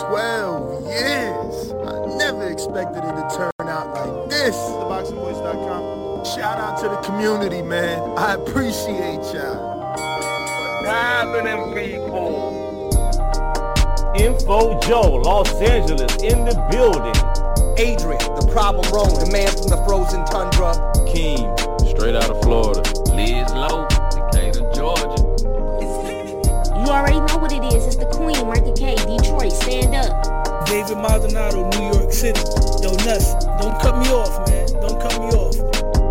12 years. I never expected it to turn out like this. TheBoxingVoice.com. Shout out to the community, man. I appreciate y'all. happening, people? Info Joe, Los Angeles, in the building. Adrian, the problem road, the man from the frozen tundra. Keem, straight out of Florida. Liz Lowe, already know what it is. It's the Queen, Martha K, Detroit. Stand up. David Maldonado, New York City. Yo, nuts. Don't cut me off, man. Don't cut me off.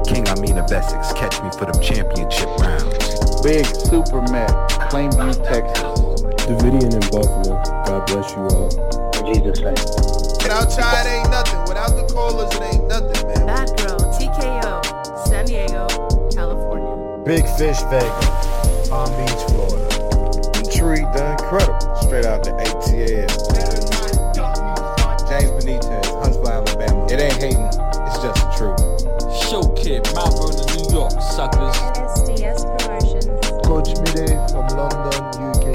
King I mean of Essex, catch me for them championship rounds. Big Super Mac, Plainview, Texas. Davidian in Buffalo. God bless you all. Jesus name. Without y'all, it ain't nothing. Without the callers, it ain't nothing, man. Bad Girl, TKO, San Diego, California. Big Fish Vega, Palm Beach, Florida. Detroit, the incredible, straight out the ATL. James Benitez, Huntsville, Alabama. It ain't hating, it's just the truth. Show Kid, Mount Vernon, New York, suckers. SDS Promotions. Coach Mide from London, UK.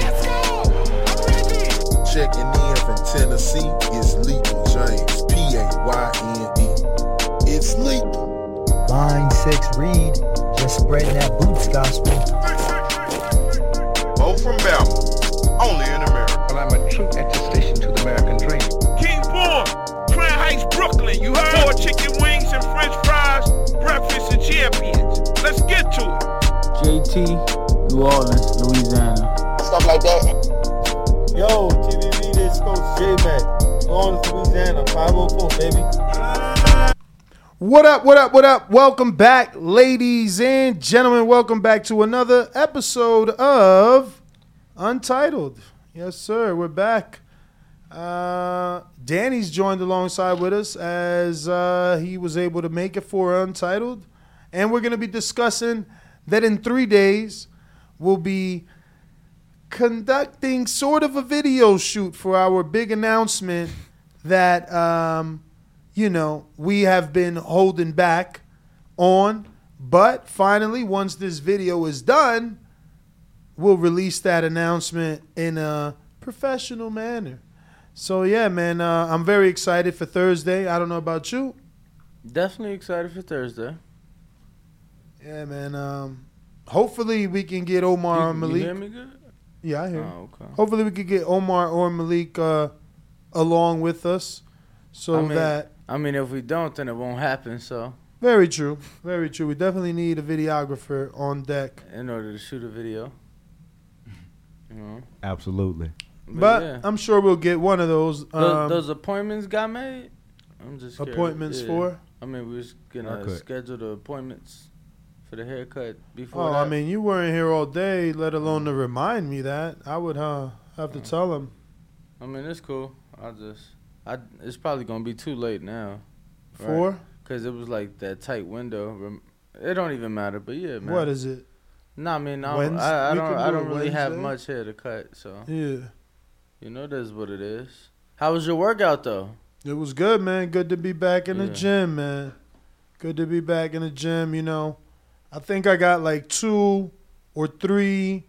Checking in from Tennessee, it's Lethal James, P-A-Y-N-E. It's lethal. Line 6 Reed, just spreading that boots gospel. Bo from Bama, only in America. Well, I'm a true attestation to the American dream. King Born, Crown Heights, Brooklyn. You heard? Four chicken wings and french fries, breakfast and champions. Let's get to it. JT, New Orleans, Louisiana. Stuff like that. Yo, TVV, this Coach J-Mac. New Orleans, Louisiana, 504, baby. What up, what up, what up? Welcome back, ladies and gentlemen. Welcome back to another episode of Untitled. Yes, sir. We're back. Uh, Danny's joined alongside with us as uh, he was able to make it for Untitled. And we're going to be discussing that in three days we'll be conducting sort of a video shoot for our big announcement that, um, you know, we have been holding back on. But finally, once this video is done, we'll release that announcement in a professional manner. So yeah, man, uh, I'm very excited for Thursday. I don't know about you. Definitely excited for Thursday. Yeah, man. Um, hopefully we can get Omar You- you Malik. hear me good? Yeah, I hear. Oh, okay. Hopefully we could get Omar or Malik uh, along with us, so I mean, that I mean, if we don't, then it won't happen. So, very true, very true. We definitely need a videographer on deck. in order to shoot a video, you know. Absolutely. But yeah. I'm sure we'll get one of those. Those, Um, those appointments got made. I'm just curious. Appointments Yeah. for? I mean, we was gonna Okay. schedule the appointments for the haircut before. oh, that. I mean, you weren't here all day, let alone to remind me that. I would uh, have to tell him. I mean, it's cool. I just, I, it's probably gonna be too late now. For? Cause it was like that tight window. It don't even matter, but yeah, man. What is it? No, I mean, I'm, I, I don't, I don't really have much hair to cut, so Yeah, you know, that's what it is. How was your workout though? it was good, man. Good to be back in the gym, man. Good to be back in the gym. You know, I think I got like two or three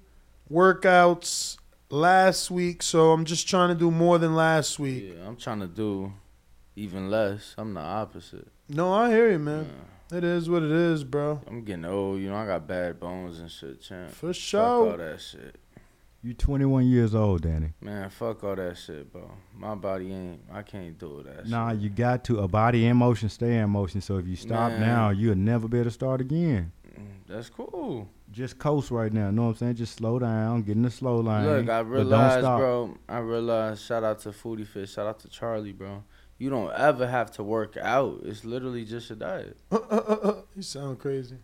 workouts last week, so I'm just trying to do more than last week. Yeah, I'm trying to do even less. I'm the opposite. No, I hear you, man. It is what it is, bro. I'm getting old. You know, I got bad bones and shit, champ. For Fuck sure. all that shit. You 21 years old, Danny. Man, fuck all that shit, bro. My body ain't. I can't do that. Shit. Nah, shit. you got to. A body in motion, stay in motion. So if you stop Man. now, you'll never be able to start again. That's cool. Just coast right now. Know what I'm saying? Just slow down, get in the slow line. Look, I but don't realized, bro. I realized. Shout out to Foodie Fish. Shout out to Charlie, bro. You don't ever have to work out. It's literally just a diet. you sound crazy.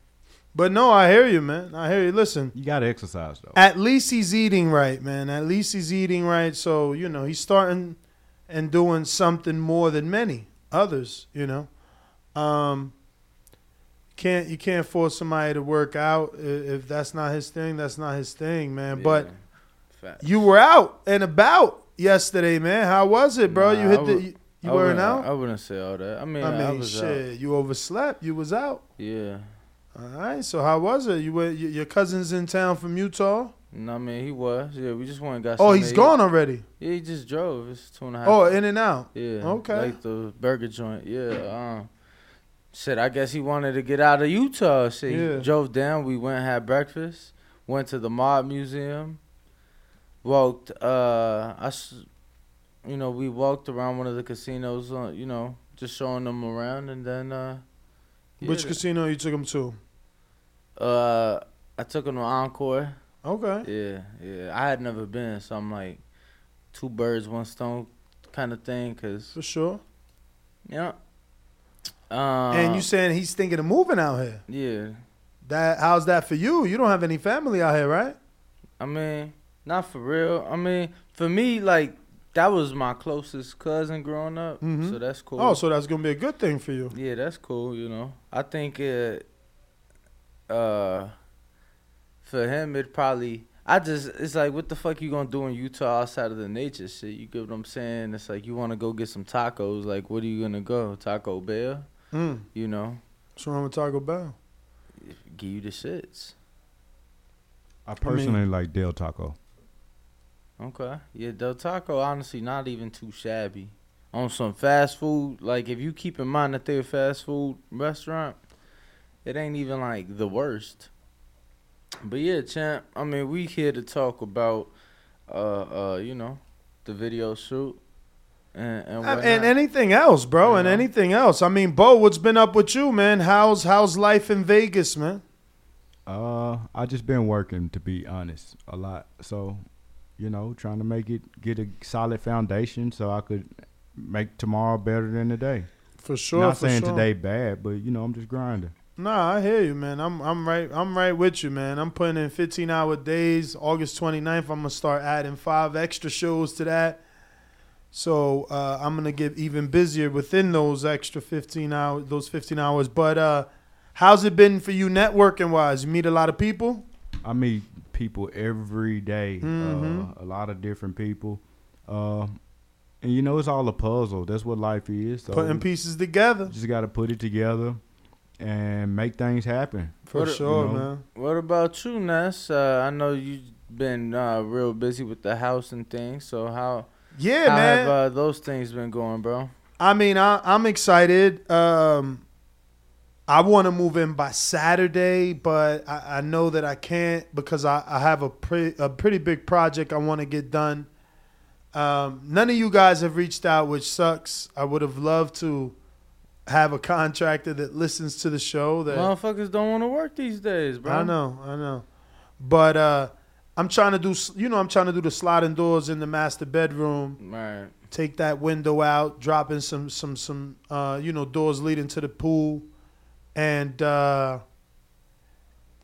But no, I hear you, man. I hear you. Listen, You got to exercise though. at least he's eating right, man. At least he's eating right. So, you know, he's starting and doing something more than many others, you know. Um can't you can't force somebody to work out if that's not his thing, that's not his thing, man. But Yeah. Facts. you were out and about yesterday, man. How was it, bro? Nah, you I hit the would- you, I weren't out? I wouldn't say all that. I mean, I I, mean, was shit, out. you overslept. You was out. Yeah, All right. So how was it? You were Your cousin's in town from Utah. No, I mean he was. Yeah, we just went and got. Oh, he's to gone already. Yeah, he just drove. It's two and a half. Oh, in and out. Yeah. Okay. Like the burger joint. Yeah. Um. Shit, I guess he wanted to get out of Utah. Shit, Yeah. he drove down. We went and had breakfast. Went to the Mob Museum. Walked. Uh, I. s- You know, we walked around one of the casinos. Uh, you know, just showing them around, and then. Uh, Which casino you took them to? Uh, I took them to Encore. Okay. Yeah, yeah. I had never been, so I'm like, two birds, one stone, kind of thing. Cause For sure. yeah. Uh, and you saying he's thinking of moving out here? yeah. That how's that for you? You don't have any family out here, right? I mean, not for real. I mean, for me, like that was my closest cousin growing up, Mhm. so that's cool. Oh, so that's gonna be a good thing for you. Yeah, that's cool. You know, I think it. Uh, for him, it probably. I just, it's like, what the fuck you gonna do in Utah outside of the nature shit? You get what I'm saying? It's like you want to go get some tacos. Like, what are you gonna go? Taco Bell? Mm. You know, What's wrong with Taco Bell? give you the shits. I personally like Del Taco. Okay. Yeah, Del Taco, honestly, not even too shabby. On some fast food, like if you keep in mind that they're a fast food restaurant, it ain't even like the worst. But yeah, champ. I mean, we here to talk about, uh, uh, you know, the video shoot, and and, Uh, and anything else, bro, You and anything else. I mean, Bo, what's been up with you, man? How's how's life in Vegas, man? Uh, I just been working to be honest a lot. So, you know, trying to make it get a solid foundation so I could make tomorrow better than today. For sure. Not for saying sure. today bad, but you know, I'm just grinding. Nah, I hear you, man. I'm I'm right I'm right with you, man. I'm putting in 15 hour days. August 29th, I'm gonna start adding five extra shows to that. So uh, I'm gonna get even busier within those extra 15 hours, those 15 hours. But uh, how's it been for you networking wise? You meet a lot of people. I meet people every day, Mhm. uh, a lot of different people. Uh, and you know, it's all a puzzle. That's what life is. So Putting pieces together. Just got to put it together and make things happen. For What sure, you know? man. What about you, Ness? Uh, I know you've been uh, real busy with the house and things. So how? Yeah, how man. Have uh, those things been going, bro? I mean, I, I'm excited. Um, I want to move in by Saturday, but I, I know that I can't because I, I have a, pre, a pretty big project I want to get done. Um, none of you guys have reached out, which sucks. I would have loved to have a contractor that listens to the show. That Motherfuckers don't want to work these days, bro. I know, I know. But uh, I'm trying to do, you know, I'm trying to do the sliding doors in the master bedroom. Right. Take that window out, drop in some, some, some, uh, you know, doors leading to the pool, and uh,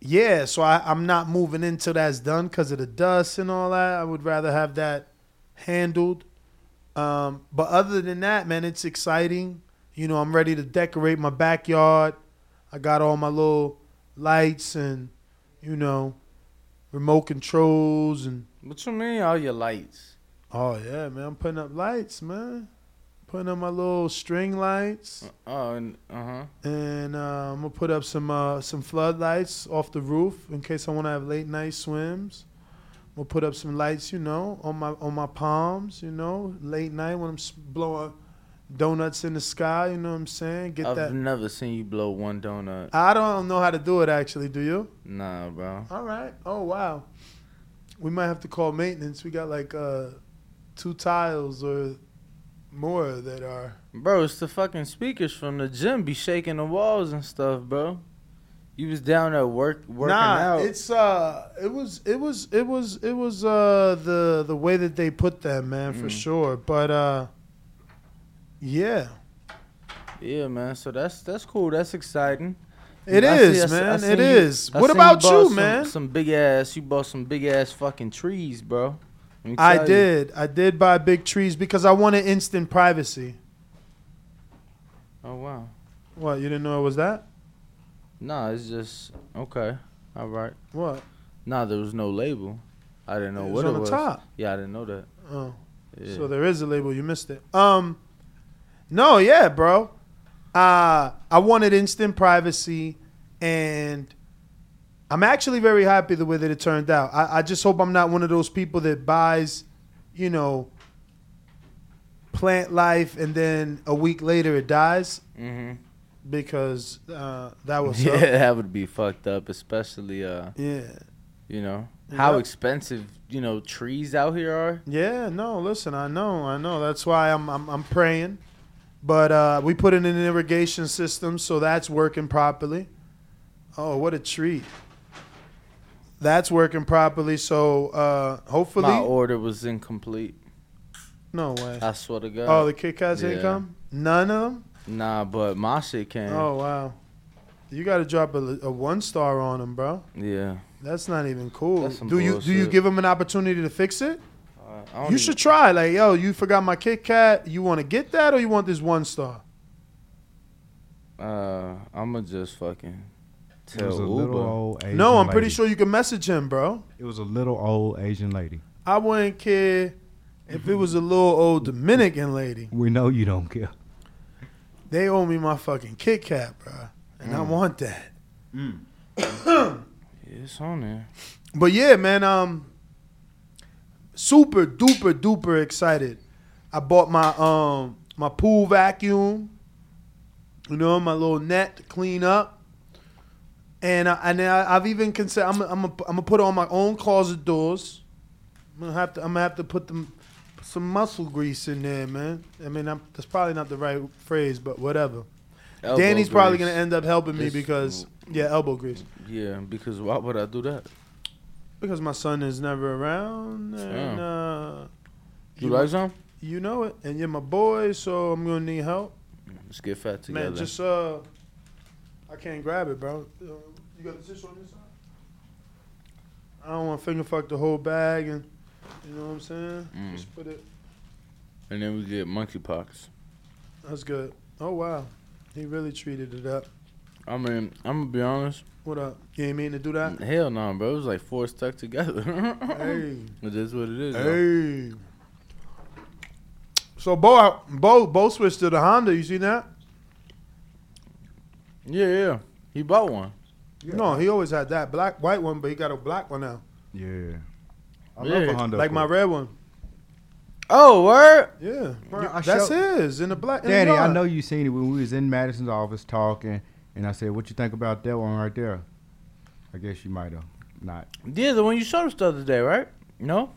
yeah. So I, I'm not moving until that's done because of the dust and all that. I would rather have that handled. Um, but other than that, man, it's exciting. You know, I'm ready to decorate my backyard. I got all my little lights and, you know, remote controls and. What you mean, all your lights? Oh yeah, man, I'm putting up lights, man. Putting up my little string lights, Oh, and uh huh. and uh, I'm gonna put up some uh, some floodlights off the roof in case I want to have late night swims. We'll put up some lights, you know, on my on my palms, you know, late night when I'm blowing donuts in the sky. You know what I'm saying? Get that I've never seen you blow one donut. I don't know how to do it actually. Do you? Nah, bro. All right. Oh wow. We might have to call maintenance. We got like uh, two tiles or more that are. Bro, it's the fucking speakers from the gym be shaking the walls and stuff, bro. You was down at work working nah, out. it's uh, it was it was it was it was uh the the way that they put them, man, for Mm. sure. But uh, yeah, yeah, man. So that's that's cool. That's exciting. It I is, see- I see- I man. seen It you- is. What about you, some- man? Some big ass. You bought some big ass fucking trees, bro. I did. I did buy big trees because I wanted instant privacy. Oh wow. What you didn't know it was that? Nah, it's just okay. All right. What? Nah, there was no label. I didn't know It was what on it the was. top. Yeah, I didn't know that. Oh. Yeah. So there is a label. You missed it. Um, no, yeah, bro. Uh, I wanted instant privacy, and I'm actually very happy the way that it turned out. I, I just hope I'm not one of those people that buys, you know, plant life and then a week later it dies Mm-hmm. because uh, that was Yeah, that would be fucked up, especially uh, yeah. you know how Yep. expensive you know trees out here are. Yeah, no, listen, I know, I know. That's why I'm I'm, I'm praying. But uh, we put in an irrigation system, so that's working properly. Oh, what a treat. That's working properly, so uh, hopefully. My order was incomplete. no way. I swear to God. Oh, the Kit Kats Yeah. didn't come? None of them? Nah, but my shit came. Oh, wow. You got to drop a, a one star on them, bro. Yeah. That's not even cool. That's some Do you do you bullshit. give them an opportunity to fix it? Uh, I don't You should try. Like, yo, you forgot my Kit Kat. You want to get that, or you want this one star? Uh, I'ma just fucking It was a Uber. little old Asian no, I'm pretty lady. sure you can message him, bro. It was a little old Asian lady. I wouldn't care if it was a little old Dominican lady. We know you don't care. They owe me my fucking Kit Kat, bro, and I Mm. want that. Yeah, it's on there. But yeah, man, um, super duper duper excited. I bought my um my pool vacuum. You know, my little net to clean up. And I, and I, I've even considered I'm I'm I'm gonna put on my own closet doors. I'm gonna have to I'm gonna have to put them some muscle grease in there, man. I mean, I'm, that's probably not the right phrase, but whatever. Elbow Danny's probably gonna end up helping me because yeah, elbow grease. Yeah, because why would I do that? Because my son is never around, and Yeah. uh, You like some? You know it, and you're my boy, so I'm gonna need help. Let's get fat together. Man, just uh, I can't grab it, bro. Uh, you got the tissue on this side? I don't want to finger fuck the whole bag, and you know what I'm saying. Mm. Just put it. and then we get monkeypox. That's good. Oh wow, he really treated it up. I mean, I'm gonna be honest. What up? You ain't mean to do that? Hell no, bro. It was like four stuck together. Hey. It is what it is. though. Hey. So Bo, Bo, Bo switched to the Honda. You see that? Yeah, yeah. He bought one. No, he always had that black, white one, but he got a black one now. Yeah. I Yeah. love a Honda. like my red one. Oh, word. Yeah, Bro, I that's showed- his in the black. in the Danny, I yard. know you seen it when we was in Madison's office talking, and I said, "What you think about that one right there?" I guess you might have not. Yeah, the one you showed us the other day, right? No.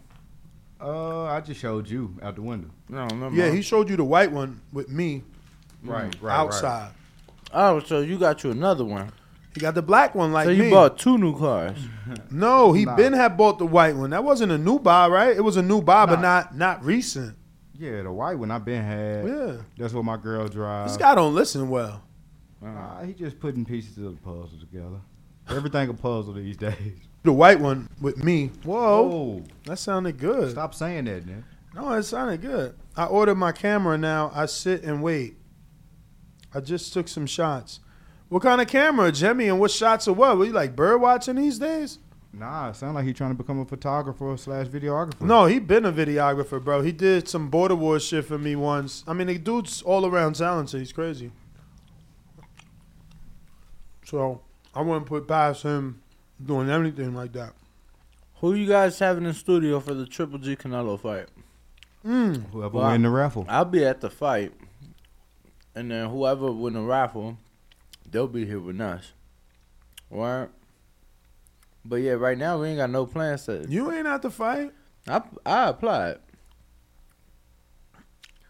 Uh, I just showed you out the window. No, no. Yeah, he showed you the white one with me Right, right, outside. Oh, so you got you another one. He got the black one like so you me. bought two new cars. no, he Nah. been had bought the white one. That wasn't a new buy, right? It was a new buy, but Nah. not not recent. Yeah, the white one I been had. Yeah, That's what my girl drives. this guy don't listen well. Nah, he just putting pieces of the puzzle together. Everything a puzzle these days. The white one with me. Whoa, Oh, that sounded good. stop saying that, man. No, it sounded good. I ordered my camera now. I sit and wait. I just took some shots. What kind of camera, Jimmy? And what shots are what? Were you like bird watching these days? Nah, it sound like he trying to become a photographer slash videographer. No, he been a videographer, bro. He did some border war shit for me once. I mean, the dude's all around talented. He's crazy. So I wouldn't put past him doing anything like that. Who you guys having in studio for the Triple G Canelo fight? Mm. Whoever Well, win the raffle. I'll be at the fight, and then whoever win the raffle, they'll be here with us. Right? But yeah, right now we ain't got no plans to. You ain't at to fight. I I applied.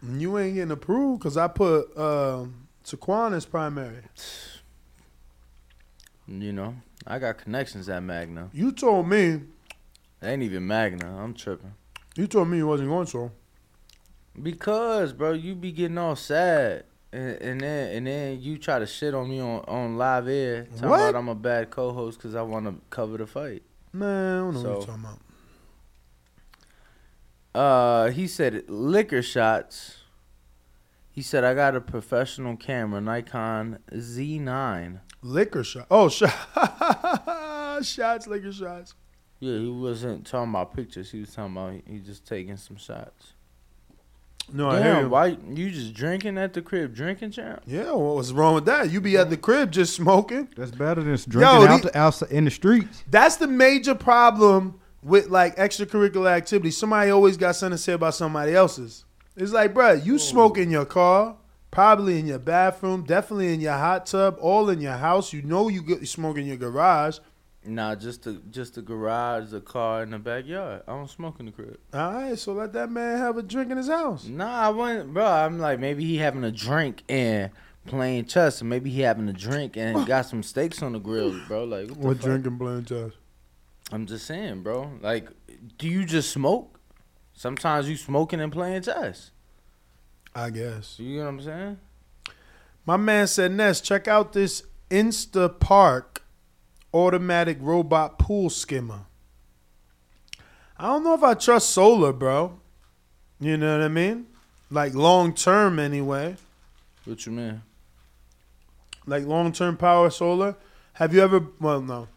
You ain't getting approved because I put um, Taquan as primary. You know, I got connections at Magna. You told me. They ain't even Magna. I'm tripping. You told me you wasn't going to. Because, bro, you be getting all sad, and, and then and then you try to shit on me on, on live air, talking What? about I'm a bad co-host because I want to cover the fight. Man, I don't know what So- you're talking about. Uh, he said liquor shots. He said I got a professional camera, Nikon Z9. Liquor shot. Oh, shot. shots, liquor shots. Yeah, he wasn't talking about pictures. He was talking about he, he just taking some shots. No, I hear Damn, you. why you just drinking at the crib? Drinking, champ? Yeah, what was wrong with that? You be at the crib just smoking. That's better than drinking Yo, out the- the, outside in the streets. That's the major problem with like extracurricular activities. Somebody always got something to say about somebody else's. It's like, bruh, you oh. smoke in your car, probably in your bathroom, definitely in your hot tub, all in your house. You know you get you smoke in your garage. Nah, just the just the garage, the car, and the backyard. I don't smoke in the crib. All right, so let that man have a drink in his house. Nah, I wouldn't, bro. I'm like maybe he having a drink and playing chess, and maybe he having a drink and got some steaks on the grill, bro. Like what, What fuck? drinking playing chess? I'm just saying, bro. Like, do you just smoke? Sometimes you smoking and playing chess. I guess. You know what I'm saying? My man said, Ness, check out this Instapark automatic robot pool skimmer. I don't know if I trust solar, bro. You know what I mean? Like long term, anyway. What you mean? Like long term power solar. Have you ever? Well, no.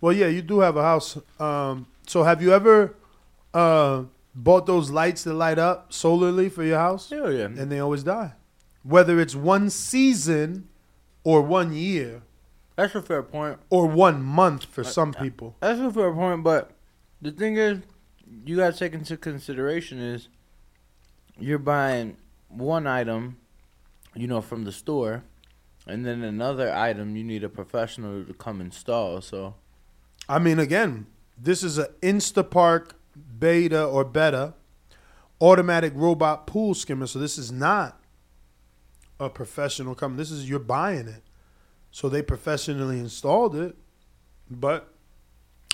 Well, yeah, you do have a house. Um, so have you ever uh, bought those lights that light up solarly for your house? Hell yeah. And they always die. Whether it's one season or one year That's a fair point. or one month for some people. That's a fair point, but the thing is, you gotta take into consideration is you're buying one item, you know, from the store, and then another item you need a professional to come install. So I mean, again, this is a Instapark beta or beta automatic robot pool skimmer. So this is not a professional company. This is you're buying it. So they professionally installed it, but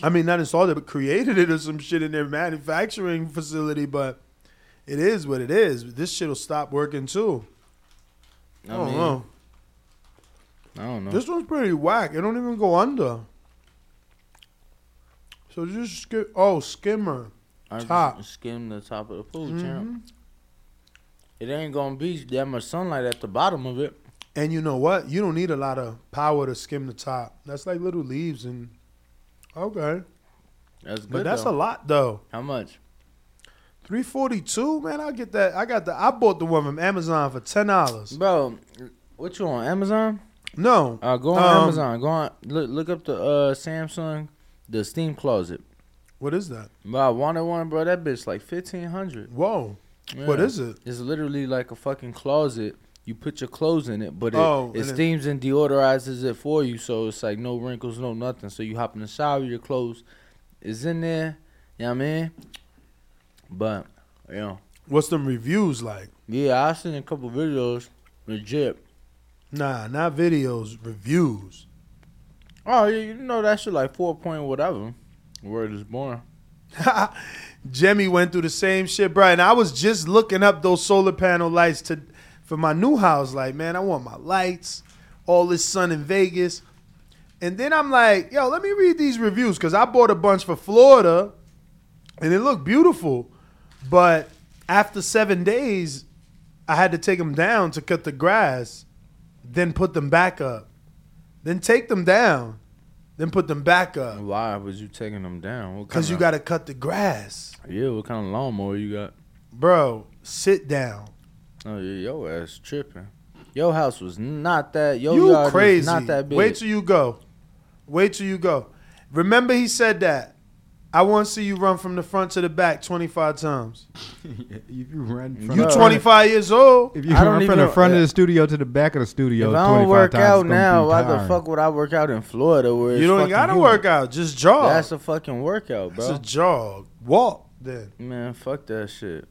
I mean, not installed it, but created it or some shit in their manufacturing facility. But it is what it is. This shit will stop working too. I, I don't mean, know. I don't know. This one's pretty whack. It don't even go under. So just skip. Oh, skimmer. I top. skim the top of the pool, Mhm. champ. It ain't gonna be that much sunlight at the bottom of it. And you know what? You don't need a lot of power to skim the top. That's like little leaves and okay. That's good. But that's though. a lot though. How much? Three forty two, man. I get that. I got the. I bought the one from Amazon for ten dollars. Bro, what you on Amazon? No, Uh, go on Um, Amazon. Go on. Look, look up the uh, Samsung, the Steam Closet. what is that? Bro, I wanted one, bro. That bitch like fifteen hundred. Whoa, what is it? It's literally like a fucking closet. You put your clothes in it, but it, Oh, it and steams and deodorizes it for you, so it's like no wrinkles, no nothing. So you hop in the shower, your clothes is in there. You know what I mean? But you know, What's them reviews like? yeah, I seen a couple videos. Legit. Nah, not videos. Reviews. Oh, yeah, you know that shit like four point whatever. Word is born. Jemmy went through the same shit, bro. And I was just looking up those solar panel lights to for my new house. Like, man, I want my lights, all this sun in Vegas. And then I'm like, yo, let me read these reviews because I bought a bunch for Florida, and it looked beautiful. But after seven days, I had to take them down to cut the grass, then put them back up, then take them down, then put them back up Why was you taking them down? Because you got to cut the grass, Yeah, what kind of lawnmower you got? bro. Sit down. Oh yeah, your ass tripping. Your house was not that. Your you yard was crazy. not that big. Wait till you go. Wait till you go. Remember, he said that. I want to see you run from the front to the back 25 times. if you run from You the 25 years old. If you I run from the front of the eh, studio to the back of the studio, if I don't work times, out now, why the fuck would I work out in Florida? Where it's You don't got to humid? work out. Just jog. That's a fucking workout, bro. It's a jog. Walk then. Man, fuck that shit.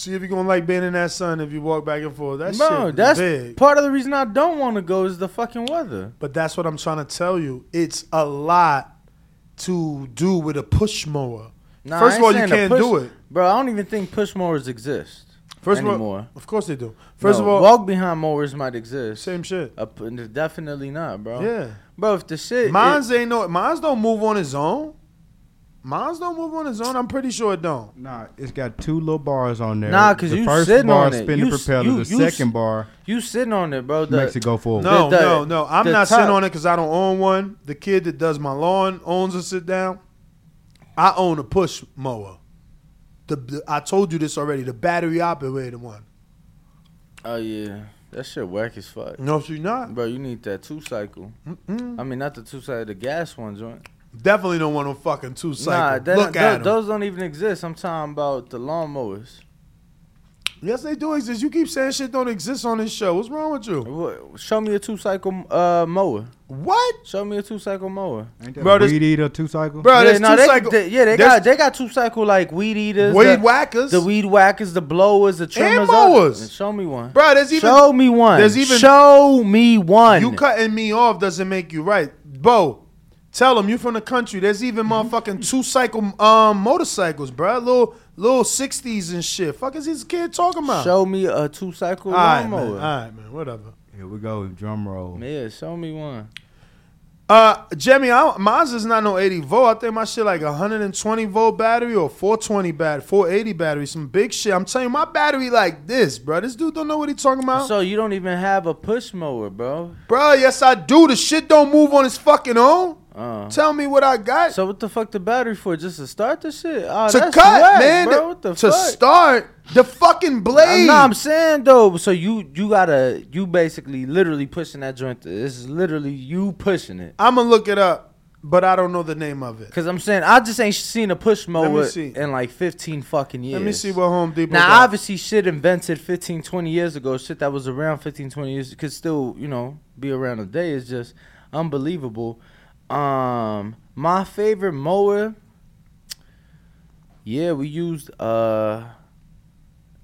See if you're to like being in that sun if you walk back and forth. That Bro, shit that's big. part of the reason I don't want to go is the fucking weather. But that's what I'm trying to tell you. It's a lot to do with a push mower. Nah, First of all, you can't push- do it. Bro, I don't even think push mowers exist First of all, of course they do. First No, of all, walk behind mowers might exist. same shit. Uh, definitely not, bro. Yeah. Bro, if the shit. Mine's ain't no. Mine's don't move on its own. Mine's don't move on its own. I'm pretty sure it don't. Nah, it's got two little bars on there. Nah, 'cause the you first sitting bar on it. spin You the s- propeller. you- the you second bar You sitting on it, bro. The, makes it go forward. No, The- the- no, no. I'm not top- sitting on it because I don't own one. The kid that does my lawn owns a sit down. I own a push mower. The, the I told you this already. The battery operated one. Oh yeah, that shit whack as fuck. No, she not. Bro, you need that two cycle. Mm-mm. I mean, not the two cycle, the gas one joint. Definitely don't want no fucking two cycle. Nah, Look tho- at 'em. those don't even exist. I'm talking about the lawnmowers. Yes, they do exist. You keep saying shit don't exist on this show. What's wrong with you? What, show me a two cycle uh, mower. What? Show me a two cycle mower. Ain't that Bro, a this- weed eater two cycle? Bro, yeah, there's no, two they, cycle. they- yeah, they there's got they got two cycle like weed eaters, weed the, whackers. the weed whackers, the blowers, the trimmers, mowers. Show me one. Bro, there's even show me one. There's even show me one. You cutting me off doesn't make you right, Bo. Tell them you from the country. There's even motherfucking two cycle um motorcycles, bro. Little little sixties and shit. Fuck is this kid talking about? Show me a two cycle All right, man. lawnmower. All right, man. Whatever. Here we go. Drum roll. Yeah, show me one. Uh, Jimmy, I, mine's is not no 80 volt. I think my shit like 120 volt battery or 420 battery, 480 battery, some big shit. I'm telling you, my battery like this, bro. This dude don't know what he talking about. So you don't even have a push mower, bro. bro, yes I do. The shit don't move on its fucking own. Uh. Tell me what I got. So what the fuck the battery for? Just to start the shit? Oh, to that's cut, whack, man. Bro, what the to fuck? start the fucking blade. No, I'm saying though. So you you gotta you basically literally pushing that joint. This is literally you pushing it. I'm gonna look it up, but I don't know the name of it. Cause I'm saying I just ain't seen a push mower in like 15 fucking years. Let me see what Home Depot. Now, got. obviously, shit invented 15, 20 years ago, shit that was around 15, 20 years could still, you know, be around today. It's just unbelievable. Um, my favorite mower. Yeah, we used uh,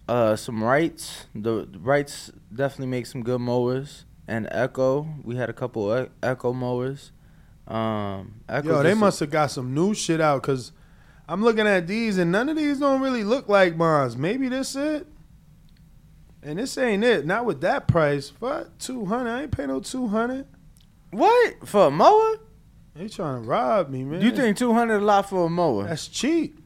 uh, some Wrights. The, the Wrights definitely make some good mowers. And Echo, we had a couple e- Echo mowers. Um, Echo Yo, they must have got some new shit out because I'm looking at these and none of these don't really look like mines. Maybe this it. And this ain't it. Not with that price. What? 200. I ain't paying no 200. What for a mower? They trying to rob me, man. You think 200 a lot for a mower? That's cheap.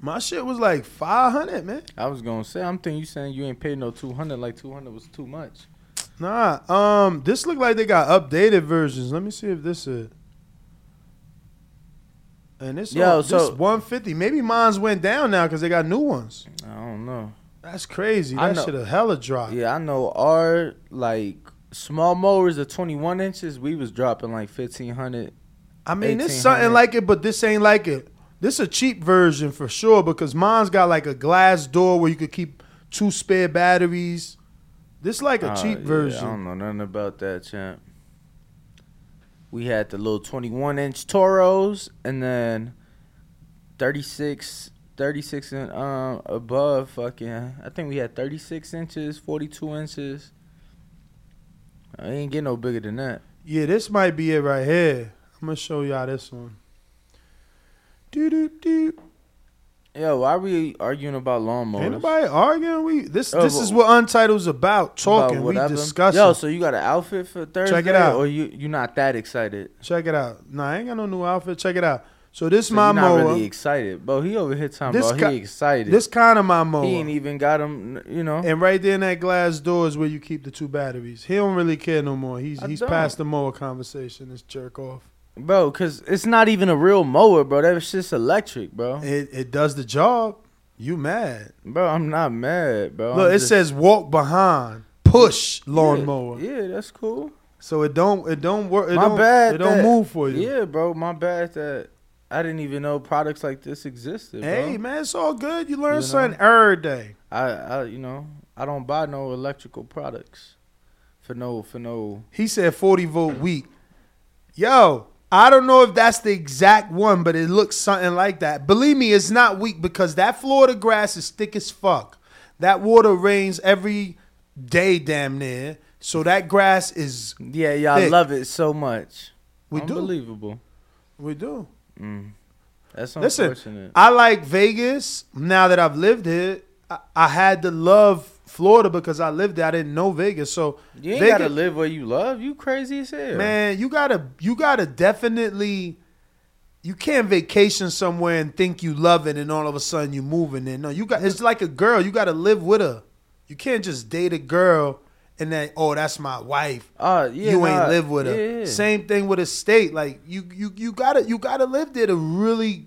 My shit was like 500, man. I was gonna say, I'm thinking you saying you ain't paid no 200. Like 200 was too much. Nah, um, this look like they got updated versions. Let me see if this is. And this, Yo, Yo, so- this 150. Maybe mine's went down now because they got new ones. I don't know. That's crazy. I That know- should have hella dropped. Yeah, I know our like small mowers of 21 inches. We was dropping like 1500. I mean, it's 1800. something like it, but this ain't like it. This a cheap version for sure because mine's got like a glass door where you could keep two spare batteries. This like a Uh, cheap yeah, version. I don't know nothing about that, champ. We had the little 21 inch Toros and then 36, 36 and um above. Fucking, I think we had 36 inches, 42 inches. I ain't get no bigger than that. Yeah, this might be it right here. I'm gonna show y'all this one. Doo doo doo. Yo, why are we arguing about lawnmowers? Ain't nobody arguing. We this this but- is what Untitled's about. Talking, About we whatever? discussing. Yo, so you got an outfit for Thursday? Check it out. Or you you not that excited? Check it out. Nah, I ain't got no new outfit. Check it out. So this So my not mower. really excited, bro. He over here talking This about ki- he excited. This kind of my mower. he ain't even got him. You know. And right there in that glass door is where you keep the two batteries. He don't really care no more. He's I he's don't. past the mower conversation. This jerk off. Bro, cause it's not even a real mower, bro. That shit's electric, bro. It it does the job. You mad? Bro, I'm not mad, bro. Look, I'm it just- says walk behind, push lawnmower. Yeah, yeah, that's cool. So it don't it don't work. It my don't, bad. It don't that- move for you. Yeah, bro. My bad that I didn't even know products like this existed. Bro. Hey man, it's all good. You learn You know? something every day. I, I, you know, I don't buy no electrical products for no, for no. He said 40 volt weak. Yo, I don't know if that's the exact one, but it looks something like that. Believe me, it's not weak because that Florida grass is thick as fuck. That water rains every day, damn near. So that grass is Yeah, y'all thick. love it so much. We do. Unbelievable. We do. Mm. That's Listen, unfortunate. I like Vegas. Now that I've lived here, I, I had to love Florida because I lived there. I didn't know Vegas, so you ain't Vegas, gotta live where you love. You crazy as hell, man. You gotta, you gotta definitely. You can't vacation somewhere and think you love it, and all of a sudden you moving there. No, you got. It's like a girl. You got to live with her. You can't just date a girl and then, oh, that's my wife. Uh, yeah, you nah, ain't live with her. yeah. Same thing with a state. Like you, you, you gotta, you gotta live there to really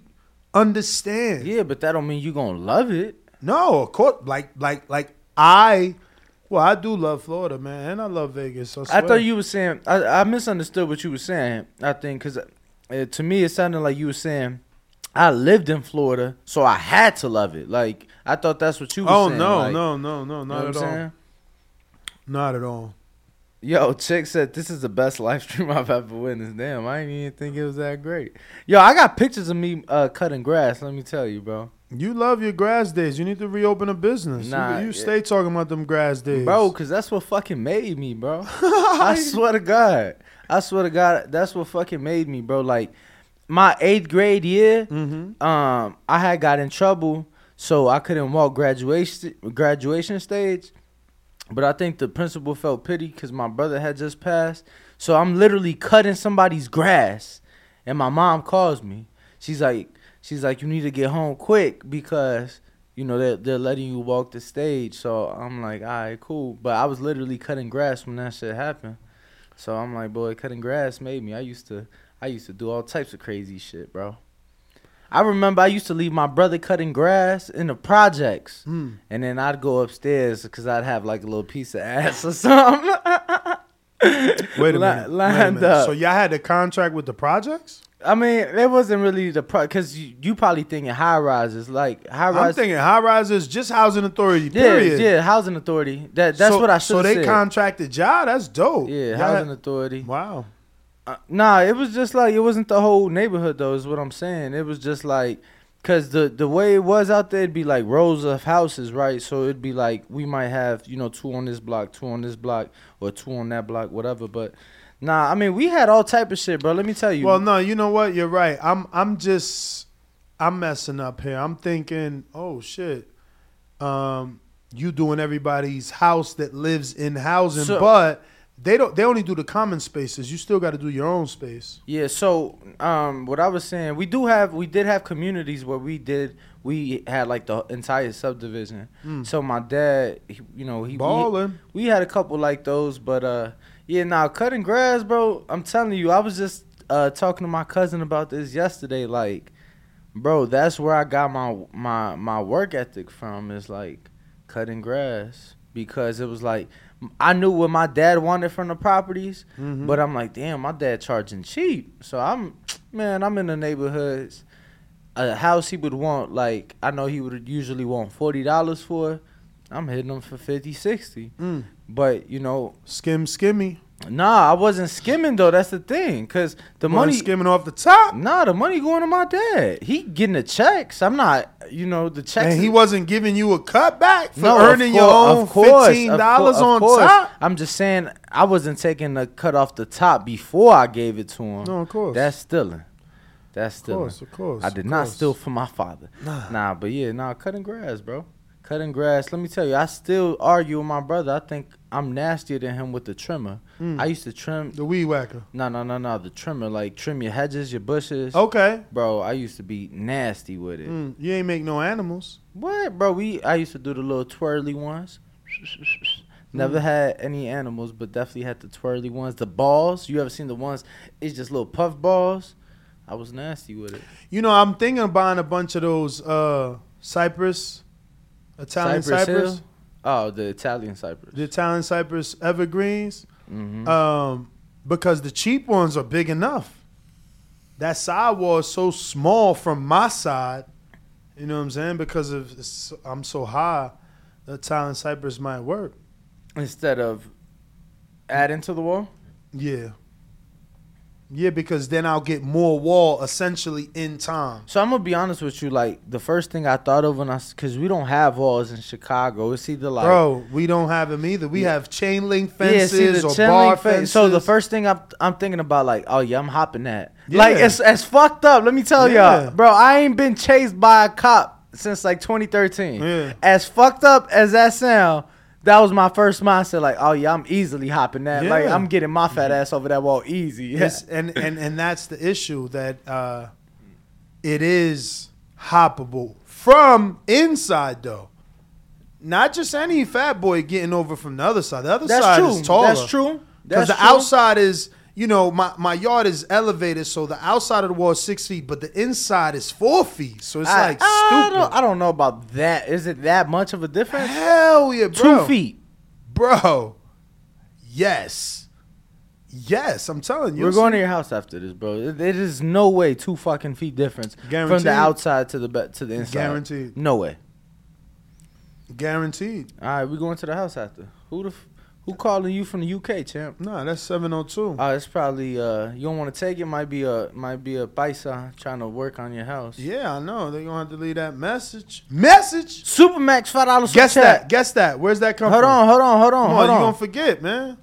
understand. Yeah, but that don't mean you gonna love it. No, of course. Like, like, like I, well, I do love Florida, man, and I love Vegas. I, I thought you were saying I, I misunderstood what you were saying. I think because uh, to me it sounded like you were saying I lived in Florida, so I had to love it. Like I thought that's what you were Oh saying. Oh no, like, no, no, no, you know not what at I'm all. saying? Not at all. Yo, chick said this is the best live stream I've ever witnessed. Damn, I didn't even think it was that great. Yo, I got pictures of me uh, cutting grass. Let me tell you, bro. You love your grass days. You need to reopen a business. You- Nah, you, yeah. stay talking about them grass days, Bro, cause that's what fucking made me, bro. I swear to God. I swear to God, that's what fucking made me, bro. Like my eighth grade year, Mm-hmm. um, I had got in trouble, so I couldn't walk graduation graduation stage. But I think the principal felt pity because my brother had just passed. So I'm literally cutting somebody's grass, and my mom calls me. She's like, she's like, you need to get home quick because you know they're they're letting you walk the stage. So I'm like, all right, cool. But I was literally cutting grass when that shit happened. So I'm like, boy, cutting grass made me. I used to I used to do all types of crazy shit, bro. I remember I used to leave my brother cutting grass in the projects, Mm. and then I'd go upstairs because I'd have like a little piece of ass or something. Wait a minute. Wait a lined minute. up. So y'all had a contract with the projects? I mean, it wasn't really the pro because you, you probably thinking high rises like high I'm thinking high rises, just housing authority. yeah, Period. yeah, housing authority. That that's so, what I should So they said. contracted y'all. That's dope. yeah, Y'all housing had- authority. Wow. Uh, nah, it was just like it wasn't the whole neighborhood though. Is what I'm saying. It was just like because the the way it was out there, it'd be like rows of houses, right? So it'd be like we might have you know two on this block, two on this block, or two on that block, whatever. But nah, I mean we had all type of shit, bro. Let me tell you. Well, no, you know what? You're right. I'm I'm just I'm messing up here. I'm thinking, oh shit. Um you doing everybody's house that lives in housing, So- but they don't they only do the common spaces. You still got to do your own space. Yeah, so um what I was saying, we do have we did have communities where we did we had like the entire subdivision. Mm. So my dad, he, you know, he Ballin'. We, we had a couple like those, but uh yeah, now cutting grass, bro, I'm telling you, I was just uh talking to my cousin about this yesterday like bro, that's where I got my my my work ethic from is like cutting grass because it was like I knew what my dad wanted from the properties, Mhm. but I'm like, damn, my dad charging cheap. So I'm, man, I'm in the neighborhoods. A house he would want, like, I know he would usually want forty dollars for. I'm hitting him for 50, 60. Mm. But you know, Skim skimmy. nah, I wasn't skimming though. That's the thing, cause the Wasn't money skimming off the top. Nah, the money going to my dad. He getting the checks. I'm not, you know, the checks. And he wasn't giving you a cutback for No, of earning your own course, fifteen dollars on course. top. I'm just saying I wasn't taking the cut off the top before I gave it to him. No, of course. That's stealing. That's stealing. course, of course, I of did not steal from my father. Nah. Nah, but yeah, nah, cutting grass, bro. Cutting grass. Let me tell you, I still argue with my brother. I think I'm nastier than him with the trimmer. Mm. I used to trim. The weed whacker. No, no, no, no. The trimmer, like trim your hedges, your bushes. Okay. Bro, I used to be nasty with it. Mm, you ain't make no animals. What, bro? We I used to do the little twirly ones. Never Mm. had any animals, but definitely had the twirly ones. The balls, you ever seen the ones? It's just little puff balls. I was nasty with it. You know, I'm thinking of buying a bunch of those uh cypress, Italian cypress, Hill? Oh, the Italian cypress. the Italian cypress evergreens, Mhm. um, because the cheap ones are big enough. That sidewall is so small from my side. You know what I'm saying? Because of I'm so high, the Italian cypress might work. Instead of adding to the wall. Yeah. Yeah, because then I'll get more wall essentially in time. So I'm gonna be honest with you. Like the first thing I thought of when I, cause we don't have walls in Chicago. It's either like Bro, we don't have them either. We Yeah. have chain link Yeah, fences the or bar fences. So the first thing I'm I'm thinking about like, oh yeah, I'm hopping that. Like it's it's fucked up. Let me tell Yeah. y'all, bro. I ain't been chased by a cop since like 2013. Yeah. As fucked up as that sound, that was my first mindset. Like, oh yeah, I'm easily hopping that. Like I'm getting my fat ass over that wall easy. Yeah. It's- and, and and that's the issue that uh, it is hoppable from inside though. Not just any fat boy getting over from the other side. The other That's side true. is taller. That's true. Because the true. outside is you know, my, my yard is elevated, so the outside of the wall is six feet, but the inside is four feet. So it's I, like I stupid. don't, I don't know about that. Is it that much of a difference? Hell yeah, bro. Two feet. Bro. Yes. Yes, I'm telling you. We're going to your house after this, bro. It, is no way two fucking feet difference from the outside to the be- to the inside. Guaranteed. No way. Guaranteed. All right, we're going to the house after. Who the f- who calling you from the UK, champ? Nah, that's 702. Oh, it's probably uh you don't want to take it. Might be a might be a paisa trying to work on your house. Yeah, I know. They're gonna have to leave that message. Message. Supermax five dollars. Guess that. Guess that. Where's that come Hold from? Hold on, hold on, hold on, Come hold on. you on. gonna forget, man.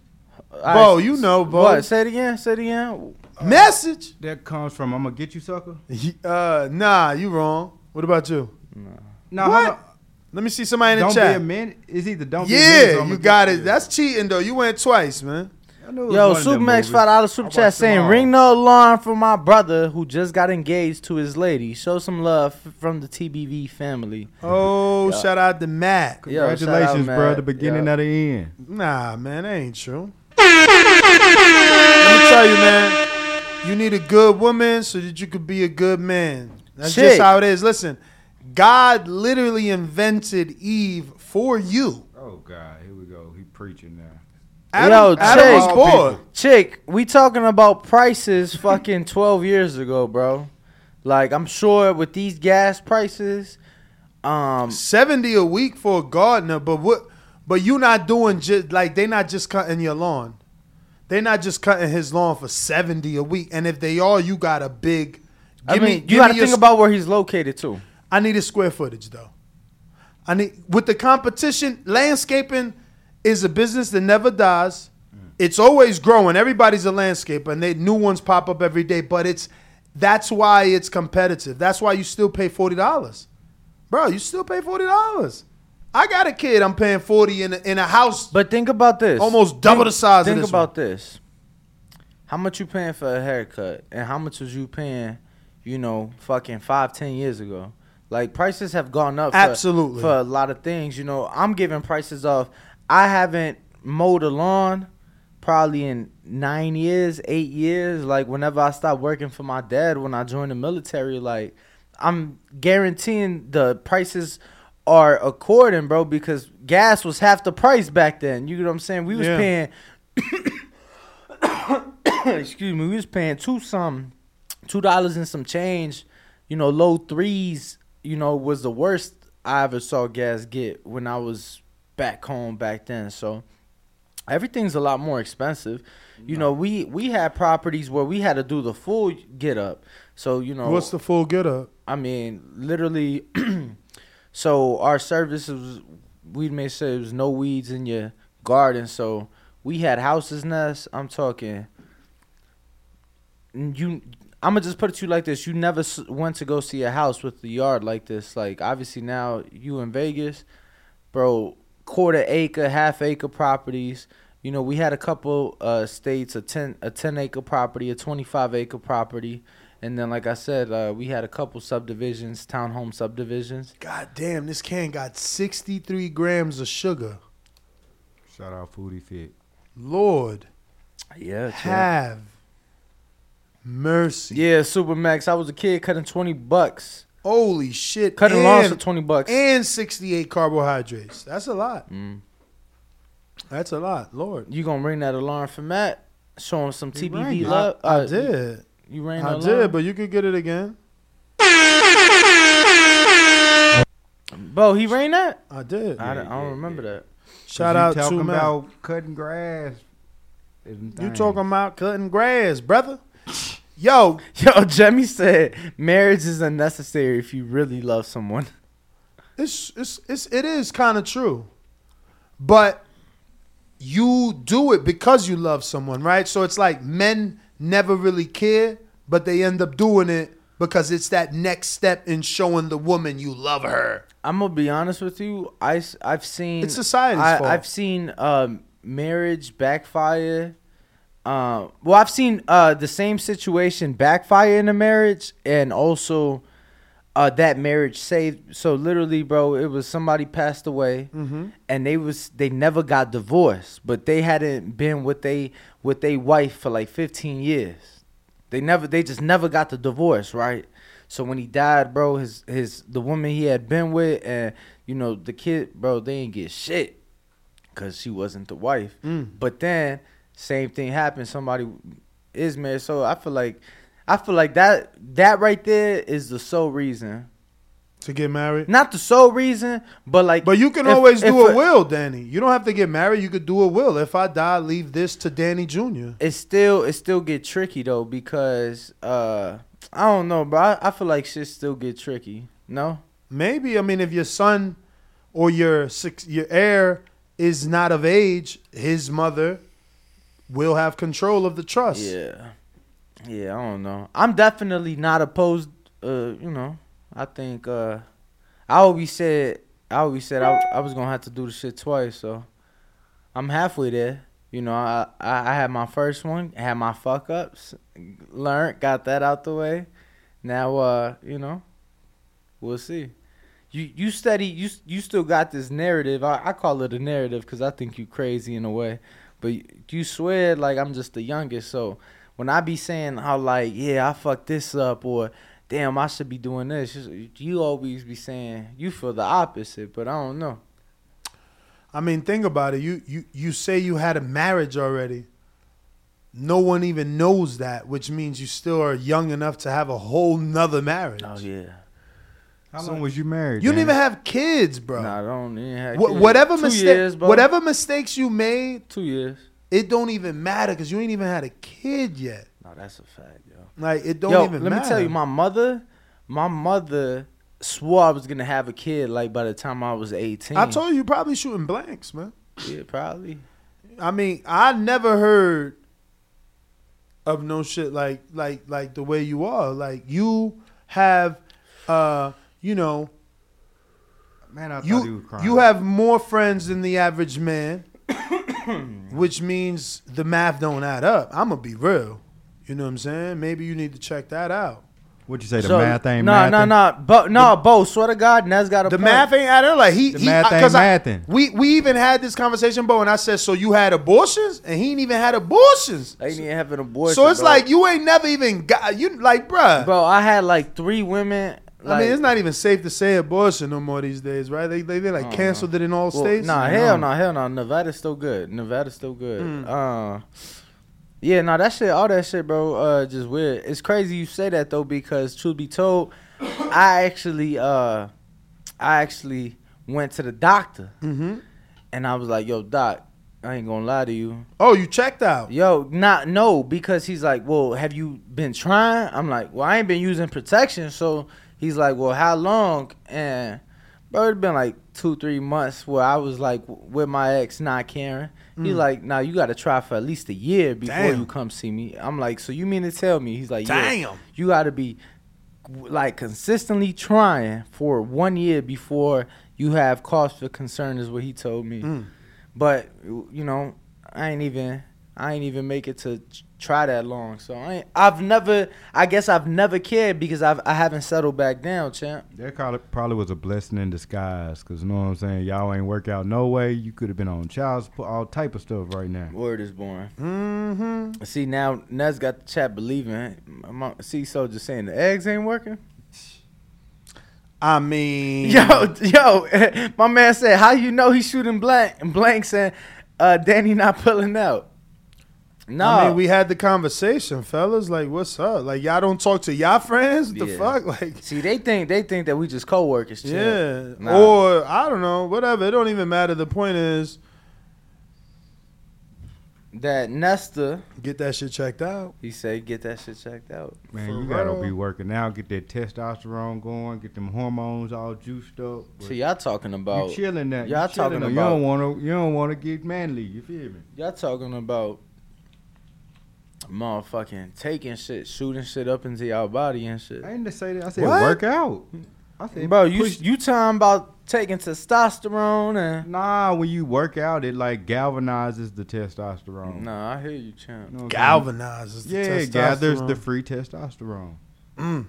All Bo, you know, Bo. What? Say it again. Say it again. Message. That comes from I'm gonna get you, sucker. Uh, nah, you wrong. What about you? No, What? Hold on. Let me see somebody in the Don't chat. be a minute. It's either don't be a minute. or yeah, I'ma you got it. That's cheating though. You went twice, man. I knew it was Yo, one of them Supermax movies. five dollars super chat saying all. ring the alarm for my brother who just got engaged to his lady. Show some love from the TBV family. Oh, Yeah. shout out to Matt. Yo, shout out, Congratulations, bro. The beginning Yeah. of the end. Nah, man, that ain't true. Let me tell you, man. You need a good woman so that you could be a good man. That's Chick. just how it is. Listen, God literally invented Eve for you. Oh God, here we go. He preaching now. Adam, Yo, Adam chick. was bored. Chick, we talking about prices fucking 12 years ago, bro. Like, I'm sure with these gas prices, um, 70 a week for a gardener, but what but you not doing just like they not just cutting your lawn. They not just cutting his lawn for 70 a week. And if they are, you got a big I mean, me- you got to me your think about where he's located too. I need a square footage though. I need with the competition, landscaping is a business that never dies. Mm. It's always growing. Everybody's a landscaper and they new ones pop up every day, but it's that's why it's competitive. That's why you still pay $40. Bro, you still pay $40. I got a kid I'm paying 40 in a, in a house. But think about this. Almost double Think- the size of Think this about this. How much you paying for a haircut, and how much was you paying, you know, fucking five, ten years ago? Like prices have gone up. For, Absolutely. for a lot of things. You know, I'm giving prices off. I haven't mowed a lawn probably in nine years, eight years. Like whenever I stopped working for my dad when I joined the military, like I'm guaranteeing the prices are according, bro, because gas was half the price back then. You know what I'm saying? We was Yeah. paying excuse me, we was paying two some two dollars and some change, you know, low threes, you know, was the worst I ever saw gas get when I was back home back then. So everything's a lot more expensive. You know, we we had properties where we had to do the full get up. So, you know What's the full get up? I mean, literally. so our services, we may say there was no weeds in your garden. So we had houses nests. I'm talking. You, I'm gonna just put it to you like this: you never s- went to go see a house with the yard like this. Like obviously now you in Vegas, bro. Quarter acre, half acre properties. You know, we had a couple uh, states, a ten a ten acre property, a twenty five acre property, and then like I said, uh, we had a couple subdivisions, townhome subdivisions. God damn, this can got 63 grams of sugar. Shout out Foodie Fit. Lord, Yeah, have mercy. Yeah, Supermax. I was a kid cutting twenty bucks. Holy shit. Cutting lawns for twenty bucks. And 68 carbohydrates. That's a lot. Mm. That's a lot, Lord. You gonna ring that alarm for Matt? Show him some He TBV love. I, I Uh, did. You rang I the alarm? did, but you could get it again. Bo, he rang that? I did. I, don't- I don't remember that. Shout out talking to Matt. about cutting grass. You talking about cutting grass, brother? Yo, Yo, Jemmy said marriage is unnecessary if you really love someone. it's it's, it's it is kind of true, but you do it because you love someone, right? So it's like men never really care, but they end up doing it because it's that next step in showing the woman you love her. I'm gonna be honest with you. I I've seen It's society's I, fault. I've seen um, marriage backfire. Um, well, I've seen uh, the same situation backfire in a marriage, and also uh, that marriage saved. So literally, bro, it was somebody passed away, Mhm. and they was they never got divorced, but they hadn't been with they with their wife for like 15 years. They never they just never got the divorce, right? So when he died, bro, his his the woman he had been with and you know the kid, bro, they didn't get shit cuz she wasn't the wife. Mm. But then same thing happened somebody is married. So I feel like I feel like that that right there is the sole reason. To get married? Not the sole reason, but like But you can if- always if do a will, Danny. You don't have to get married. You could do a will. If I die, leave this to Danny Jr. it still it still get tricky though because uh I don't know, bro. I, I feel like shit still get tricky. No, Maybe I mean if your son or your six, your heir is not of age, his mother will have control of the trust. yeah, yeah. I don't know. I'm definitely not opposed. Uh, you know, I think uh, I always said I always said I, I was gonna have to do the shit twice, so I'm halfway there. You know, I, I I had my first one, had my fuck ups, learned, got that out the way. Now, uh, you know, we'll see. You you study you you still got this narrative. I, I call it a narrative because I think you crazy in a way, but you, you swear like I'm just the youngest. So when I be saying how like yeah I fucked this up or damn I should be doing this, you- you always be saying you feel the opposite. But I don't know. I mean, think about it. You you you say you had a marriage already. No one even knows that, which means you still are young enough to have a whole nother marriage. Oh yeah. How long was you married? You didn't even have kids, bro. Nah, I don't even have Wha- kids. whatever Two mistake, years, bro. whatever mistakes you made, Two years. it don't even matter because you ain't even had a kid yet. No, that's a fact, yo. Like it don't Yo, even let matter. me tell you, my mother, my mother swore I was gonna have a kid like by the time I was eighteen. I told you, you probably shooting blanks, man. Yeah, probably. I mean, I never heard of no shit like like like the way you are. Like you have, uh, you know, Man, I thought you he was crying. you have more friends than the average man, which means the math don't add up. I'm gonna be real. You know what I'm saying? Maybe you need to check that out. What you say? The So, math ain't Nah, nah, mathing? nah. But no, Bo. Swear to God, Nez got a The point. math ain't adding up. Like he, The he math ain't 'cause I- mathing. we we even had this conversation, Bo, and I said, so you had abortions, and he ain't even had abortions. I ain't even having an abortion. So it's bro. like you ain't never even got you like, bruh. bro. I had like three women. I mean, it's not even safe to say abortion no more these days, right? They they, they like Oh, canceled it in all Well, states. Nah, hell no, hell no. Nevada's still good. Nevada's still good. Mm. Uh, yeah, no, that shit, all that shit, bro. Uh, just weird. It's crazy you say that though, because truth be told, I actually, uh, I actually went to the doctor, Mm-hmm. and I was like, "Yo, doc, I ain't gonna lie to you." Oh, you checked out. Yo, not no, because he's like, well, have you been trying? I'm like, well, I ain't been using protection, so he's like, well, how long? And bro, it's been like two, three months where I was like with my ex, not caring. He's Mm. like, now you got to try for at least a year before Damn. you come see me. I'm like, so you mean to tell me? He's like, yeah, Damn. you got to be like consistently trying for one year before you have cause for concern, is what he told me. Mm. But you know, I ain't even I ain't even make it to try that long. So I ain't, I've never I guess I've never cared because I've I haven't settled back down, champ. That probably, probably was a blessing in disguise, cause you know what I'm saying. Y'all ain't work out no way. You could have been on child support, all type of stuff right now. Word is born. Mm-hmm. See now Nez got the chat believing. My- See so just saying the eggs ain't working. I mean, Yo, yo, my man said, "How you know he's shooting blank?" And blank saying, uh, "Danny not pulling out." No, I mean, we had the conversation, fellas. Like, what's up? Like, y'all don't talk to y'all friends? The Yeah. fuck? Like, see they think they think that we just co-workers. yeah. Nah. Or I don't know, whatever. It don't even matter. The point is, that Nesta, get that shit checked out. he said, get that shit checked out. Man, For you gotta real. be working out, get that testosterone going, get them hormones all juiced up. But So y'all talking about you chilling that. y'all chilling talking though. about You don't wanna. You don't wanna get manly. You feel me? y'all talking about motherfucking taking shit, shooting shit up into y'all body and shit. I didn't say that. I said What? work out. I said, Bro, you push- you talking about taking testosterone and Nah, when you work out, it like galvanizes the testosterone. Nah, I hear you, champ. You know what I'm saying? Galvanizes. The Yeah, it gathers the testosterone. free testosterone. Mm.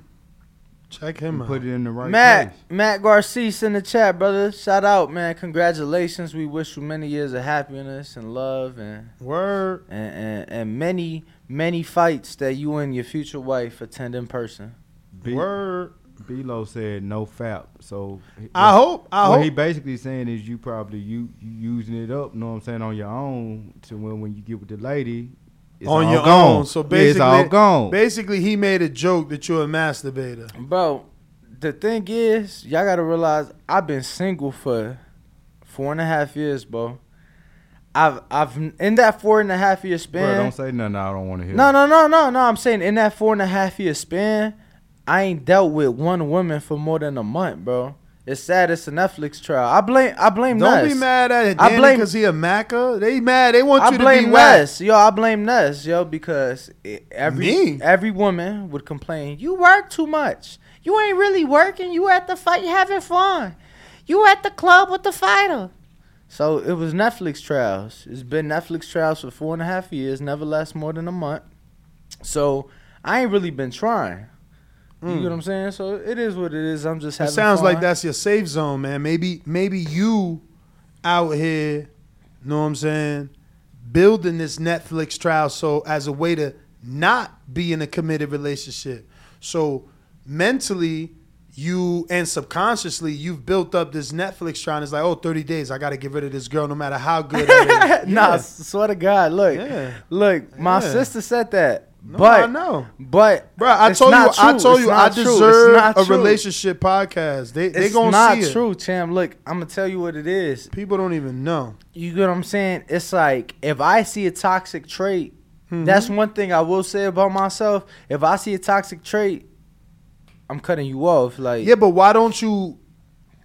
Check him out. put it in the right Matt place. Matt Garces in the chat, brother. Shout out, man. Congratulations. We wish you many years of happiness and love and Word. and, and, and many many fights that you and your future wife attend in person. B- Word. B-Lo said no fap. So he- I hope. I what hope. he basically saying is you probably you, you using it up. You Know what I'm saying on your own to when when you get with the lady. It's on all your gone. own. So Yeah, basically, it's all gone. basically, he made a joke that you're a masturbator. Bro, the thing is, y'all gotta realize I've been single for four and a half years, bro. I've I've in that four and a half year Bro, span. don't say nothing. I don't want to hear. No, no, no, no, no. I'm saying in that four and a half year span, I ain't dealt with one woman for more than a month, bro. It's sad. It's a Netflix trial. I blame. I blame. Don't Ness. be mad at I Danny blame- because he a Maca. They mad. They want I you to blame be whack. Ness, yo. I blame Ness, yo, because every Me? every woman would complain. You work too much. You ain't really working. You at the fight you're having fun. You at the club with the fighter. So it was Netflix trials. It's been Netflix trials for four and a half years. Never lasts more than a month. So I ain't really been trying. You Mm. get what I'm saying? So it is what it is. I'm just It having. sounds like that's your safe zone, man. Maybe maybe you out here, know what I'm saying, building this Netflix trial so as a way to not be in a committed relationship. So mentally you and subconsciously you've built up this Netflix trial. And it's like, oh, 30 days, I gotta get rid of this girl no matter how good that is. nah, Yeah. swear to God, look, Yeah. look, my Yeah. sister said that. No, but I know. But Bro, I it's told you, not I told It's you, I not true. It's deserve a true. relationship podcast. They they It's gonna not see it. true, Cham. Look, I'm gonna tell you what it is. People don't even know. You get what I'm saying? It's like if I see a toxic trait, Mhm. that's one thing I will say about myself. If I see a toxic trait, I'm cutting you off. Like Yeah, but why don't you?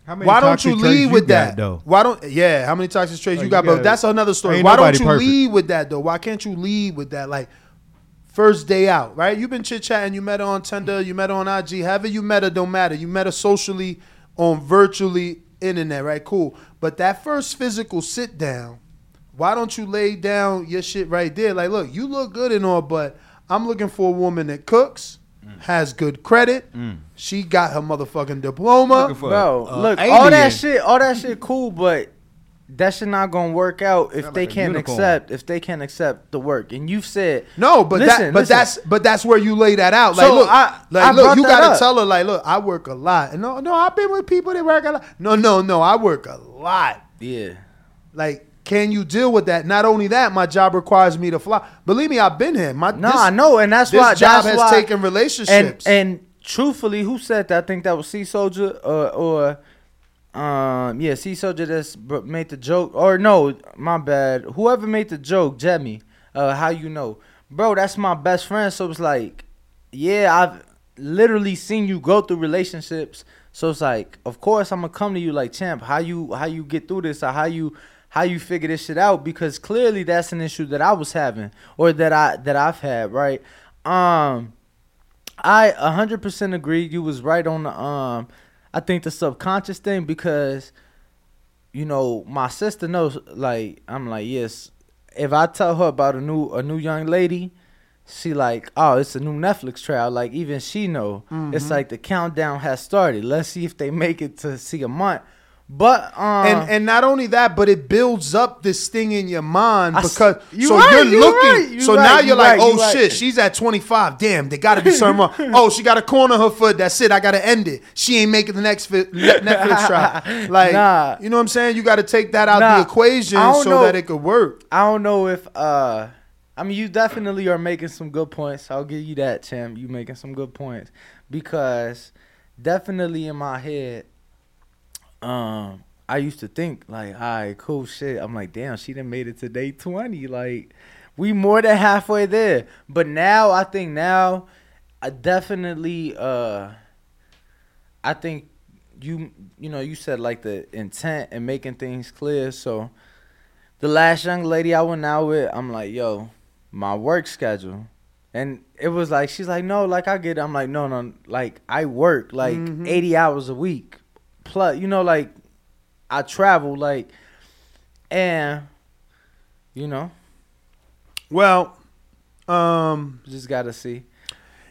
How many Why don't toxic you traits lead you with got, that though? Why don't? Yeah, how many toxic traits Like, you you got? But gotta- that's another story. Ain't Why don't you perfect. lead with that though? Why can't you lead with that? Like first day out, right? You've been chit chatting. You met her on Tinder. You met her on IG. However you met her, don't matter. You met her socially on virtually internet, right? Cool. But that first physical sit down, why don't you lay down your shit right there? Like, look, you look good and all, but I'm looking for a woman that cooks, has good credit. She got her motherfucking diploma. Bro, uh, look, alien. all that shit, all that shit, cool, but that shit not gonna work out if they like can't unicorn. accept if they can't accept the work. And you've said No, but Listen, that, but listen. that's, but that's where you lay that out. Like, So, look, I- like, I look, you gotta up. tell her, like, look, I work a lot. And no, no, I've been with people that work a lot. No, no, no, I work a lot. yeah. Like, can you deal with that? Not only that, my job requires me to fly. Believe me, I've been here. My No, this, I know, and that's this why job that's has why, taken and relationships. and truthfully, who said that? I think that was Sea Soldier uh, or or um yeah C Soldier that's made the joke or no my bad. Whoever made the joke Jemmy uh how you know? Bro that's my best friend so it's like yeah I've literally seen you go through relationships. So it's like of course I'm gonna come to you like champ how you how you get through this? Or how you how you figure this shit out? Because clearly that's an issue that I was having or that I that I've had right? Um I 100% agree. You was right on the um I think the subconscious thing because you know, my sister knows like I'm like, yes, if I tell her about a new a new young lady, she like, oh, it's a new Netflix trial. Like even she know. It's Mhm. like the countdown has started. Let's see if they make it to see a month. But um and and not only that, but it builds up this thing in your mind because you so right, you're you looking. right, you so right, now you you're like, oh shit, she's at 25. Damn, they got to be something wrong. Oh, she got a corner her foot. That's it. I got to end it. She ain't making the next fi- Net- Netflix trial. Like, Nah. you know what I'm saying? You got to take that out Nah, the equation so know. that it could work. I don't know if uh I mean you definitely are making some good points. I'll give you that, Tim. You making some good points. Because definitely in my head, um, I used to think like, all right, cool shit. I'm like, damn, she done made it to day twenty. Like, we more than halfway there. But now I think now I definitely uh I think you you know, you said like the intent and making things clear, so the last young lady I went out with, I'm like, yo, my work schedule. And it was like, she's like, no, like I get it. I'm like, no, no, like I work like Mhm. 80 hours a week. Plus, you know, like I travel, like, and, you know, Well, um, just gotta see.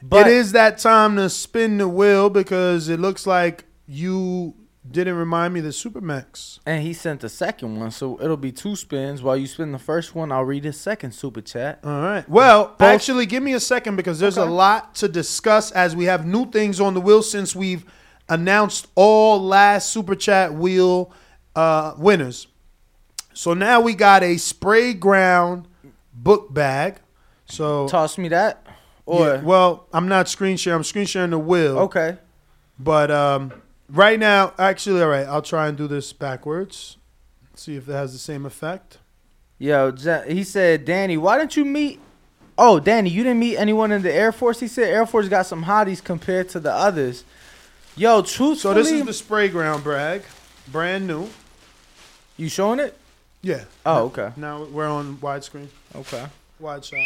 But- it is that time to spin the wheel because it looks like you didn't remind me of the Supermax. And he sent the second one, so it'll be two spins. While you spin the first one, I'll read his second super chat. All right. Well, actually, give me a second because there's a lot to discuss as we have new things on the wheel since we've announced all last super chat wheel uh, winners. So now we got a Sprayground book bag. So Toss me that. Or Yeah, well, I'm not screen sharing. I'm screen sharing the wheel. okay. But um, right now, actually, all right. I'll try and do this backwards. See if it has the same effect. Yo, he said, Danny, why didn't you meet? Oh, Danny, you didn't meet anyone in the Air Force. He said Air Force got some hotties compared to the others. Yo, truthfully, So this is the Sprayground brag, brand new. you showing it? Yeah. Oh, okay, Now we're on widescreen, okay. wide shot.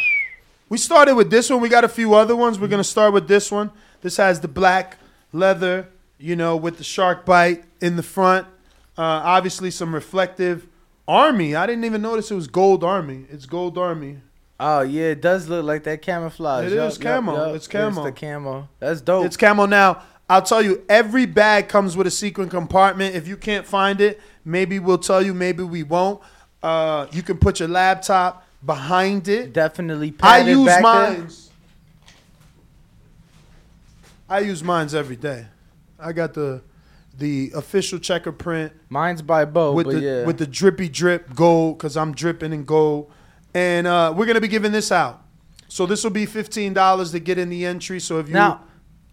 We started with this one. We got a few other ones. We're gonna start with this one. This has the black leather, you know, with the shark bite in the front. Uh, obviously, some reflective army. I didn't even notice it was gold army. It's gold army. Oh yeah, it does look like that camouflage. It Yup, is camo. yup. It's camo. It's the camo. That's dope. It's camo now. I'll tell you, every bag comes with a secret compartment. If you can't find it, maybe we'll tell you, maybe we won't. Uh, you can put your laptop behind it. definitely. I use there. mines. I use mines every day. I got the the official checker print Mine's by Bo, with but the yeah. with the drippy drip gold because I'm dripping in gold, and uh, we're gonna be giving this out. So this will be fifteen dollars to get in the entry. So if you Now,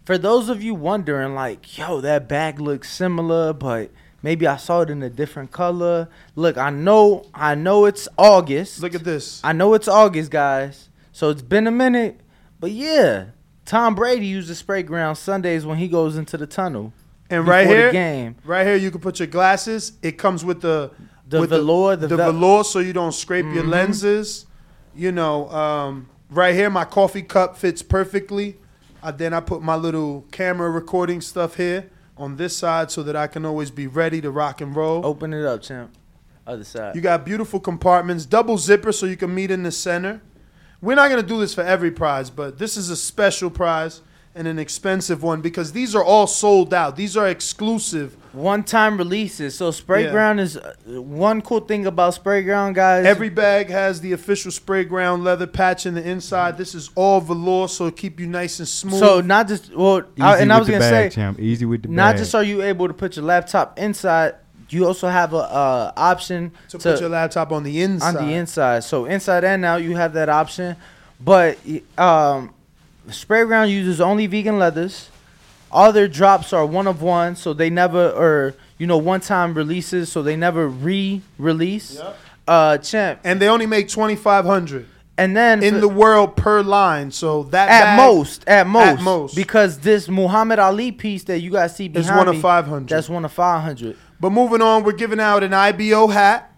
for those of you wondering, like, yo, that bag looks similar, but maybe I saw it in a different color. Look, I know, I know it's August. look at this, I know it's August, guys. So it's been a minute, but yeah, Tom Brady uses Sprayground Sundays when he goes into the tunnel. and right the here, game. right here, you can put your glasses. It comes with the The with velour, the the, vel- velour, so you don't scrape your Mhm. lenses. You know, um, right here, my coffee cup fits perfectly. Uh, then I put my little camera recording stuff here on this side so that I can always be ready to rock and roll. Open it up, champ. Other side. You got beautiful compartments, double zipper so you can meet in the center. We're not gonna do this for every prize, but this is a special prize and an expensive one because these are all sold out. These are exclusive. One time releases. So spray Yeah. ground is uh, one cool thing about Sprayground, guys. Every bag has the official Sprayground leather patch in the inside. This is all velour, so it keep you nice and smooth. so not just well, Easy I, and I was gonna bag, say, champ. Easy with the not bag. just are you able to put your laptop inside, you also have a uh, option to, to, put your laptop on the inside. on the inside. So inside and out, you have that option. But um, Sprayground uses only vegan leathers. All their drops are one of one, so they never or you know one time releases, so they never re-release. Yep. Uh, champ, And they only make twenty five hundred and then in for- the world per line. So that at bag most, at most, at most. because this Muhammad Ali piece that you guys see behind is one me, of five hundred. that's one of five hundred. But moving on, we're giving out an IBO hat.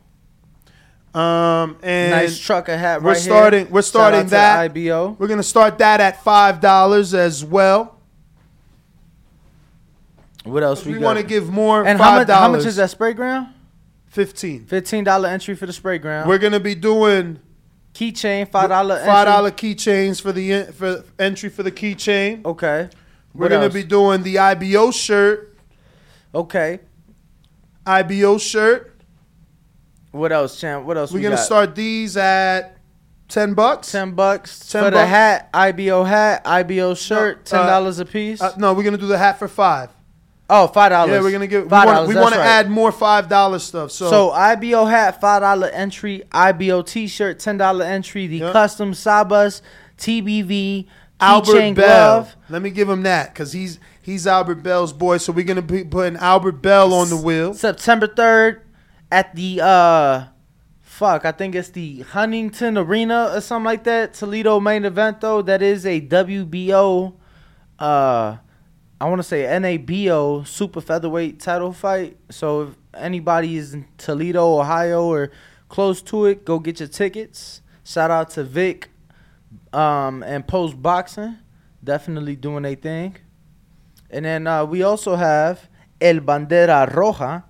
Um, and Nice trucker hat we're right starting. here. We're starting that. IBO. We're gonna start that at five dollars as well. What else We, we, want to give more. and how much? How much is that Sprayground? Fifteen. Fifteen dollar entry for the Sprayground. We're gonna be doing Keychain, five dollar. five dollar keychains for the for entry for the keychain. Okay. We're What gonna else? be doing the IBO shirt. Okay. IBO shirt. What else, champ? What else? We're we gonna got? start these at ten bucks. ten bucks 10 for the hat, IBO hat, IBO shirt, ten dollars a piece. Uh, no, we're gonna do the hat for five. oh, five dollars. Yeah, we're gonna give. We five want dollars. we want to right. add more five dollar stuff. So, So, IBO hat, five dollar entry. IBO T-shirt, ten dollar entry. The Yep. custom Sabas TBV Albert Bell. glove. Let me give him that because he's he's Albert Bell's boy. So we're gonna be putting Albert Bell on the wheel. September third at the uh, fuck, I think it's the Huntington Arena or something like that. Toledo main event though. That is a WBO. Uh, I want to say NABO super featherweight title fight. So if anybody is in Toledo, Ohio, or close to it, go get your tickets. Shout out to Vic um, and Post Boxing, definitely doing a thing. And then uh, we also have El Bandera Roja,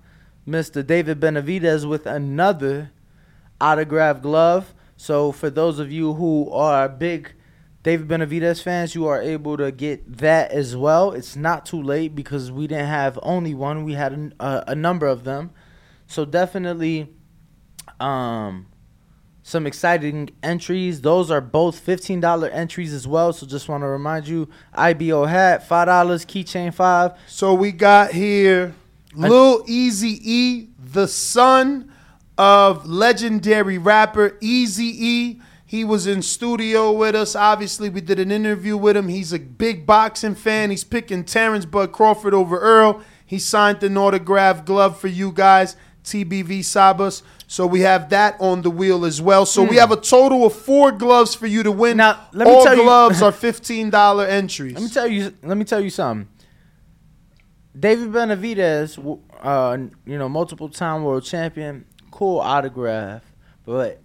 Mr. David Benavidez with another autographed glove. So for those of you who are big David Benavidez fans, you are able to get that as well. It's not too late because we didn't have only one; we had a, a, a number of them. So definitely, um, some exciting entries. Those are both fifteen dollar entries as well. So just want to remind you, IBO hat five dollars, keychain five. So we got here Lil Easy E, the son of legendary rapper Easy E. He was in studio with us. Obviously, we did an interview with him. He's a big boxing fan. He's picking Terence Bud Crawford over Errol. He signed an autographed glove for you guys, TBV Sabas. So we have that on the wheel as well. So we Hmm. have a total of four gloves for you to win. Now, let me All tell you- gloves are fifteen dollar entries. Let me tell you. Let me tell you something. David Benavidez, w- uh, you know, multiple time world champion, cool autograph, but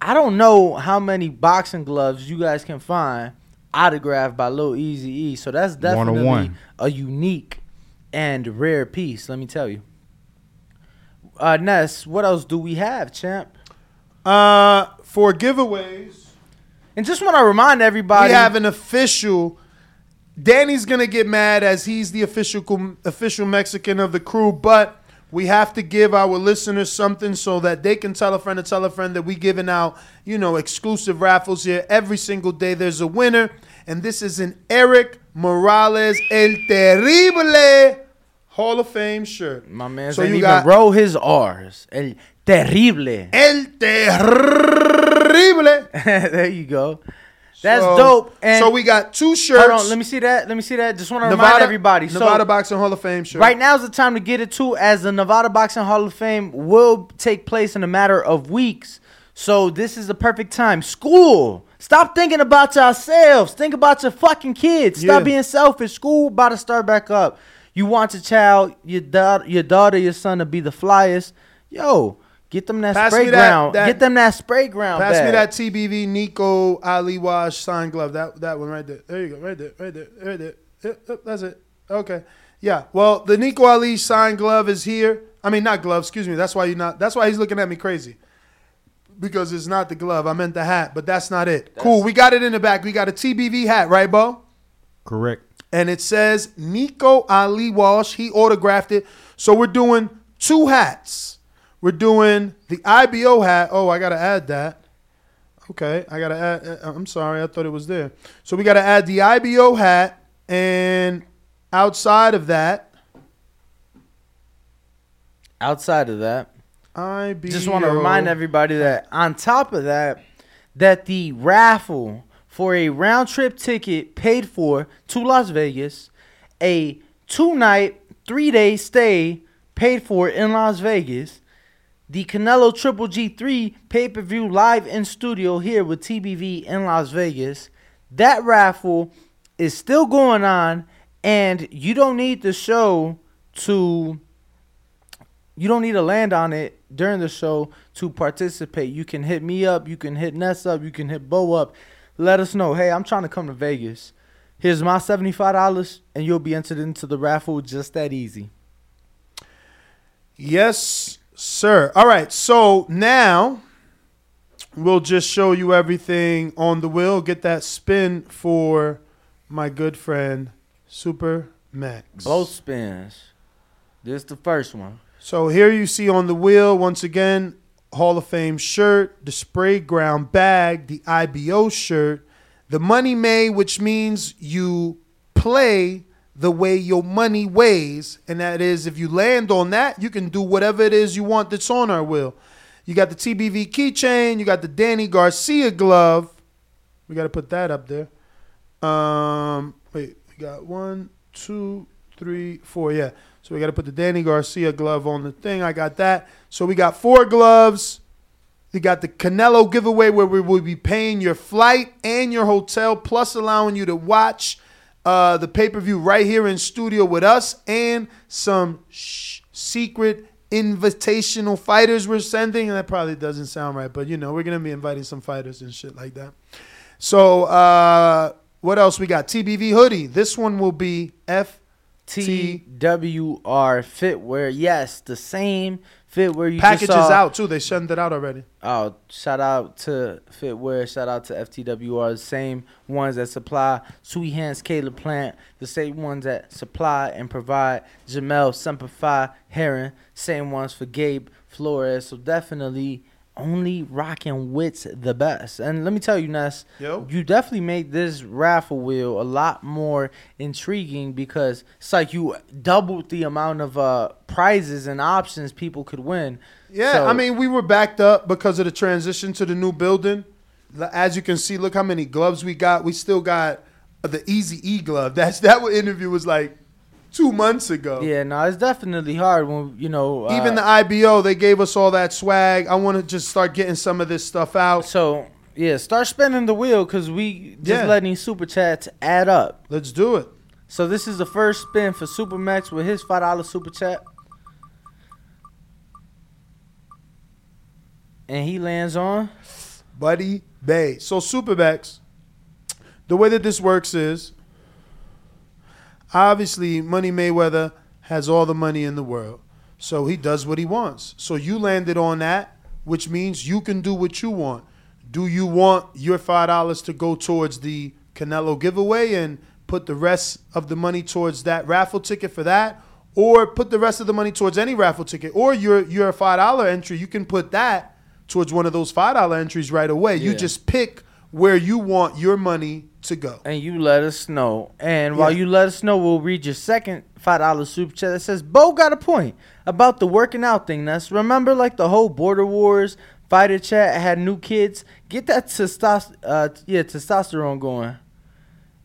I don't know how many boxing gloves you guys can find autographed by Lil Easy E. So that's definitely One-on-one. a unique and rare piece. Let me tell you. Uh, Ness, what else do we have, champ? Uh, for giveaways, and just want to remind everybody, we have an official. Danny's gonna get mad as he's the official official Mexican of the crew, but we have to give our listeners something so that they can tell a friend to tell a friend that we giving out, you know, exclusive raffles here every single day. There's a winner, and this is an Erik Morales El Terrible Hall of Fame shirt. My man So you even got- roll his R's. El terrible. El Terrible. there you go. That's So- dope. And so we got two shirts. Hold on, let me see that. Let me see that. Just want to remind Nevada- everybody. Nevada so Boxing Hall of Fame shirt. right now is the time to get it too, as the Nevada Boxing Hall of Fame will take place in a matter of weeks. So this is the perfect time. School. Stop thinking about yourselves. Think about your fucking kids. Stop Yeah. being selfish. School about to start back up. You want your child, your daughter, your daughter, your son to be the flyest. Yo, get them that Pass spray me that- ground. that- get them that Sprayground. Pass me that TBV Nico Ali Walsh sign glove. That that one right there. There you go. Right there. Right there. Right there. Yep, yep, that's it. Okay. Yeah. Well, the Nico Ali sign glove is here. I mean, not glove. Excuse me. That's why you not. That's why he's looking at me crazy. Because it's not the glove. I meant the hat, but that's not it. cool. We got it in the back. We got a TBV hat, right, Bo? Correct. and it says Nico Ali Walsh. He autographed it. So we're doing two hats. We're doing the IBO hat. Oh, I gotta add that. Okay, I gotta add. uh, I'm sorry, I thought it was there. So we gotta add the IBO hat, and outside of that, Outside of that, I just want to remind everybody that on top of that, that the raffle for a round trip ticket paid for to Las Vegas, a two night, three day stay paid for in Las Vegas, the Canelo Triple G3 pay per view live in studio here with TBV in Las Vegas. That raffle is still going on, and you don't need the show to you don't need to land on it during the show to participate. You can hit me up, you can hit Ness up, you can hit Bo up. Let us know, hey, I'm trying to come to Vegas. Here's my $75, and you'll be entered into the raffle just that easy. Yes, sir. All right. So now we'll just show you everything on the wheel. Get that spin for my good friend Super Max. Both spins. This the first one. So here you see on the wheel once again Hall of Fame shirt, the Sprayground bag, the IBO shirt, the money made, which means you play the way your money weighs, and that is if you land on that, you can do whatever it is you want that's on our wheel. You got the TBV keychain, you got the Danny Garcia glove. We got to put that up there. Um, wait, we got one, two, three, four. Yeah. So we got to put the Danny Garcia glove on the thing. I got that. So we got four gloves. We got the Canelo giveaway where we will be paying your flight and your hotel, plus allowing you to watch uh, the pay per view right here in studio with us, and some sh- secret invitational fighters we're sending. And that probably doesn't sound right, but you know we're gonna be inviting some fighters and shit like that. So uh, what else we got? TBV hoodie. This one will be FTWR Fitwear. Yes, the same Fitwear you Packages saw. out too. They sent it out already. Oh, shout out to Fitwear. Shout out to FTWR. The same ones that supply Sweet Hands Caleb Plant. The same ones that supply and provide Jamel Simplify Heron. Same ones for Gabe Flores. So definitely only rocking with the best. And let me tell you, Ness, Yo. you definitely made this raffle wheel a lot more intriguing because it's like you doubled the amount of uh, prizes and options people could win. Yeah, So- I mean, we were backed up because of the transition to the new building. As you can see, look how many gloves we got. We still got the Easy E glove. That's that What interview was like two months ago. Yeah, no, it's definitely hard when you know. Even the uh, IBO, they gave us all that swag. I want to just start getting some of this stuff out. So yeah, start spinning the wheel because we just Yeah. letting these super chats add up. Let's do it. So this is the first spin for Supermax with his five dollar super chat, and he lands on. Buddy Bay. So Supermax, the way that this works is obviously Money Mayweather has all the money in the world. So he does what he wants. So you landed on that, which means you can do what you want. Do you want your five dollars to go towards the Canelo giveaway and put the rest of the money towards that raffle ticket for that? Or put the rest of the money towards any raffle ticket? Or your your five dollar entry, you can put that towards one of those five dollar entries right away. You just pick where you want your money to go. and you let us know. And while you let us know, we'll read your second five dollar super chat that says Bo got a point about the working out thing. That's remember like the whole border wars fighter chat had new kids. Get that testos uh yeah testosterone going.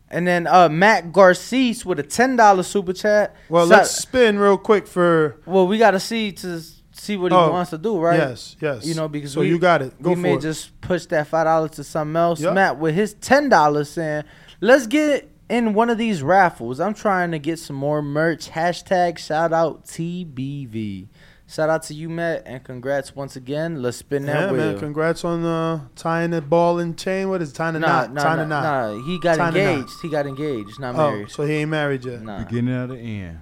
And then uh Matt Garces with a ten dollar super chat. Well, So- let's spin real quick for well we got to see to see what he Oh, wants to do, right? yes, yes. You know because So we, you got it. Go we for may it. just push that five dollars to something else. Yep. Matt with his ten dollars saying, "Let's get in one of these raffles. I'm trying to get some more merch. Hashtag shout out TBV. Shout out to you, Matt, and congrats once again. Let's spin that yeah, wheel. man. Congrats on uh, tying the ball and chain. What is it? tying the Nah, knot? nah, tying nah, the knot. nah. He got Tying engaged. He got engaged. Not Oh, married. so he ain't married yet. Nah. Beginning of the end.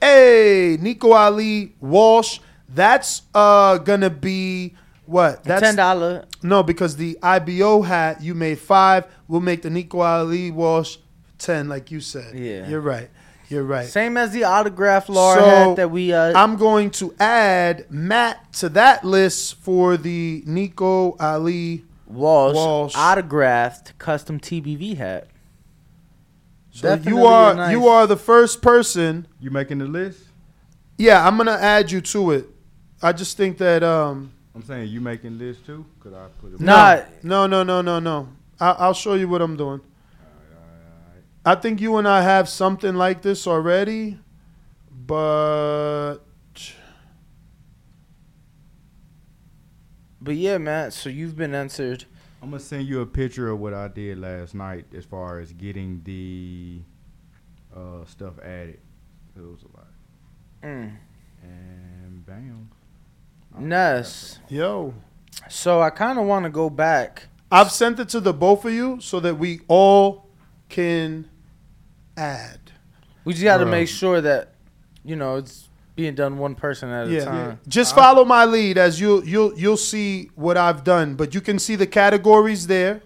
Hey, Nico Ali Walsh. That's uh gonna be what? That's ten dollar. No, because the IBO hat you made five. We'll make the Nico Ali Walsh ten, like you said. Yeah. you're right. You're right. Same as the autograph Laura So, hat that we. Uh, I'm going to add Matt to that list for the Nico Ali Walsh, Walsh. autographed custom TBV hat. So Definitely you are nice- you are the first person. You making the list? Yeah, I'm gonna add you to it. I just think that um. I'm saying you making list too? Could I put it? Nah. No, no, no, no, no. I, I'll show you what I'm doing. I think you and I have something like this already, but But yeah, man. So you've been answered. I'm gonna send you a picture of what I did last night as far as getting the uh, stuff added. It was a lot. Mm. And bam. Ness. yo, So I kind of want to go back. I've sent it to the both of you so that we all can add. We just got to make sure that you know it's being done one person at a Yeah, time. just follow my lead as you you'll you'll see what I've done. But you can see the categories there,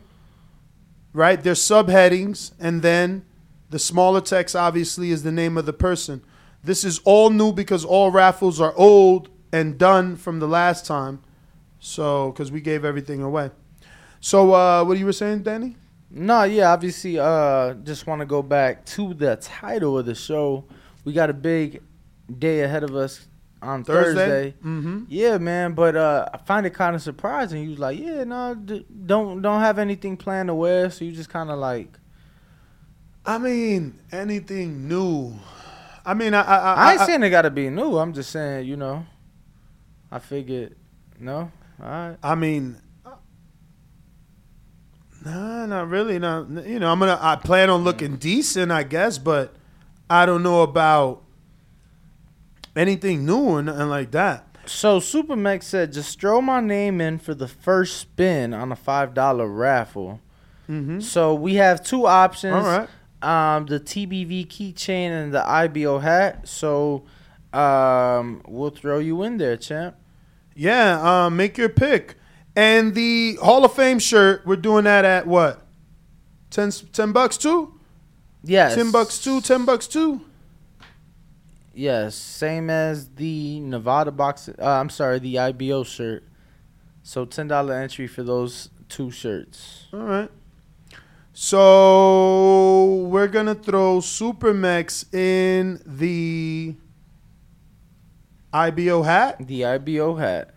right? There's subheadings, and then the smaller text obviously is the name of the person. This is all new because all raffles are old and done from the last time. So, because we gave everything away. So, uh, what you were saying, Danny? No, yeah, obviously, uh, just want to go back to the title of the show. We got a big day ahead of us on Thursday? Thursday. Mhm. Yeah, man, but uh, I find it kind of surprising. You was like, yeah, no, d- don't don't have anything planned to wear, so you just kind of like. I mean, anything new? I mean, I I, I, I ain't I- saying it got to be new. I'm just saying, you know, I figured, no, all right. I mean, nah, not really. Not you know, I'm gonna. I plan on looking decent, I guess, but I don't know about anything new or nothing like that. So Supermax said, just throw my name in for the first spin on a five dollar raffle. Mm-hmm. So we have two options. All right. um, the TBV keychain and the IBO hat. So um, we'll throw you in there, champ. Yeah, um, make your pick. And the Hall of Fame shirt, we're doing that at what? 10, 10 bucks too? Yes. 10 bucks too, 10 bucks too? Yes, same as the Nevada box. Uh, I'm sorry, the IBO shirt. So ten dollar entry for those two shirts. All right. So we're gonna throw Supermax in the IBO hat. The IBO hat,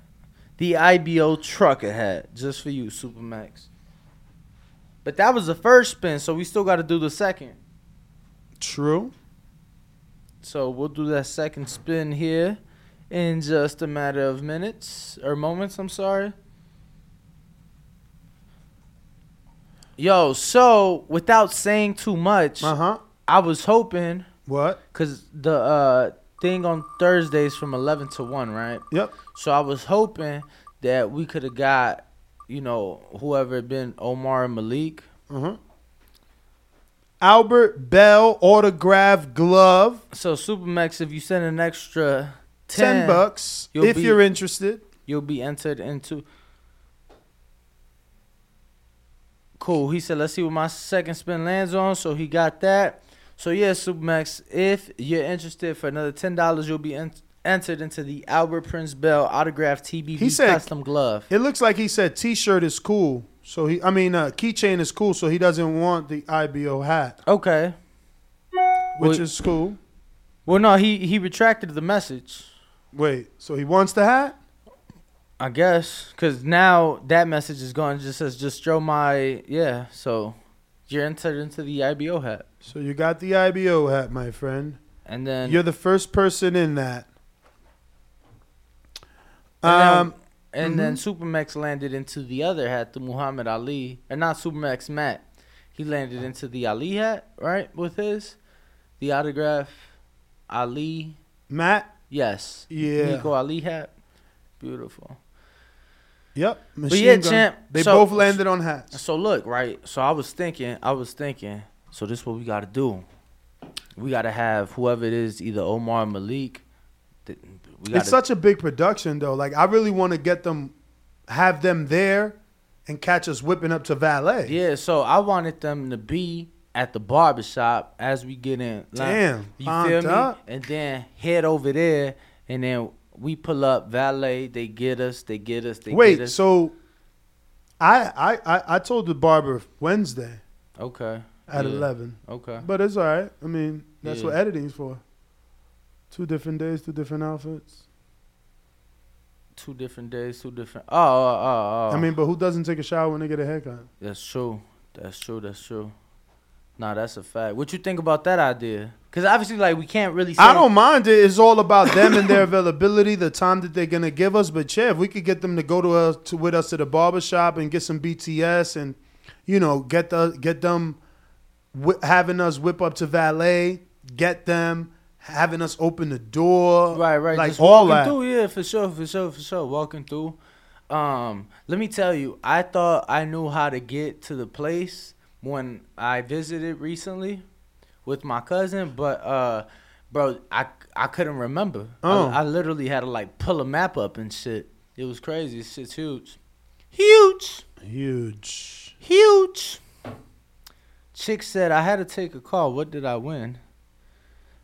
the IBO trucker hat, just for you, Supermax. But that was the first spin, so we still got to do the second. True. So we'll do that second spin here in just a matter of minutes or moments. I'm sorry. Yo, so without saying too much, uh huh. I was hoping what? Cause the uh, thing on Thursdays from eleven to one, right? Yep. So I was hoping that we could have got, you know, whoever had been Omar and Malik. Uh-huh. Albert Bell autograph glove. So Supermax, if you send an extra 10, 10 bucks if be- you're interested. You'll be entered into. Cool. He said, "Let's see what my second spin lands on." So he got that. So yeah, Supermax, if you're interested for another ten dollars, you'll be en- entered into the Albert Prince Bell autograph TBV He said custom glove. It looks like he said T-shirt is cool. So he, I mean, uh, keychain is cool. So he doesn't want the IBO hat, Okay. which Well- is cool. Well, no, he he retracted the message. Wait, so he wants the hat? I guess because now that message is gone. It just says just throw my yeah. So you're entered into the IBO hat, So you got the IBO hat, my friend. and then You're the first person in that. And then, Um, and then Supermax landed into the other hat, the Muhammad Ali, and not Supermax Matt. He landed into the Ali hat, right, with his the autograph Ali. Matt. Yes. Yeah. Nico Ali hat. Beautiful. Yep. But Machine yeah, gun. champ. They so- both landed on hats. So look, right. So I was thinking, I was thinking. So this is what we got to do. We got to have whoever it is, either Omar or Malik. th- We gotta, It's such a big production, though. Like I really want to get them, have them there, and catch us whipping up to valet. Yeah, so I wanted them to be at the barbershop as we get in. line. Damn, you feel me? up. And then head over there, and then we pull up valet. They get us. They get us. They get Wait, us. so I, I I I told the barber Wednesday okay. At Yeah. eleven. Okay. But it's all right. I mean, that's Yeah. what editing's for. Two different days, two different outfits. Two different days, two different. Oh, oh, oh, oh. I mean, but who doesn't take a shower when they get a haircut? that's true. That's true. That's true. Nah, that's a fact. What you think about that idea? Because obviously, like, we can't really. I don't mind it. It's all about them and their availability, the time that they're gonna give us. But yeah, if we could get them to go to us to with us to the barber shop and get some BTS and you know get the get them whi having us whip up to valet, get them having us open the door, Right, right. like Just all walking that. through, yeah, for sure, for sure, for sure. Walking through. Um, let me tell you, I thought I knew how to get to the place when I visited recently with my cousin, but uh, bro, I I couldn't remember. Oh. I, I literally had to like pull a map up and shit. It was crazy. Shit's huge, huge, Huge. huge. Chick said I had to take a call. What did I win?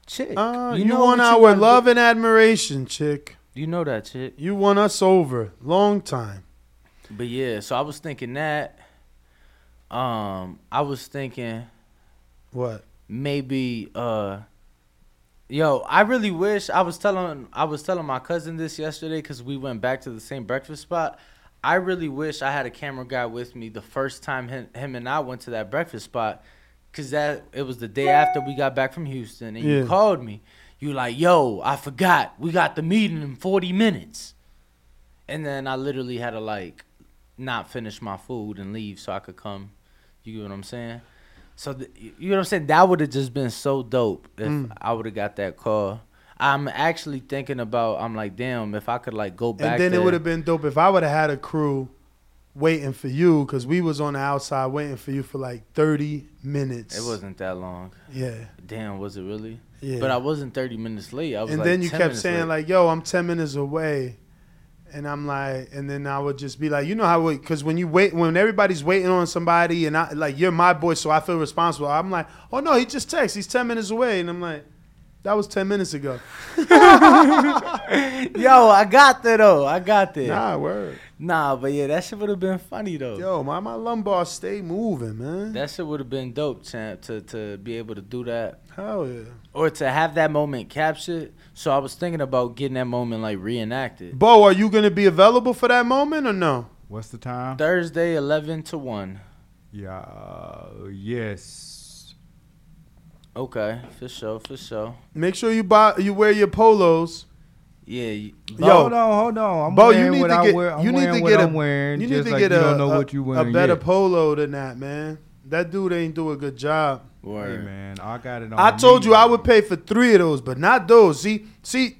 Chick, Uh, you, know won you our love and admiration, chick. You know that chick. You won us over. Long time. But yeah, so I was thinking that. Um, I was thinking What? maybe uh yo, I really wish I was telling I was telling my cousin this yesterday cuz we went back to the same breakfast spot. I really wish I had a camera guy with me the first time him, him and I went to that breakfast spot cuz that it was the day after we got back from Houston and Yeah. you called me. You like, "Yo, I forgot. We got the meeting in 40 minutes." And then I literally had to like not finish my food and leave so I could come. You get what I'm saying? So th- you know what I'm saying? That would have just been so dope if Mm. I would have got that call. I'm actually thinking about. I'm like, damn, if I could like go back. And then it would have been dope if I would have had a crew waiting for you because we was on the outside waiting for you for like 30 minutes. It wasn't that long. Yeah. Damn, was it really? Yeah. But I wasn't 30 minutes late. I was and like then you 10 kept saying late. like, "Yo, I'm 10 minutes away." And I'm like, and then I would just be like, you know how, because when you wait, when everybody's waiting on somebody, and I like you're my boy, so I feel responsible. I'm like, oh no, he just texted, he's 10 minutes away, and I'm like, that was 10 minutes ago. Yo, I got that though. I got that. Nah, word. Nah, but yeah, that shit would have been funny though. Yo, my my lumbar stay moving, man. That shit would have been dope, champ, to to be able to do that. Hell yeah. Or to have that moment captured. So I was thinking about getting that moment like reenacted. Bo, are you gonna be available for that moment or no? What's the time? Thursday, eleven to one. Yeah. Uh, yes. Okay, for sure, for sure. Make sure you buy you wear your polos. Yeah. You, Yo, hold on, hold on. I'm Bo, you need to get wear. I'm you need to get a I'm wearing. you need to like get a, know a, what you a better yet. polo than that, man. That dude ain't do a good job. Hey man, I got it on. I told me. you I would pay for three of those, but not those. See, see,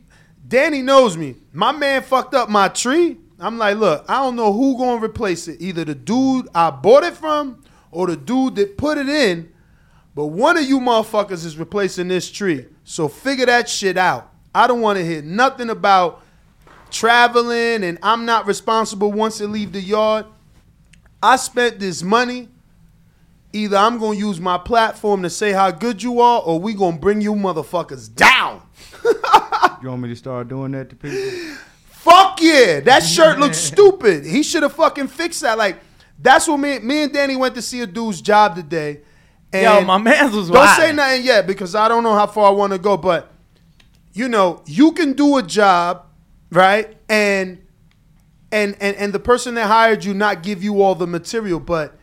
Danny knows me. My man fucked up my tree. I'm like, look, I don't know who gonna replace it. Either the dude I bought it from or the dude that put it in. But one of you motherfuckers is replacing this tree. So figure that shit out. I don't want to hear nothing about traveling and I'm not responsible once it leave the yard. I spent this money. Either I'm gonna use my platform to say how good you are, or we gonna bring you motherfuckers down. You want me to start doing that to people? Fuck yeah, that shirt looks stupid. He should have fucking fixed that. Like that's what me, me and Danny went to see a dude's job today. And Yo, my man's was Don't say nothing yet because I don't know how far I want to go. But you know, you can do a job, right? And and and and the person that hired you not give you all the material, but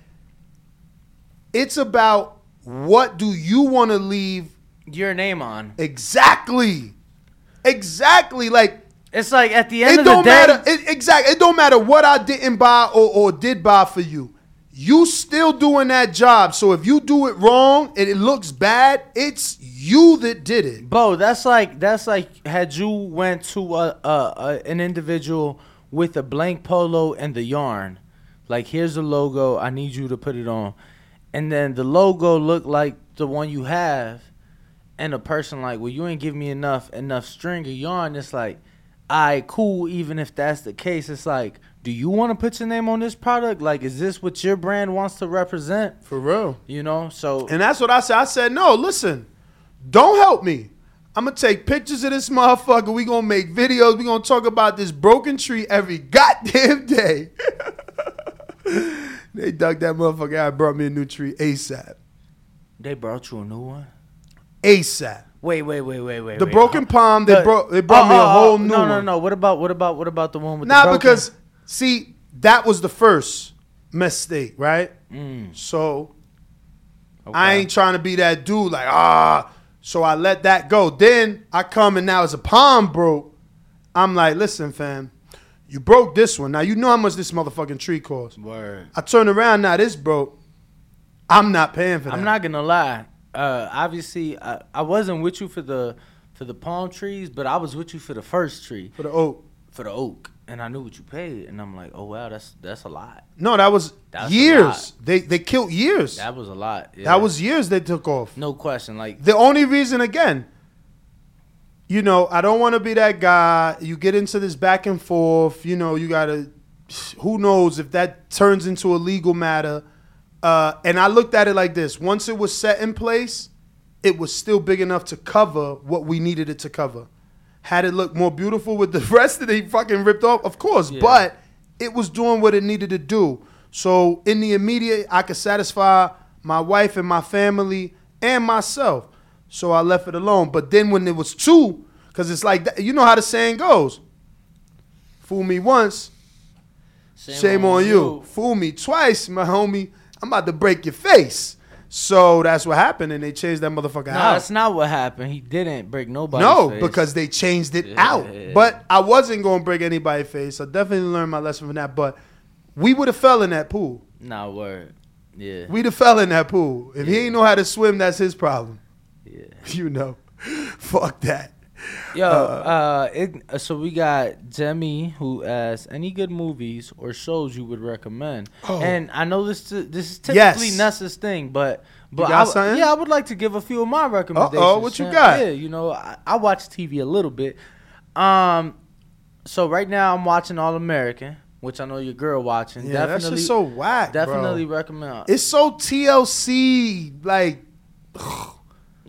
it's about what do you want to leave Your name on. exactly, exactly like It's like at the end it of the don't day. matter. It, exactly. It don't matter what I didn't buy or, or did buy for you. You still doing that job. So if you do it wrong and it looks bad, it's you that did it. Bo, that's like that's like had you went to a, a, a an individual with a blank polo and the yarn, like here's the logo, I need you to put it on, and then the logo looked like the one you have, and the person like, well, you ain't give me enough enough string of yarn. It's like, I cool. Even if that's the case, it's like, do you want to put your name on this product? Like, is this what your brand wants to represent? For real. You know, so And that's what I said. I said, no, listen, don't help me. I'm gonna take pictures of this motherfucker. We gonna make videos. We gonna talk about this broken tree every goddamn day. they dug that motherfucker out, brought me a new tree ASAP. they brought you a new one. ASAP. Wait, wait, wait, wait, wait. The wait. broken palm, they The- brought they brought Oh, me a oh, whole oh, new no, one. No, no, no. What about what about what about the one with Nah, the broken? because see, that was the first mistake, right? Mm. So I ain't trying to be that dude like ah. So I let that go. Then I come and now as a palm broke. I'm like, listen, fam, you broke this one. Now you know how much this motherfucking tree costs. Word. I turn around now, this broke. I'm not paying for that. I'm not gonna lie. Uh, obviously, I, I wasn't with you for the for the palm trees, but I was with you for the first tree, for the oak. for the oak, and I knew what you paid, and I'm like, oh wow, that's that's a lot. No, that was That's a years. lot. They they killed years. That was a lot. yeah. That was years they took off. no question. Like The only reason, again, you know, I don't want to be that guy. You get into this back and forth. You know, you gotta. Who knows if that turns into a legal matter? Uh, and I looked at it like this: once it was set in place, it was still big enough to cover what we needed it to cover. Had it looked more beautiful with the rest that they fucking ripped off, of course, Yeah. but it was doing what it needed to do. So in the immediate, I could satisfy my wife and my family and myself. So I left it alone. But then when it was two, because it's like that, you know how the saying goes: "Fool me once, shame, on, you. Fool me twice, my homie. I'm about to break your face." So that's what happened, and they changed that motherfucker out. no, out. that's not what happened. He didn't break nobody. No, face. because they changed it Yeah. out. But I wasn't going to break anybody's face. I definitely learned my lesson from that. But we would have fell in that pool. nah, word. Yeah. We'd have fell in that pool. If he ain't know how to swim, that's his problem. Yeah. You know, fuck that. Yo, uh, it, uh, so we got Demi who asks any good movies or shows you would recommend. Oh. And I know this this is typically Yes. Nessa's thing, but but got I w- yeah, I would like to give a few of my recommendations. Uh-oh, what you got? Yeah, you know, I, I watch TV a little bit. Um, so right now I'm watching All American, which I know your girl watching. Yeah, that's just so whack. bro. definitely recommend. It's so TLC. Like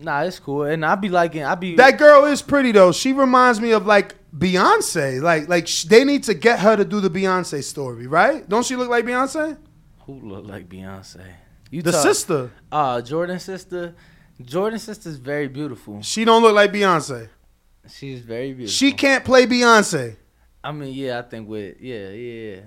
Nah, it's cool, and I be liking. I be that girl is pretty though. She reminds me of like Beyonce. Like like sh- they need to get her to do the Beyonce story, right? Don't she look like Beyonce? Who look like Beyonce? You The sister. Uh Jordan's sister. Jordan's sister's very beautiful. She don't look like Beyonce. She's very beautiful. She can't play Beyonce. I mean, yeah, I think with yeah, yeah, yeah.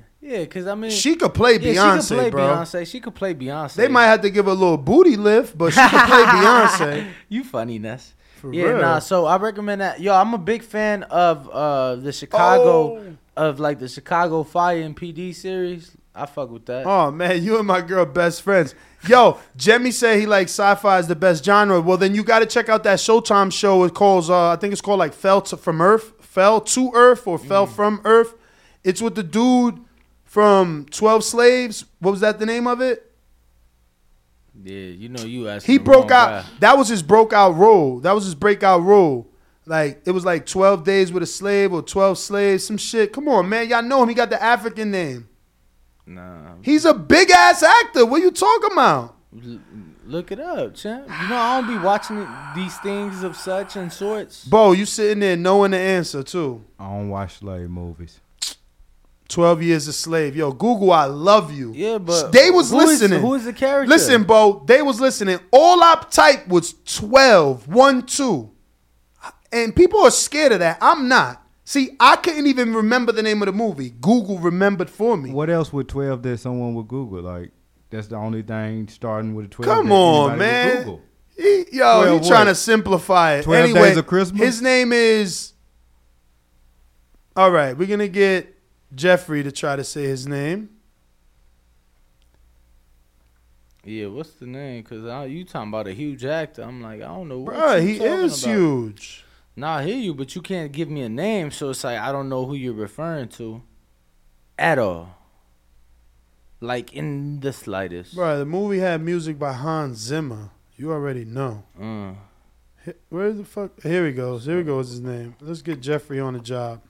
Cause I mean, She could play yeah, Beyonce, she could play bro. Beyonce. She could play Beyonce. They might have to give her a little booty lift, but she could play Beyonce. you funny, Ness. For yeah, real. nah. So I recommend that. Yo, I'm a big fan of uh the Chicago Oh. of like the Chicago Fire and PD series. I fuck with that. Oh man, you and my girl best friends. Yo, Jemmy said he likes sci-fi is the best genre. Well, then you got to check out that Showtime show. It calls, uh, I think it's called like Fell to, from Earth, Fell to Earth, or Fell from Earth. It's with the dude from Twelve Slaves. What was that the name of it? Yeah, you know you asked. He broke out. That was his broke out role. That was his breakout role. Like it was like twelve days with a slave or twelve slaves, some shit. Come on, man, y'all know him. He got the African name. Nah, He's a big ass actor. What you talking about? look it up, champ. You know I don't be watching it, these things of such and sorts. Bo, you sitting there knowing the answer too. I don't watch slave movies. 12 years a slave. Yo, Google, I love you. Yeah, but they was who is- listening. who is the character? Listen, Bo, they was listening. All I typed was 12, 1, 2. And people are scared of that. I'm not. See, I couldn't even remember the name of the movie. Google remembered for me. What else would 12 that someone would Google? Like, that's the only thing starting with a 12. Come that on, man. Google. He, yo, 12 he trying to simplify it. 12 anyway, Days of Christmas? His name is. All right, we're gonna get Jeffrey to try to say his name. Yeah, what's the name? Cause I, you talking about a huge actor. I'm like, I don't know. What Bruh, he is about. huge. Nah, I hear you, but you can't give me a name, so it's like I don't know who you're referring to, at all. Like in the slightest. Bro, the movie had music by Hans Zimmer. You already know. Mm. Where the fuck? Here he goes. Here he goes. His name. Let's get Jeffrey on the job.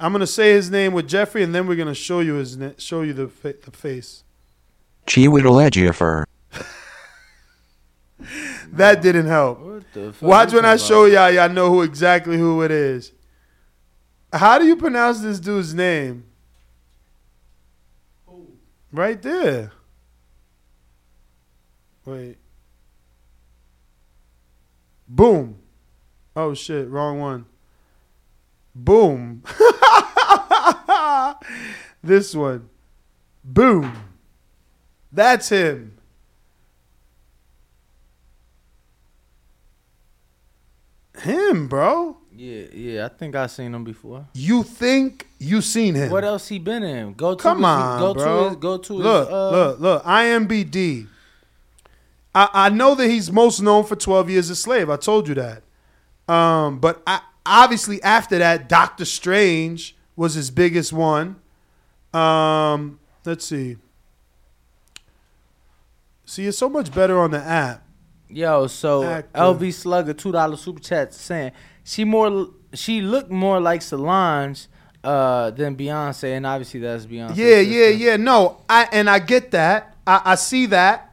I'm gonna say his name with Jeffrey, and then we're gonna show you his na- show you the fa- the face. Chiwetel That didn't help. What the fuck Watch when I talking show y'all. Y'all know who exactly who it is. How do you pronounce this dude's name? Right there. Wait. Boom. Oh shit, wrong one. Boom. this one. Boom. That's him. Him, bro. Yeah, yeah. I think I seen him before. You think you seen him? What else he been in? Go to Come his, on, go bro. to his go to look, his uh, look, look. IMBD. I, I know that he's most known for Twelve Years a Slave. I told you that. Um, but I, obviously after that, Doctor Strange was his biggest one. Um, let's see. See, it's so much better on the app. Yo, so Actor. LV Slugger two dollar super chat saying she more she looked more like Solange uh than Beyonce, and obviously that's Beyonce. Yeah, yeah, yeah. No, I and I get that. I, I see that,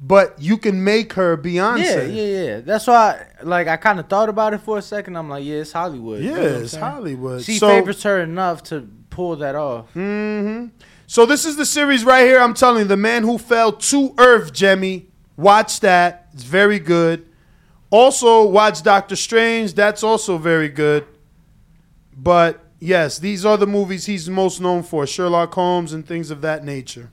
but you can make her Beyonce. Yeah, yeah, yeah. That's why, like, I kind of thought about it for a second. I'm like, yeah, it's Hollywood. You Yeah, know it's? Hollywood. She So- favors her enough to pull that off. hmm So this is the series right here. I'm telling you, the man who fell to earth, Jemmy. Watch that. It's very good. Also, watch Doctor Strange. That's also very good. But yes, these are the movies he's most known for: Sherlock Holmes and things of that nature.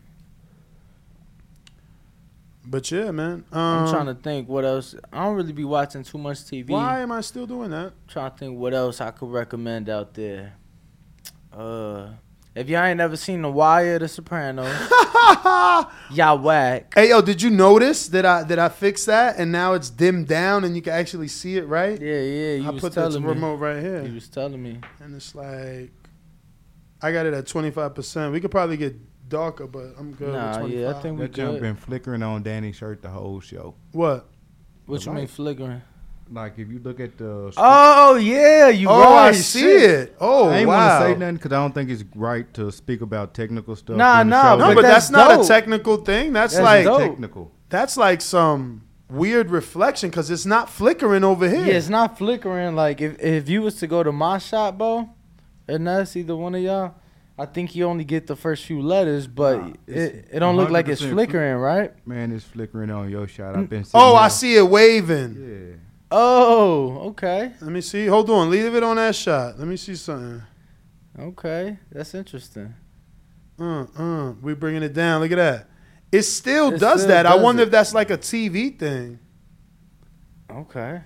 But yeah, man. Um, I'm trying to think what else. I don't really be watching too much TV. Why am I still doing that? trying to think what else I could recommend out there. Uh, If y'all ain't never seen The Wire, The Sopranos, y'all whack. Hey yo, did you notice that I that I fixed that and now it's dimmed down and you can actually see it right? Yeah, yeah. You I put the remote right here. He was telling me. And it's like I got it at twenty five percent. We could probably get darker, but I'm good Nah, with twenty five. yeah, I think we That jump good. been flickering on Danny's shirt the whole show. What? What The you mean light. flickering? Like if you look at the. Oh yeah, you Oh, right. I see it. Oh, I ain't wow. want to say nothing because I don't think it's right to speak about technical stuff. Nah, during the nah, show. No, But but that's that's, not dope. a technical thing. That's, That's like dope. technical. that's like some weird reflection because it's not flickering over here. Yeah, it's not flickering. Like if if you was to go to my shop, bro, and that's either one of y'all, I think you only get the first few letters, but Nah, it, it don't look like it's 100% flickering, right? Man, it's flickering on your shot. I've been. oh, sitting I see it waving. Yeah. Oh, okay, Let me see. Hold on. Leave it on that shot. Let me see something. okay, that's interesting. Uh, uh. We bringing it down. Look at that. It still It does still that. I wonder it. if that's like a TV thing. Okay.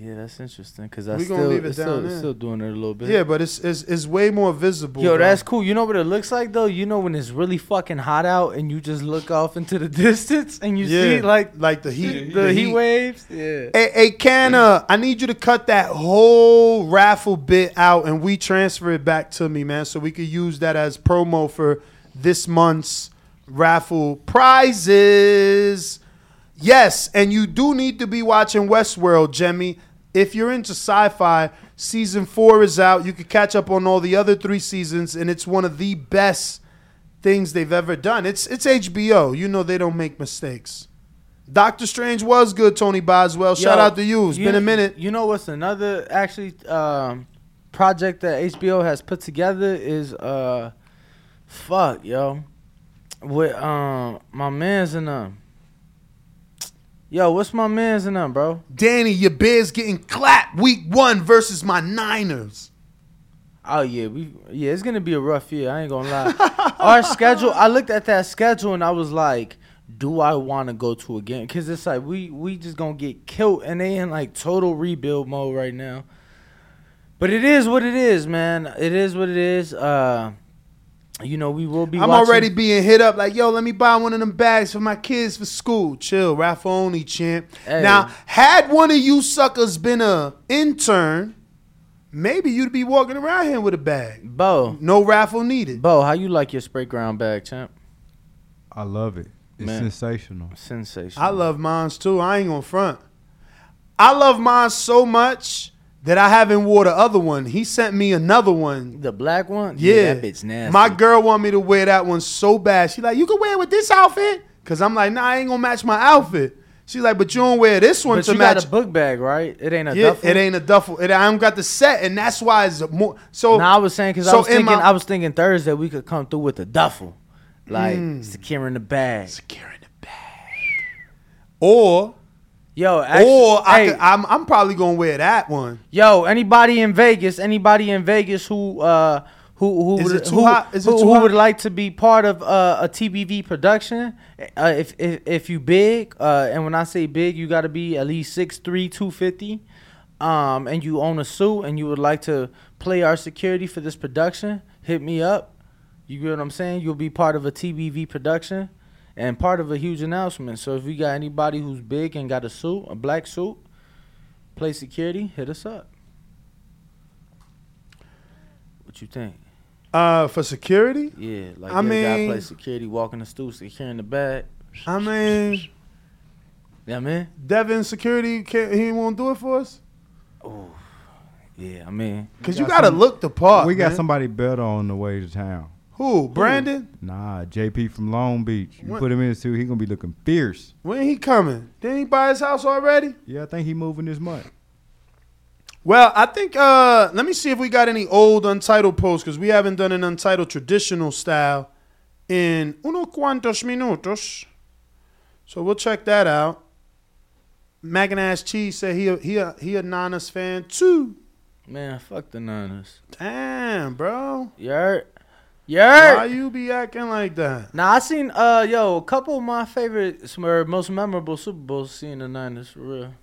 Yeah, that's interesting because I We still, leave it it's down still, it's still doing it a little bit. Yeah, but it's it's, it's way more visible. Yo, bro. that's cool. You know what it looks like though? You know when it's really fucking hot out and you just look off into the distance and you see like like the heat. the, heat, waves? Yeah. Hey, hey, Canna, I need you to cut that whole raffle bit out and we transfer it back to me, man, so we could use that as promo for this month's raffle prizes. Yes, and you do need to be watching Westworld, Jemmy. If you're into sci-fi, season four is out. You could catch up on all the other three seasons, and it's one of the best things they've ever done. It's it's HBO. You know they don't make mistakes. Doctor Strange was good, Tony Boswell. Shout Yo, out to you. It's been a minute. You know what's another actually um, project that HBO has put together is uh, fuck yo, with um my man's in them. Yo, what's my man's in them, bro? Danny, your Bears getting clapped week one versus my Niners. Oh yeah, we yeah, it's gonna be a rough year. I ain't gonna lie. Our schedule. I looked at that schedule and I was like, do I want to go to a game? Cause it's like we we just gonna get killed and they in like total rebuild mode right now. But it is what it is, man. It is what it is. Uh, you know we will be. I'm watching- already being hit up like, yo, let me buy one of them bags for my kids for school. Chill, raffle only, champ. Hey. Now, had one of you suckers been a intern, maybe you'd be walking around here with a bag. Bo. No raffle needed. Bo, how you like your Sprayground bag, champ? I love it. It's Man. sensational. Sensation. I love mines too. I ain't gonna front. I love mine so much that I haven't wore the other one. He sent me another one. the black one. Yeah, that bitch nasty. My girl want me to wear that one so bad. She like, you can wear it with this outfit. Cause I'm like, nah, I ain't gonna match my outfit. She's like, but you don't wear this one but to you match. got a book bag, right? It ain't a yeah, duffel. it ain't a duffel. It, I don't got the set, and that's why it's more. So No, I was saying because I was thinking my- I was thinking Thursday we could come through with a duffel, like Mm. securing the bag. Securing the bag. Or Yo, actually, or I hey, could, I'm I'm probably gonna wear that one. yo, anybody in Vegas, anybody in Vegas who uh who who would, who, hot? Is it who, who would like to be part of uh, a TBV production? Uh, if, if if you big, uh, and when I say big, you got to be at least 6'3", 250, um, and you own a suit, and you would like to play our security for this production, hit me up. You get what I'm saying? You'll be part of a TBV production and part of a huge announcement. So if you got anybody who's big and got a suit, a black suit, play security, hit us up. What you think? Uh, for security, Yeah, like I I mean, mean- play security, walk in the stool, securing the bag. I mean, Yeah, man. Devin security can't he won't do it for us Oh, yeah. I mean, because We you got gotta some- look the part. we got man. somebody better on the way to town. Who? Brandon? Nah, JP from Long Beach. You What? put him in too. he gonna be looking fierce. When he coming? Didn't he buy his house already? Yeah, I think he moving this month. Well, I think uh let me see if we got any old untitled posts because we haven't done an untitled traditional style in uno cuantos minutos. So we'll check that out. Mac and Ass Cheese said he a, he a, he a Niners fan too. man, fuck the Niners. Damn, bro. You heard? You Why you be acting like that? Now I seen uh yo a couple of my favorite, most memorable Super Bowls. Seeing the Niners for real.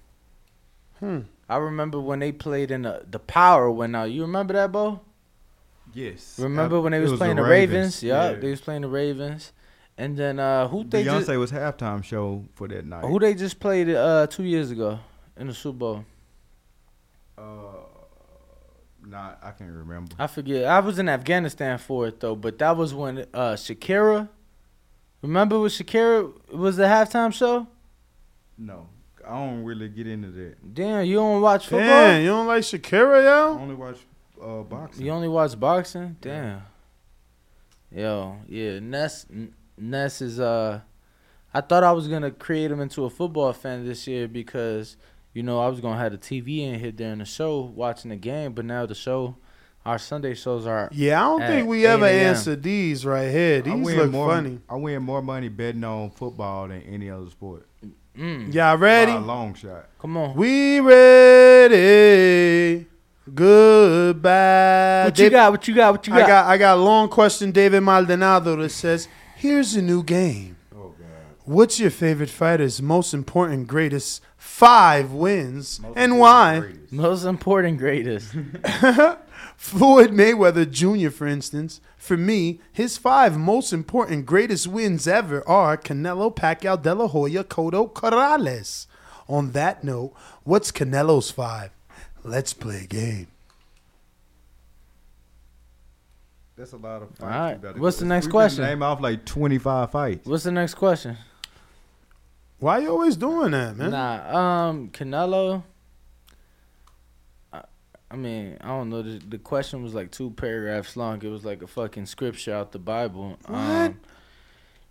Hmm. I remember when they played in the the Power went out. You remember that, Bo? Yes. Remember Uh, when they was, was playing the the Ravens? Ravens, Yeah, yeah. they was playing the Ravens. And then uh who they Beyonce just was halftime show for that night. who they just played uh two years ago in the Super Bowl? Uh, not I can't remember. I forget. I was in Afghanistan for it though, but that was when uh Shakira. Remember with Shakira was the halftime show? No, I don't really get into that. Damn, you don't watch football? Damn, you don't like Shakira, yo. I only watch uh, boxing. You only watch boxing? Damn. Yo, yeah, Ness Ness is uh I thought I was gonna create him into a football fan this year because, you know, I was gonna have the TV in here during the show watching the game, but now the show our Sunday shows are Yeah, I don't at think we ever 8 answered these right here. I These win look more, funny. I win more money betting on football than any other sport. Mm. Y'all ready? By a long shot. Come on. We ready. Goodbye. What you got? What you got? What you I got? got I got a long question, David Maldonado, that says, "Here's a new game. Oh God. What's your favorite fighter's most important, greatest five wins, and why?" Most important greatest. Floyd Mayweather Jr., for instance, for me, his five most important greatest wins ever are Canelo, Pacquiao, De La Hoya, Cotto, Corrales. On that note, what's Canelo's five? Let's play a game. That's a lot of fights. All right. What's the next we can question? Name off like twenty five fights. What's the next question? Why you always doing that, man? Nah, um, Canelo. I, I mean, I don't know. The, the question was like two paragraphs long. It was like a fucking scripture out the Bible. Um,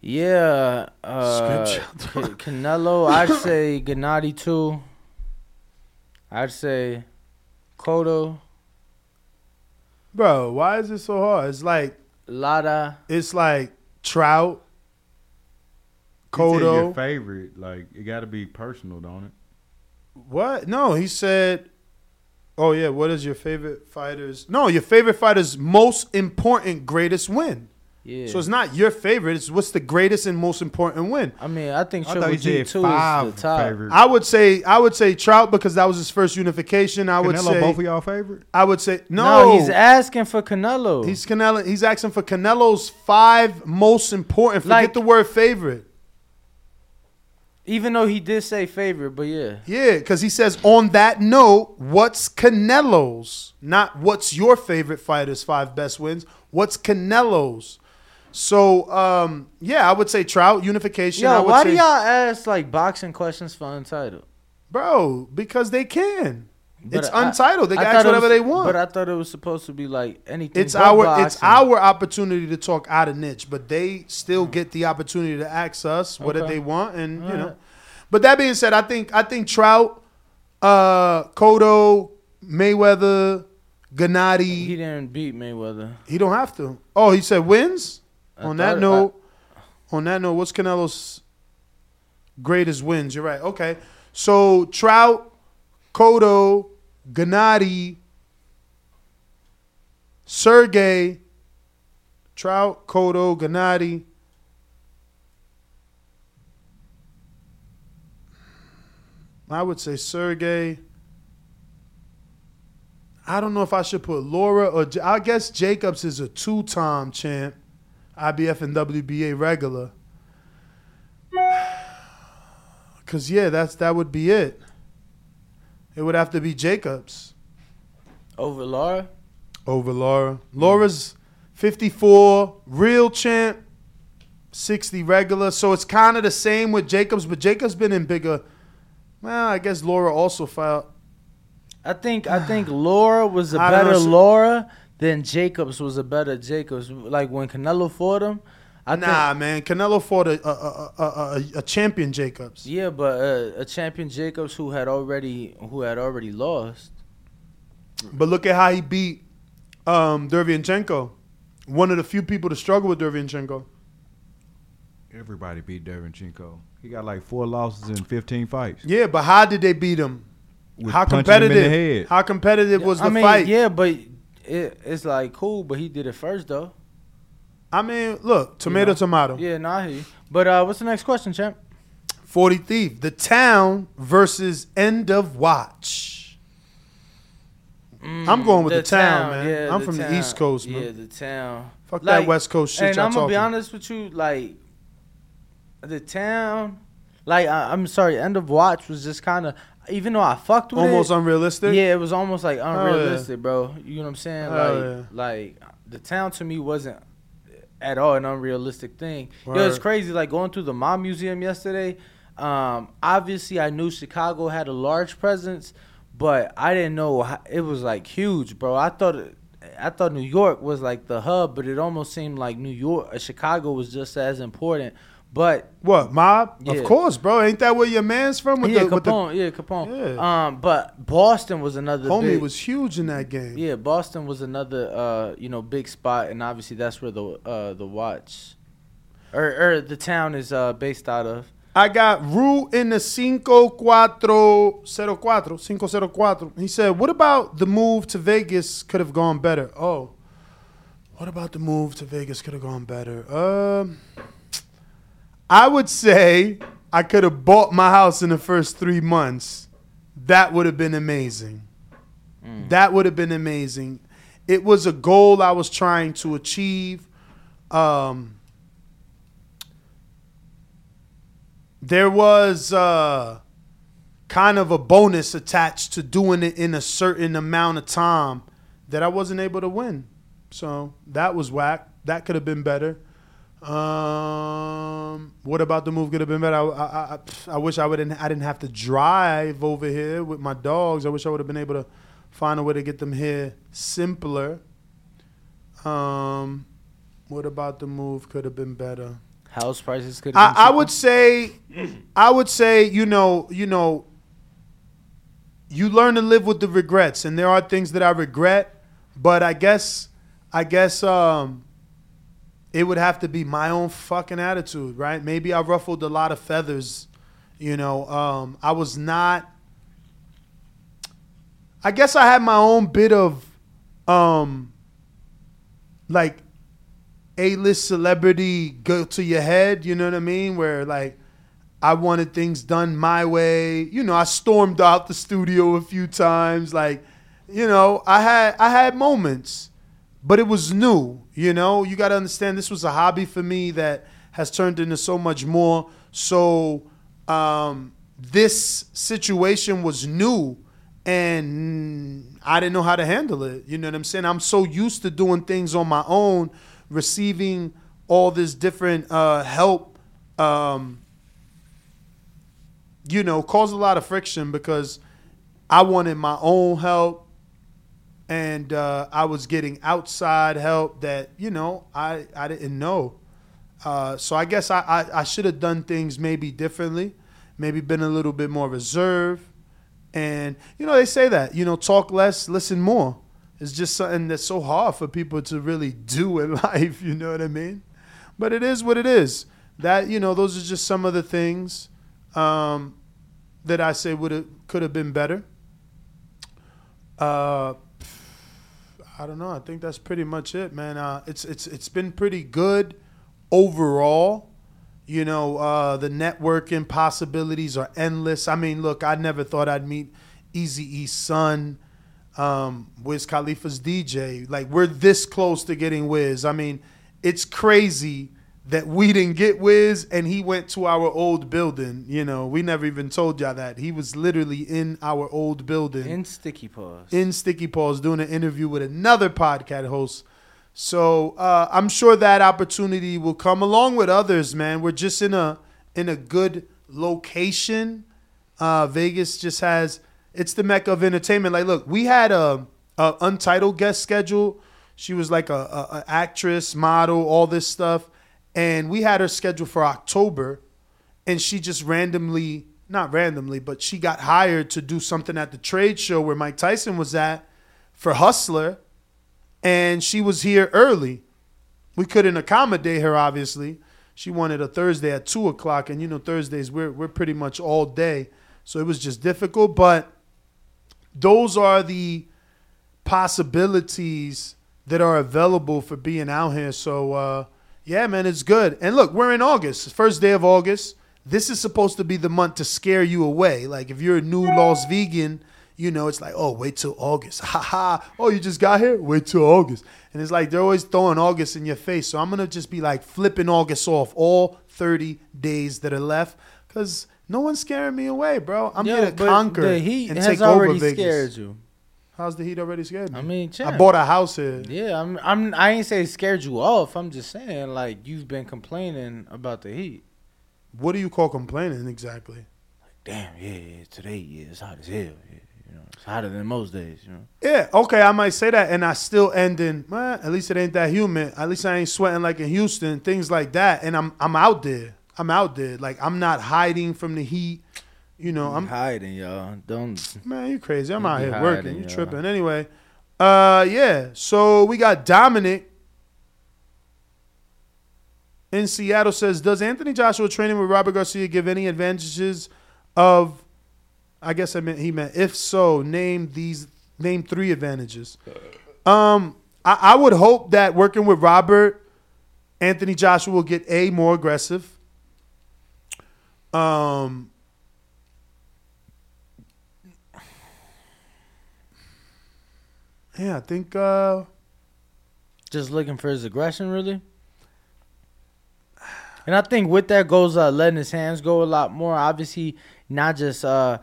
yeah. Uh, Scripture Canelo. I'd say Gennady too. I'd say Cotto, Bro, why is it so hard? It's like Lara. it's like Trout, You said your favorite, like it got to be personal, don't it? What? No, he said. Oh yeah, what is your favorite fighter's? No, your favorite fighter's most important, greatest win. Yeah. So it's not your favorite. It's what's the greatest and most important win. I mean, I think I thought Triple you G said two five is the top. favorite. I would say I would say Trout because that was his first unification. I would say both of y'all favorite? I would say No, no. he's asking for Canelo. He's Canelo. He's asking for Canelo's five most important. Forget Like- the word favorite. Even though he did say favorite, but yeah. Yeah, because he says on that note, what's Canelo's? Not what's your favorite fighter's five best wins. What's Canelo's? So um, yeah, I would say Trout unification. Would why say, do y'all ask like boxing questions for Untitled? bro? Because they can. But it's I- untitled. They I can ask whatever was- they want. But I thought it was supposed to be like anything. it's our it's our opportunity to talk out of niche, but they still get the opportunity to ask us what Okay. they want, and you know. Alright. But that being said, I think I think Trout, uh, Cotto, Mayweather, Gennady. He didn't beat Mayweather. he don't have to. Oh, he said wins. I on that note, on that note, what's Canelo's greatest wins? You're right. Okay, so Trout, Cotto, Gennady, Sergey, Trout, Cotto, Gennady. I would say Sergey. I don't know if I should put Lara or J- I guess Jacobs is a two-time champ, IBF and WBA regular. Cause yeah, that's that would be it. It would have to be Jacobs Over Lara? over Lara. Lara's 54, real champ, 60 regular. So it's kind of the same with Jacobs, but Jacobs been in bigger. Well, I guess Lara also filed. I think I think Lara was a I better Lara than Jacobs was a better Jacobs. Like when Canelo fought him, I nah, think, man. Canelo fought a a, a, a, a, a champion Jacobs. yeah, but uh, a champion Jacobs who had already who had already lost. But look at how he beat um, Derevyanchenko. One of the few people to struggle with Derevyanchenko. Everybody beat Derevyanchenko. He got like four losses in fifteen fights. Yeah, but how did they beat him? With how punching him in the competitive? head. How competitive was the I mean, fight? yeah, but it, it's like cool, but he did it first though. I mean, look, tomato, tomato. Yeah, nah, he. But uh, what's the next question, champ? 40 Thief. The Town versus End of Watch. I'm going with the, The town, town, man. yeah, I'm the from the. East Coast, man. Yeah, the town. Fuck that West Coast shit And I'm gonna be honest with you, like the town. Like I, I'm sorry, End of Watch was just kind of. Even though I fucked with Almost it, unrealistic? Yeah, it was almost like Hell yeah. unrealistic, bro. You know what I'm saying? Hell like, yeah. like the town to me wasn't at all an unrealistic thing. Yo, it's crazy. Like going through the Mob Museum yesterday. Um, obviously, I knew Chicago had a large presence, but I didn't know how, it was like huge, bro. I thought it, I thought New York was like the hub, but it almost seemed like New York, uh, Chicago was just as important. But What mob? Yeah. Of course, bro. Ain't that where your man's from? With yeah, the, with the- Capone, yeah, Capone. Um, but Boston was another. homie big, was huge in that game. yeah, Boston was another uh, you know, big spot and obviously that's where the uh the watch or or the town is uh based out of. I got Rue in the 5404, 504. He said, What about the move to Vegas could have gone better? Oh, what about the move to Vegas could have gone better? Um, I would say I could have bought my house in the first three months. That would have been amazing. That would have been amazing. It was a goal I was trying to achieve. Um, there was uh, kind of a bonus attached to doing it in a certain amount of time that I wasn't able to win. So that was whack. That could have been better. Um, what about the move could have been better? I, I, I, I wish I wouldn't. I didn't have to drive over here with my dogs. I wish I would have been able to find a way to get them here simpler. Um, what about the move could have been better? House prices could have I, I would say, I would say, you know, you know, you learn to live with the regrets, and there are things that I regret, but I guess, I guess, um, it would have to be my own fucking attitude, right? Maybe I ruffled a lot of feathers, you know. Um, I was not. I guess I had my own bit of, um, like a-list celebrity go to your head, you know what I mean? Where like I wanted things done my way. You know, I stormed out the studio a few times. Like, you know, I had I had moments, but it was new. You know, you got to understand this was a hobby for me that has turned into so much more. So um, this situation was new, and I didn't know how to handle it. You know what I'm saying? I'm so used to doing things on my own, receiving all this different uh, help. Um, you know, caused a lot of friction because I wanted my own help and uh, I was getting outside help that, you know, I, I didn't know. Uh, so I guess I, I, I should have done things maybe differently, maybe been a little bit more reserved. And, you know, they say that, you know, talk less, listen more. It's just something that's so hard for people to really do in life, you know what I mean? But it is what it is. That, you know, those are just some of the things um, that I say would have could have been better. Uh, I don't know. I think that's pretty much it, man. Uh, it's it's it's been pretty good overall. You know, uh, the networking possibilities are endless. I mean, look, I never thought I'd meet Easy E's son, um, Wiz Khalifa's DJ. Like, we're this close to getting Wiz. I mean, it's crazy that we didn't get Wiz and he went to our old building. You know, we never even told y'all that. He was literally in our old building. In Sticky Paws. In Sticky Paws doing an interview with another podcast host. So uh, I'm sure that opportunity will come along with others, man. We're just in a in a good location. Uh, Vegas just has it's the mecca of entertainment. Like, look, we had a, a untitled guest schedule. She was like a, a, a actress, model, all this stuff, and we had her scheduled for October, and she just randomly, not randomly, but she got hired to do something at the trade show where Mike Tyson was at for Hustler, and she was here early. We couldn't accommodate her, obviously. She wanted a Thursday at two o'clock, and you know Thursdays we're we're pretty much all day, so it was just difficult. But those are the possibilities that are available for being out here. So uh, yeah, man, it's good. And look, we're in August, first day of August. This is supposed to be the month to scare you away. Like if you're a new Las Vegan, you know, it's like, oh, wait till August. Ha ha. Oh, you just got here? Wait till August. And it's like they're always throwing August in your face. So I'm going to just be like flipping August off all 30 days that are left because no one's scaring me away, bro. I'm Yo, here to conquer the Heat and has take already over Vegas. scared you. How's the Heat already scared me? I mean, I bought a house here. Yeah, I'm. I'm. I ain't say it scared you off. I'm just saying like you've been complaining about the heat. What do you call complaining exactly? Like, damn, yeah, yeah today yeah, it's hot as hell. Yeah, you know, it's hotter than most days. You know. Yeah, okay, I might say that, and I still end in. Well, at least it ain't that humid. At least I ain't sweating like in Houston, things like that. And I'm I'm out there. I'm out there. Like I'm not hiding from the heat. You know, I'm hiding, y'all. Don't. Man, you crazy. I'm out here hiding, working. You y'all. tripping. Anyway, uh, yeah. So we got Dominic in Seattle says, Does Anthony Joshua training with Robert Garcia give any advantages of I guess I meant he meant if so, name these name three advantages. Um I, I would hope that working with Robert, Anthony Joshua will get A more aggressive. Um Yeah, I think uh Just looking for his aggression, really. And I think with that goes uh, letting his hands go a lot more. Obviously, not just uh,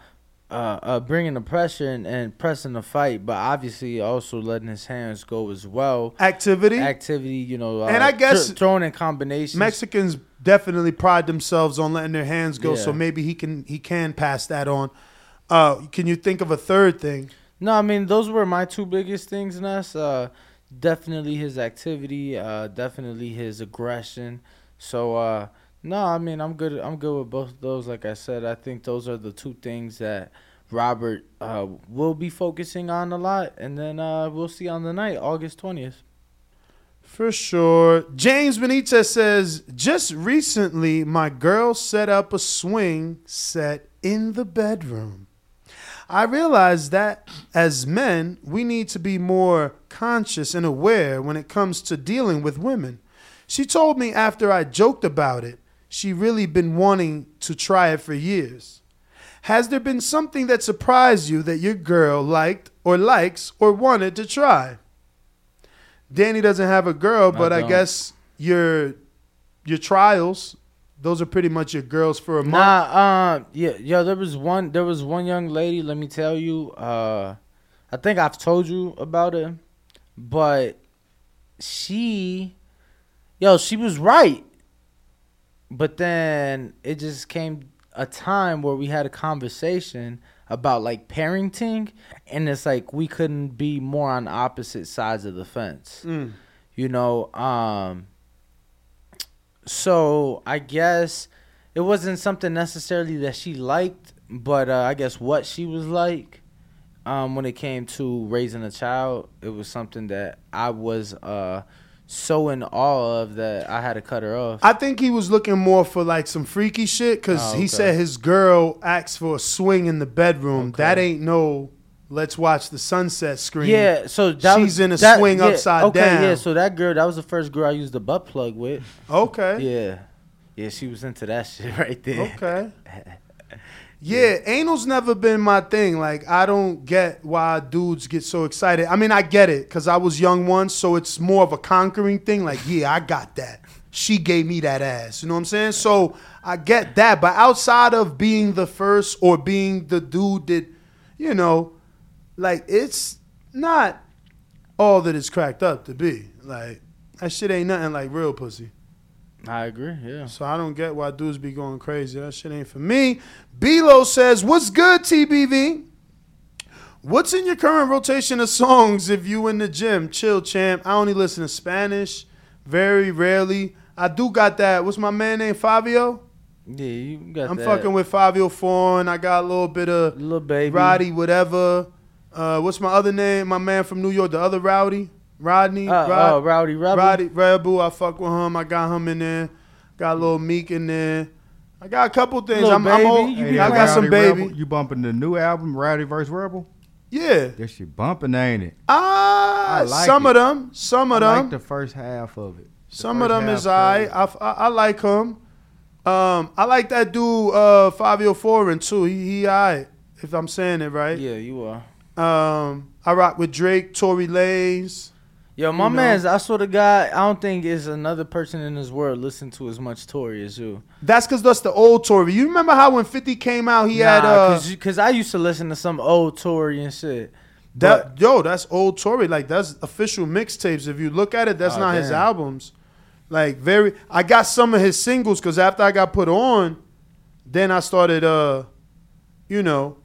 uh, uh, bringing the pressure and, and pressing the fight, but obviously also letting his hands go as well. activity. Activity, you know, uh, And I guess thr- throwing in combinations. Mexicans definitely pride themselves on letting their hands go, so maybe he can he can pass that on. Uh, can you think of a third thing? No, I mean those were my two biggest things, Ness. Uh, definitely his activity, uh, definitely his aggression. So uh, no, I mean I'm good. I'm good with both of those. Like I said, I think those are the two things that Robert uh, will be focusing on a lot, and then uh, we'll see on the night, August twentieth. For sure. James Benitez says, just recently, my girl set up a swing set in the bedroom. I realized that as men, we need to be more conscious and aware when it comes to dealing with women. She told me after I joked about it, she really been wanting to try it for years. Has there been something that surprised you that your girl liked or likes or wanted to try? Danny doesn't have a girl, but I, don't. guess your your trials, those are pretty much your girls for a month. Nah, uh, yeah, yeah. There was one. There was one young lady. Let me tell you. Uh, I think I've told you about it, but she, yo, she was right. But then it just came a time where we had a conversation about like parenting, and it's like we couldn't be more on opposite sides of the fence. Mm. You know, um, so I guess it wasn't something necessarily that she liked, but uh, I guess what she was like um, when it came to raising a child, it was something that I was uh, so in awe of that I had to cut her off. I think he was looking more for like some freaky shit because Oh, he said his girl asked for a swing in the bedroom. That ain't no. Let's watch the sunset screen. Yeah, so that she's was, in a that- swing yeah, upside okay, down. yeah. So that girl, that was the first girl I used the butt plug with. Okay. Yeah, yeah. She was into that shit right there. Okay. Yeah, anal's never been my thing. Like, I don't get why dudes get so excited. I mean, I get it because I was young once, so it's more of a conquering thing. Like, yeah, I got that. She gave me that ass. You know what I'm saying? So I get that. But outside of being the first or being the dude that, you know, like, it's not all that it's cracked up to be. Like, that shit ain't nothing like real pussy. I agree. Yeah. So I don't get why dudes be going crazy. That shit ain't for me. Belo says, "What's good, TBV? What's in your current rotation of songs if you in the gym? Chill, champ. I only listen to Spanish, very rarely. I do got that. What's my man name? Fivio. Yeah, you got I'm that. fucking with Fivio Foreign. I got a little bit of little baby Roddy, whatever. Uh, what's my other name? My man from New York, the other Rowdy, Rodney. Uh, Rod- uh, Rowdy Rebel. Rowdy Rebel. I fuck with him. I got him in there. Got a little Meek in there. I got a couple things. Little I'm, I'm old. Hey, I that got some baby. Rebel, you bumping the new album, Rowdy vs. Rebel? Yeah. That shit bumping, ain't it? Ah, I like some it. of them. Some of I them. like the first half of it. The Some of them is I. I, I I like him. Um, I like that dude uh, Fivio Foreign too. He he I. if I'm saying it right. Yeah, you are. Um, I rock with Drake, Tory Lanez. Yo, my You know? man's. I swear to God, I don't think there's another person in this world listen to as much Tory as you. That's because that's the old Tory. You remember how when 50 came out, he had uh, cause, I used to listen to some old Tory and shit. that. Yo, that's old Tory. Like that's official mixtapes. If you look at it, that's Oh, not his albums. Like very, I got some of his singles because after I got put on, then I started, uh, you know,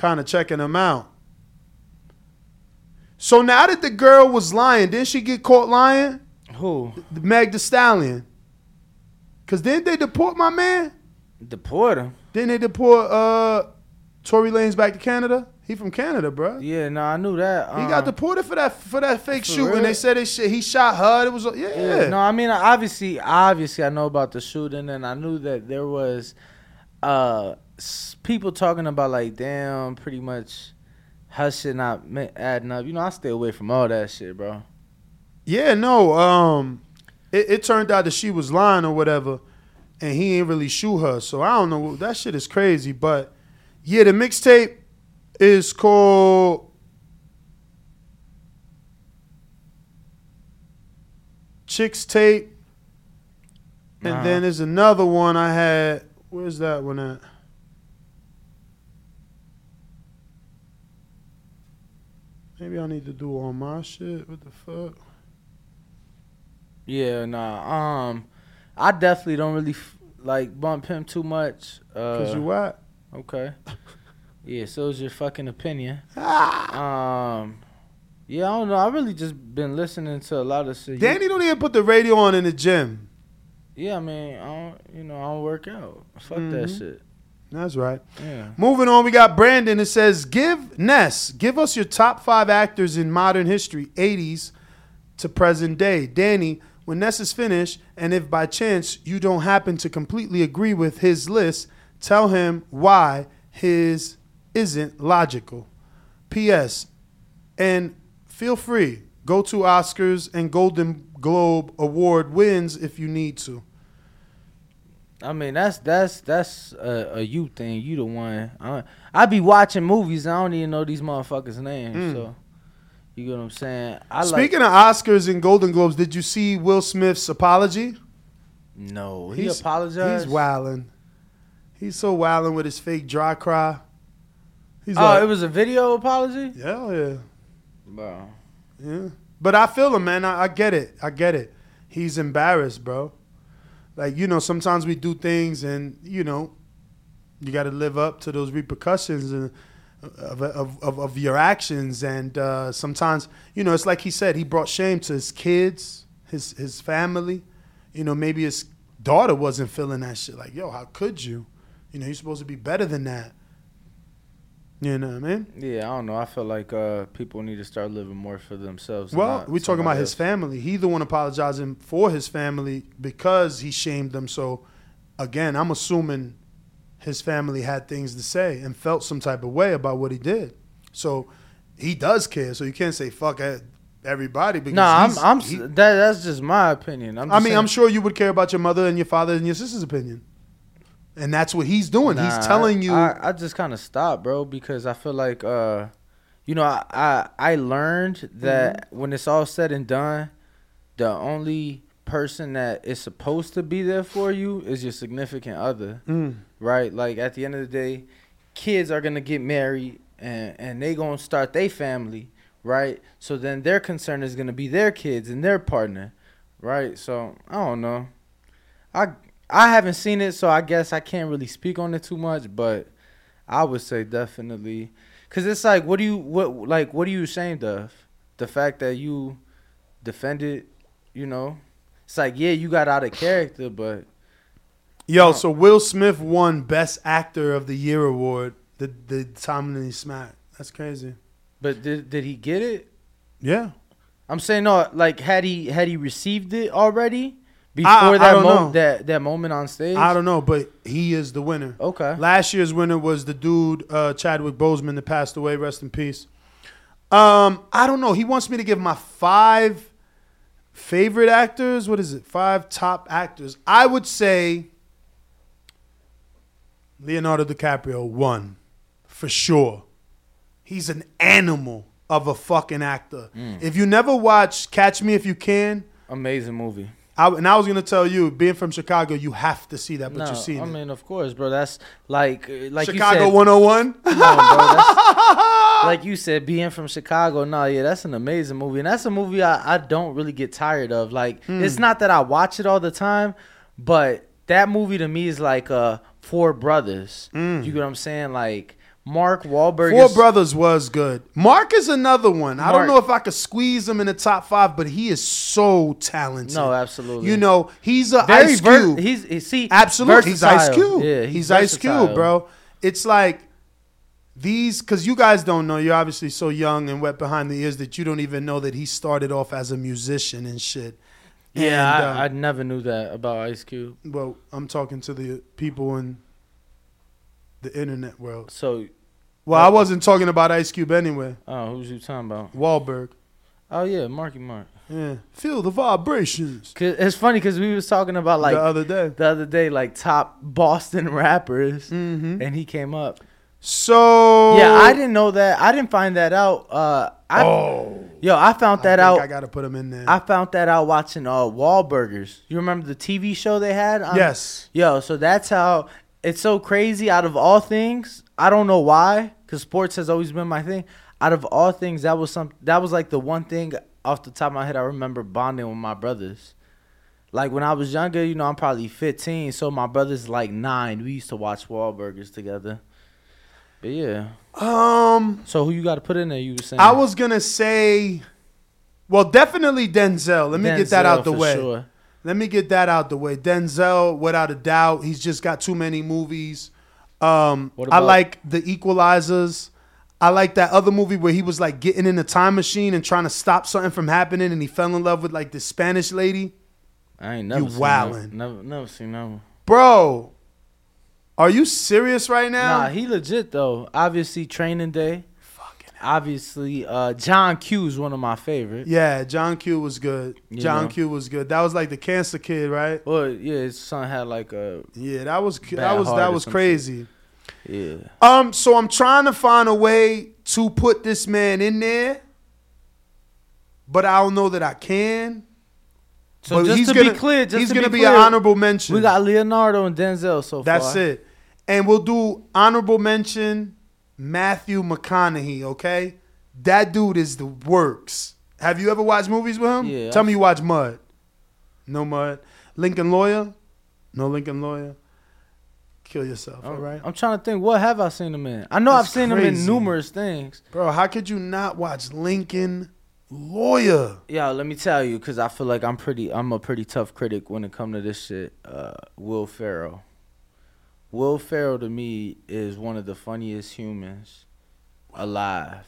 kind of checking them out. So now that the girl was lying, didn't she get caught lying? Who? Meg the Stallion. Cause didn't they deport my man? Deport him. Didn't they deport uh Tory Lanez back to Canada? He from Canada, bro. Yeah, no, I knew that. He Um, got deported for that for that fake For shoot, and real? they said they shit, he shot her. It was yeah. Yeah, no, I mean obviously, obviously, I know about the shooting, and I knew that there was uh people talking about like, damn, pretty much her shit not adding up. You know, I stay away from all that shit, bro. Yeah, no. Um, it, it turned out that she was lying or whatever, and he ain't really shoot her. So I don't know. That shit is crazy. But yeah, the mixtape is called Chixtape, and then there's another one I had. Where's that one at? Maybe I need to do all my shit. What the fuck? Yeah, nah. Um, I definitely don't really f- like bump him too much. Uh, Cause you what? Okay. Yeah, so is your fucking opinion. Ah. um, yeah, I don't know. I really just been listening to a lot of shit. Danny don't even put the radio on in the gym. Yeah, I mean, I don't, you know, I don't work out. Fuck that Mhm. shit. That's right. Yeah. Moving on, we got Brandon. It says, "Give Ness, give us your top five actors in modern history, '80s to present day." Danny, when Ness is finished, and if by chance you don't happen to completely agree with his list, tell him why his isn't logical. P.S. And feel free go to Oscars and Golden Globe Award wins if you need to. I mean, that's that's that's a, a you thing. You the one. I, I be watching movies. and I don't even know these motherfuckers' names. Mm. So, you get what I'm saying? I Speaking like, of Oscars and Golden Globes, did you see Will Smith's apology? no, he apologized. He's wilding. He's so wilding with his fake dry cry. He's oh, like, it was a video apology. hell yeah, Bro. yeah. But I feel him, man. I, I get it. I get it. He's embarrassed, bro. Like you know, sometimes we do things, and you know, you got to live up to those repercussions and of, of, of, of your actions. And uh, sometimes, you know, it's like he said, he brought shame to his kids, his his family. You know, maybe his daughter wasn't feeling that shit. Like, yo, how could you? You know, you're supposed to be better than that. You know what I mean? Yeah, I don't know. I feel like uh, people need to start living more for themselves. Well, we're talking about somebody his family. He the one apologizing for his family because he shamed them. So, again, I'm assuming his family had things to say and felt some type of way about what he did. So, he does care. So you can't say fuck everybody because No, I'm. I'm. he- that, that's just my opinion. I'm I mean, saying- I'm sure you would care about your mother and your father and your sister's opinion, and that's what he's doing. Nah, he's telling you. I, I just kind of stopped, bro, because I feel like, uh, you know, I I, I learned that Mm-hmm. when it's all said and done, the only person that is supposed to be there for you is your significant other, Mm. right? Like at the end of the day, kids are gonna get married and and they gonna start their family, right? So then their concern is gonna be their kids and their partner, right? So I don't know. I I haven't seen it, so I guess I can't really speak on it too much. But I would say definitely, cause it's like, what do you what like what are you ashamed of? The fact that you defended, you know, it's like yeah, you got out of character, but Yo, so Will Smith won Best Actor of the Year award. The the time that he smacked. That's crazy. but did did he get it? Yeah. I'm saying no, like had he had he received it already before I- I that moment know. that that moment on stage? I don't know, but he is the winner. Okay. Last year's winner was the dude uh, Chadwick Boseman that passed away. Rest in peace. Um, I don't know. He wants me to give my five favorite actors. What is it? Five top actors. I would say Leonardo DiCaprio one for sure. He's an animal of a fucking actor. Mm. If you never watch Catch Me If You Can, Amazing movie. I, and I was gonna tell you, being from Chicago, you have to see that, but no, you've seen I it. mean, of course, bro. That's like uh, like Chicago you said, 101. Come bro. Like you said, being from Chicago, no, yeah, that's an amazing movie, and that's a movie I, I don't really get tired of. Like, Hmm. it's not that I watch it all the time, but that movie to me is like uh Four Brothers. You get what I'm saying? Like Mark Wahlberg. Four is- Brothers was good. Mark is another one. I don't know if I could squeeze him in the top five, but he is so talented. No, absolutely. You know, he's a Very Ice ver- Cube. he's- he- see, absolutely. He's Ice. Cube. Yeah, he's, he's Ice Cube, bro. It's like these because you guys don't know. You're obviously so young and wet behind the ears that you don't even know that he started off as a musician and shit. Yeah, And, I, uh, I never knew that about Ice Cube. well, I'm talking to the people in the internet world. So, Well, I wasn't talking about Ice Cube anyway. oh, who's you talking about? Wahlberg. Oh yeah, Marky Mark. Yeah. Feel the vibrations. It's funny because we was talking about like the other day. the other day, like top Boston rappers, Mm-hmm. and he came up. So Yeah, I didn't know that. I didn't find that out. Uh, I, Oh. yo, I found that I out. I gotta put him in there. I found that out watching uh Wahlburgers. You remember the TV show they had? on- Yes. Yo, so that's how it's so crazy. Out of all things, I don't know why, because sports has always been my thing. Out of all things, that was some. That was like the one thing off the top of my head I remember bonding with my brothers. Like when I was younger, you know, I'm probably 15, so my brother's like nine. We used to watch Wahlburgers together. But yeah. Um, So who you got to put in there? You were saying I was gonna say, well, definitely Denzel. Let me get that out the way. sure. Let me get that out the way. Denzel, without a doubt, he's just got too many movies. Um, What I like the Equalizers. I like that other movie where he was like getting in a time machine and trying to stop something from happening, and he fell in love with like this Spanish lady. I ain't never You seen wildin'. that. Never, never seen that one. Bro, are you serious right now? Nah, he legit though. Obviously, Training Day. Obviously, uh, John Q is one of my favorites. yeah, John Q was good. You John know. Q was good. That was like the cancer kid, right? Well, yeah, his son had like a Yeah, that was that was that was crazy. yeah. Um, so I'm trying to find a way to put this man in there, but I don't know that I can. So But just he's to gonna- be clear, just he's to gonna be be an honorable mention. We got Leonardo and Denzel so That's far. it, and we'll do honorable mention Matthew McConaughey. Okay, that dude is the works. Have you ever watched movies with him? Yeah, Tell me you watch Mud. No Mud. Lincoln Lawyer. No Lincoln Lawyer. Kill yourself. all right. I'm trying to think. What have I seen him in? I know That's I've seen him in numerous things. Bro, how could you not watch Lincoln Lawyer? Yo, let me tell you, because I feel like I'm pretty. I'm a pretty tough critic when it comes to this shit. Uh, Will Ferrell. Will Ferrell to me is one of the funniest humans alive.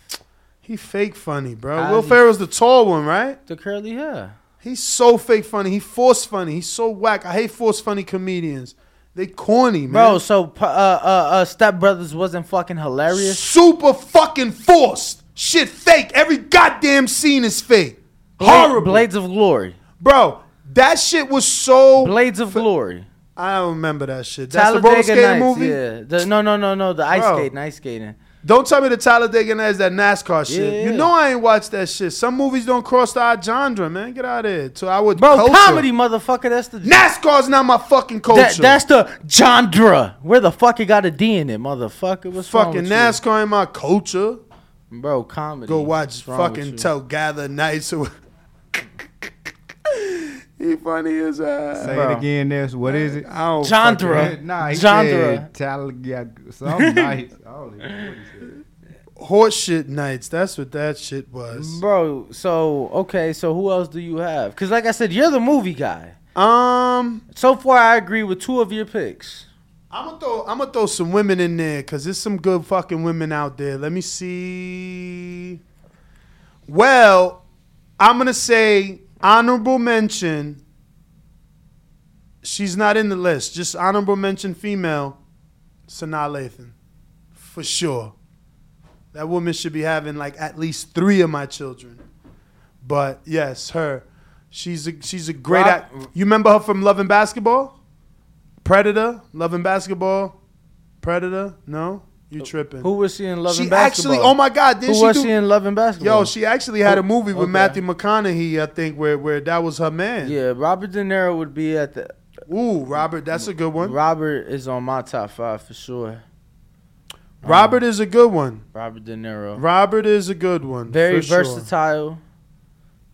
He fake funny, bro. How Will he- Ferrell's the tall one, right? The curly hair. He's so fake funny. He force funny. He's so whack. I hate force funny comedians. They corny, man. Bro, so uh, uh, uh, Step Brothers wasn't fucking hilarious. super fucking forced. Shit fake. Every goddamn scene is fake. Bla- Horrible. Blades of Glory. Bro, that shit was so Blades of Glory. I don't remember that shit. That's the roller skating Nights. movie? Yeah. The, no, no, no, no. The ice Bro. skating. Ice skating. Don't tell me the Talladega Nights that NASCAR shit. Yeah. You know I ain't watched that shit. Some movies don't cross our genre, man. Get out of here. So I would Bro, culture. comedy, motherfucker. That's the. NASCAR's not my fucking culture. That, that's the genre. Where the fuck it got a D in it, motherfucker? What's fucking with you? NASCAR ain't my culture. Bro, comedy. Go watch What's wrong with fucking you? Tell Gather Nights. or- he funny as hell. Say Bro. it again. This what is it? I don't Genre. fucking- Nah, he Genre. said Talladega. Something nice. I don't even know what he said. Horse shit nights. That's what that shit was. Bro, so okay, so who else do you have? Because like I said, you're the movie guy. Um, So far, I agree with two of your picks. I'm gonna throw I'm gonna throw some women in there because there's some good fucking women out there. Let me see. Well, I'm gonna say honorable mention. She's not in the list. Just honorable mention female. Sanaa Lathan, for sure. That woman should be having like at least three of my children. But yes, her. She's a she's a great Rob- act. You remember her from Love and Basketball? Predator, Love and Basketball, Predator. No, You tripping? Who was she in Love She and Basketball? actually. Oh my God! Did Who she was do, she in Love and Basketball? Yo, she actually had a movie with Okay. Matthew McConaughey. I think where where that was her man. Yeah, Robert De Niro would be at the. Ooh, Robert, that's a good one. Robert is on my top five for sure. Um, Robert is a good one. Robert De Niro. Robert is a good one. Very for sure. versatile.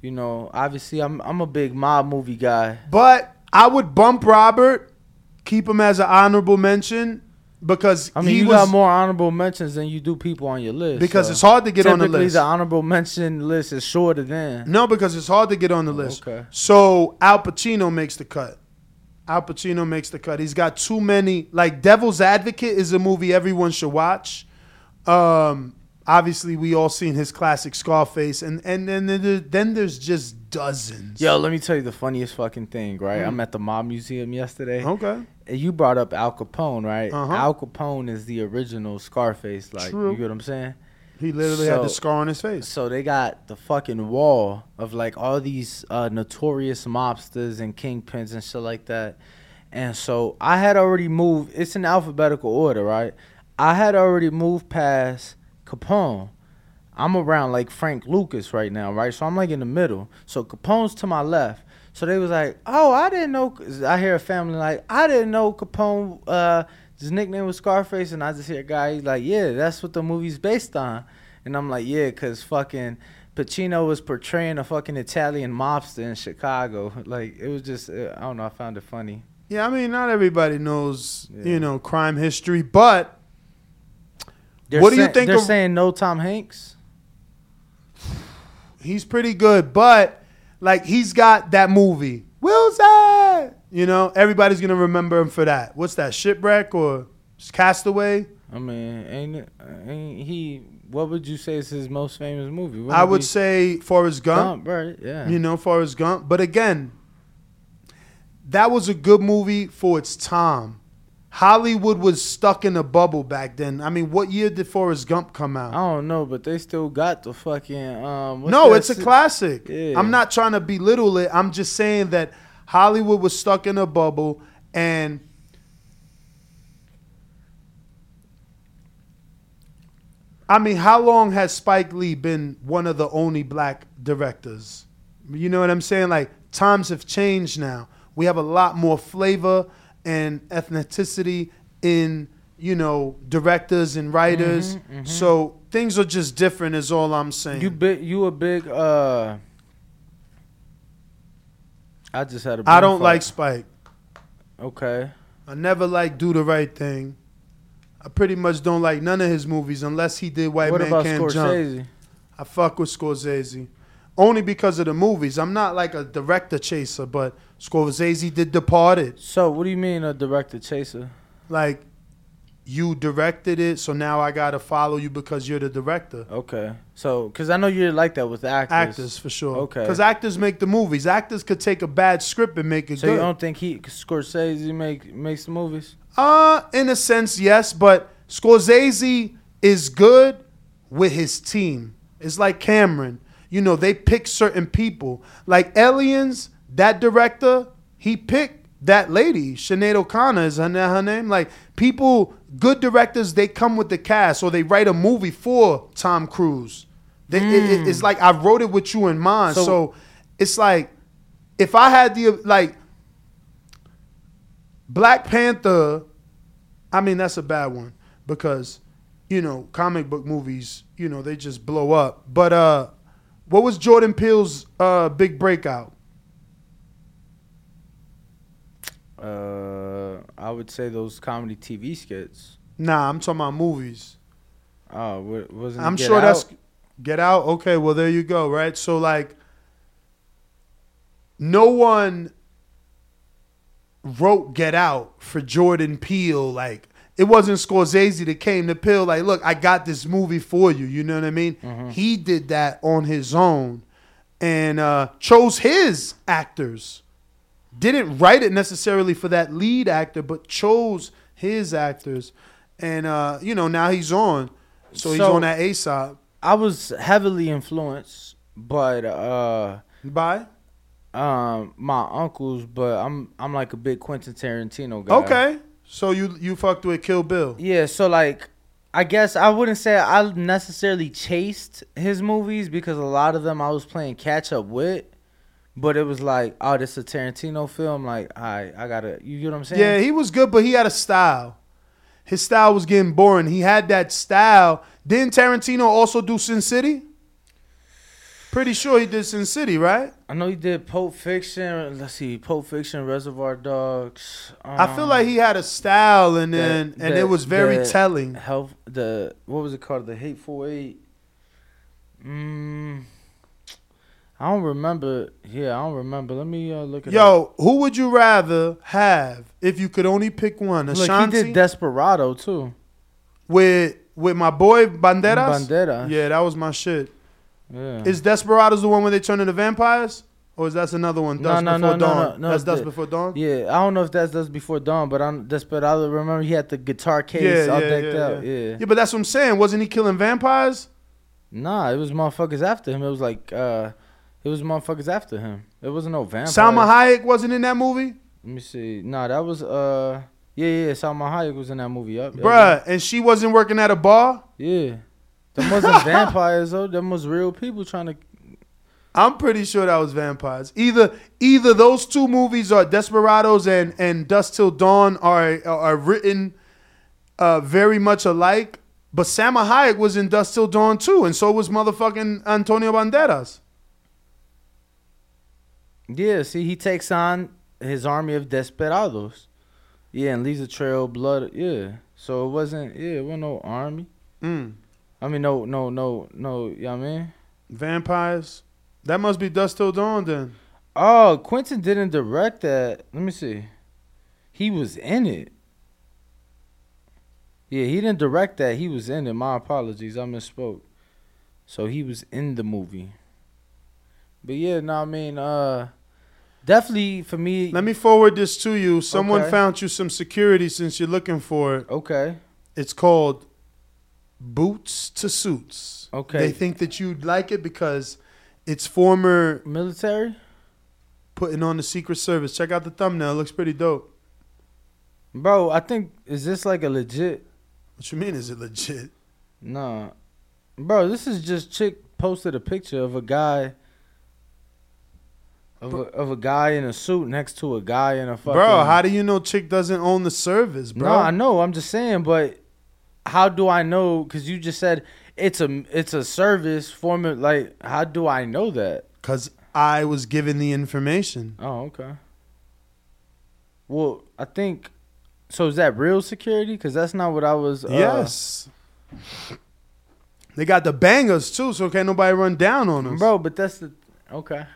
You know, obviously, I'm I'm a big mob movie guy. But I would bump Robert, keep him as an honorable mention because I mean, he you was got more honorable mentions than you do people on your list. Because so it's hard to get on the typically list. the honorable mention list is shorter than. no because it's hard to get on the list. okay. So Al Pacino makes the cut. Al Pacino makes the cut. He's got too many. Like Devil's Advocate is a movie everyone should watch. Um, obviously, we all seen his classic Scarface, and and and then there's just dozens. Yo, let me tell you the funniest fucking thing, right? Mm. I'm at the Mob Museum yesterday. Okay. And you brought up Al Capone, right? Uh-huh. Al Capone is the original Scarface. Like, True. you get what I'm saying? He literally had the scar on his face. So they got the fucking wall of like all these uh, notorious mobsters and kingpins and shit like that. And so I had already moved. It's in alphabetical order, right? I had already moved past Capone. I'm around like Frank Lucas right now, right? So I'm like in the middle. So Capone's to my left. So they was like, "Oh, I didn't know." I hear a family like, "I didn't know Capone." Uh, his nickname was Scarface, and I just hear a guy. He's like, "Yeah, that's what the movie's based on." And I'm like, "Yeah, cause fucking Pacino was portraying a fucking Italian mobster in Chicago. Like it was just, uh, I don't know. I found it funny. Yeah, I mean, not everybody knows, you know, crime history, but They're what do you say- think They're of- saying no Tom Hanks. He's pretty good, but like he's got that movie, Wilson. You know, everybody's gonna remember him for that. What's that? Shipwreck or Castaway? I mean, ain't it? Ain't he? What would you say is his most famous movie? What I would say Forrest Gump. Gump, right? Yeah. You know, Forrest Gump. But again, that was a good movie for its time. Hollywood was stuck in a bubble back then. I mean, what year did Forrest Gump come out? I don't know, but they still got the fucking. Um, no, it's a si- classic. Yeah. I'm not trying to belittle it. I'm just saying that Hollywood was stuck in a bubble and I mean, how long has Spike Lee been one of the only black directors? You know what I'm saying? Like times have changed now. We have a lot more flavor and ethnicity in, you know, directors and writers. Mhm, mhm. So things are just different is all I'm saying. You big? You a big? uh I just had a. I don't brain like. Spike. Okay. I never like Do the Right Thing. I pretty much don't like none of his movies unless he did White What Man about Can't Scorsese? Jump. I fuck with Scorsese. Only because of the movies. I'm not like a director chaser, but Scorsese did Departed. So what do you mean a director chaser? Like you directed it, so now I gotta follow you because you're the director. Okay. So, cause I know you're like that with actors. Actors for sure. Okay. Because actors make the movies. Actors could take a bad script and make it So good. you don't think he Scorsese make makes the movies? Uh, in a sense, yes, but Scorsese is good with his team. It's like Cameron. You know, they pick certain people. Like Aliens, that director, he picked that lady, Sinead O'Connor is her, her name. Like people, good directors, they come with the cast or they write a movie for Tom Cruise. They, it- it- it's like I wrote it with you in mind. So- so it's like if I had the like Black Panther, I mean that's a bad one because you know comic book movies, you know they just blow up. But uh, what was Jordan Peele's uh big breakout? Uh, I would say those comedy TV skits. Nah, I'm talking about movies. Oh, wasn't. I'm sure that's Get Out. Okay, well there you go. Right, so like, no one wrote Get Out for Jordan Peele. Like, it wasn't Scorsese that came to Peele. Like, look, I got this movie for you. You know what I mean? Mm-hmm. He did that on his own, and uh, chose his actors. Didn't write it necessarily for that lead actor, but chose his actors. And uh, you know now he's on, so, he's on that ASAP. I was heavily influenced, but uh, by um my uncles. But I'm I'm like a big Quentin Tarantino guy. Okay, so you you fucked with Kill Bill. Yeah, so like I guess I wouldn't say I necessarily chased his movies because a lot of them I was playing catch up with. But it was like, oh, this is a Tarantino film. Like, I, I gotta, you get what I'm saying? Yeah, he was good, but he had a style. His style was getting boring. He had that style. Didn't Tarantino also do Sin City? Pretty sure he did Sin City, right? I know he did Pulp Fiction. Let's see, Pulp Fiction, Reservoir Dogs. I feel like he had a style, and then and it was very telling. Health, the what was it called? The Hateful Eight. Mm, I don't remember. Yeah, I don't remember. Let me uh, look at. Yo, who would you rather have if you could only pick one? Look, Ashanti he did Desperado too. with with my boy Banderas. Banderas. Yeah, that was my shit. Yeah. Is Desperados the one where they turn into vampires, or is that another one? No, Dust no, Before no, no, Dawn. no, no. That's Dusk Before Dawn. Yeah, I don't know if that's Dusk Before Dawn, but I'm Desperado. Remember, he had the guitar case Yeah, all yeah, decked yeah, out. yeah. Yeah. Yeah, but that's what I'm saying. Wasn't he killing vampires? Nah, it was motherfuckers after him. It was like, uh, it was motherfuckers after him. It wasn't no vampire. Salma Hayek wasn't in that movie, Let me see. Nah, that was uh, yeah, yeah. Salma Hayek was in that movie. Yup, bruh, and she wasn't working at a bar. Yeah. Them wasn't vampires though. Them was real people trying to. I'm pretty sure that was vampires. Either either those two movies are Desperados and and Dusk Till Dawn are are written uh, very much alike. But Salma Hayek was in Dusk Till Dawn too, and so was motherfucking Antonio Banderas. Yeah. See, he takes on his army of desperados. Yeah, and leaves a trail of blood. Yeah. So it wasn't. Yeah, it wasn't no army. Mm. I mean, no, no, no, no. You know what I mean? Vampires. That must be Dusk Till Dawn then. Oh, Quentin didn't direct that. Let me see. He was in it. Yeah, he didn't direct that. He was in it. My apologies. I misspoke. So he was in the movie. But yeah, no, I mean, uh definitely for me Let me forward this to you. Someone Okay. found you some security since you're looking for it. Okay. It's called Boots to Suits. Okay. They think that you'd like it because it's former military putting on the Secret Service. Check out the thumbnail. It looks pretty dope. Bro, I think is this like a legit What you mean? Is it legit? Nah. Bro, this is just chick posted a picture of a guy of a, of a guy in a suit next to a guy in a fucking Bro, how do you know Chick doesn't own the service, bro? No, I know. I'm just saying, but how do I know? Because you just said it's a it's a service form. of- Like, how do I know that? Because I was given the information. Oh, okay. Well, I think. So is that real security? Because that's not what I was. Uh, yes. They got the bangers too, so can't nobody run down on us. bro. But that's the okay.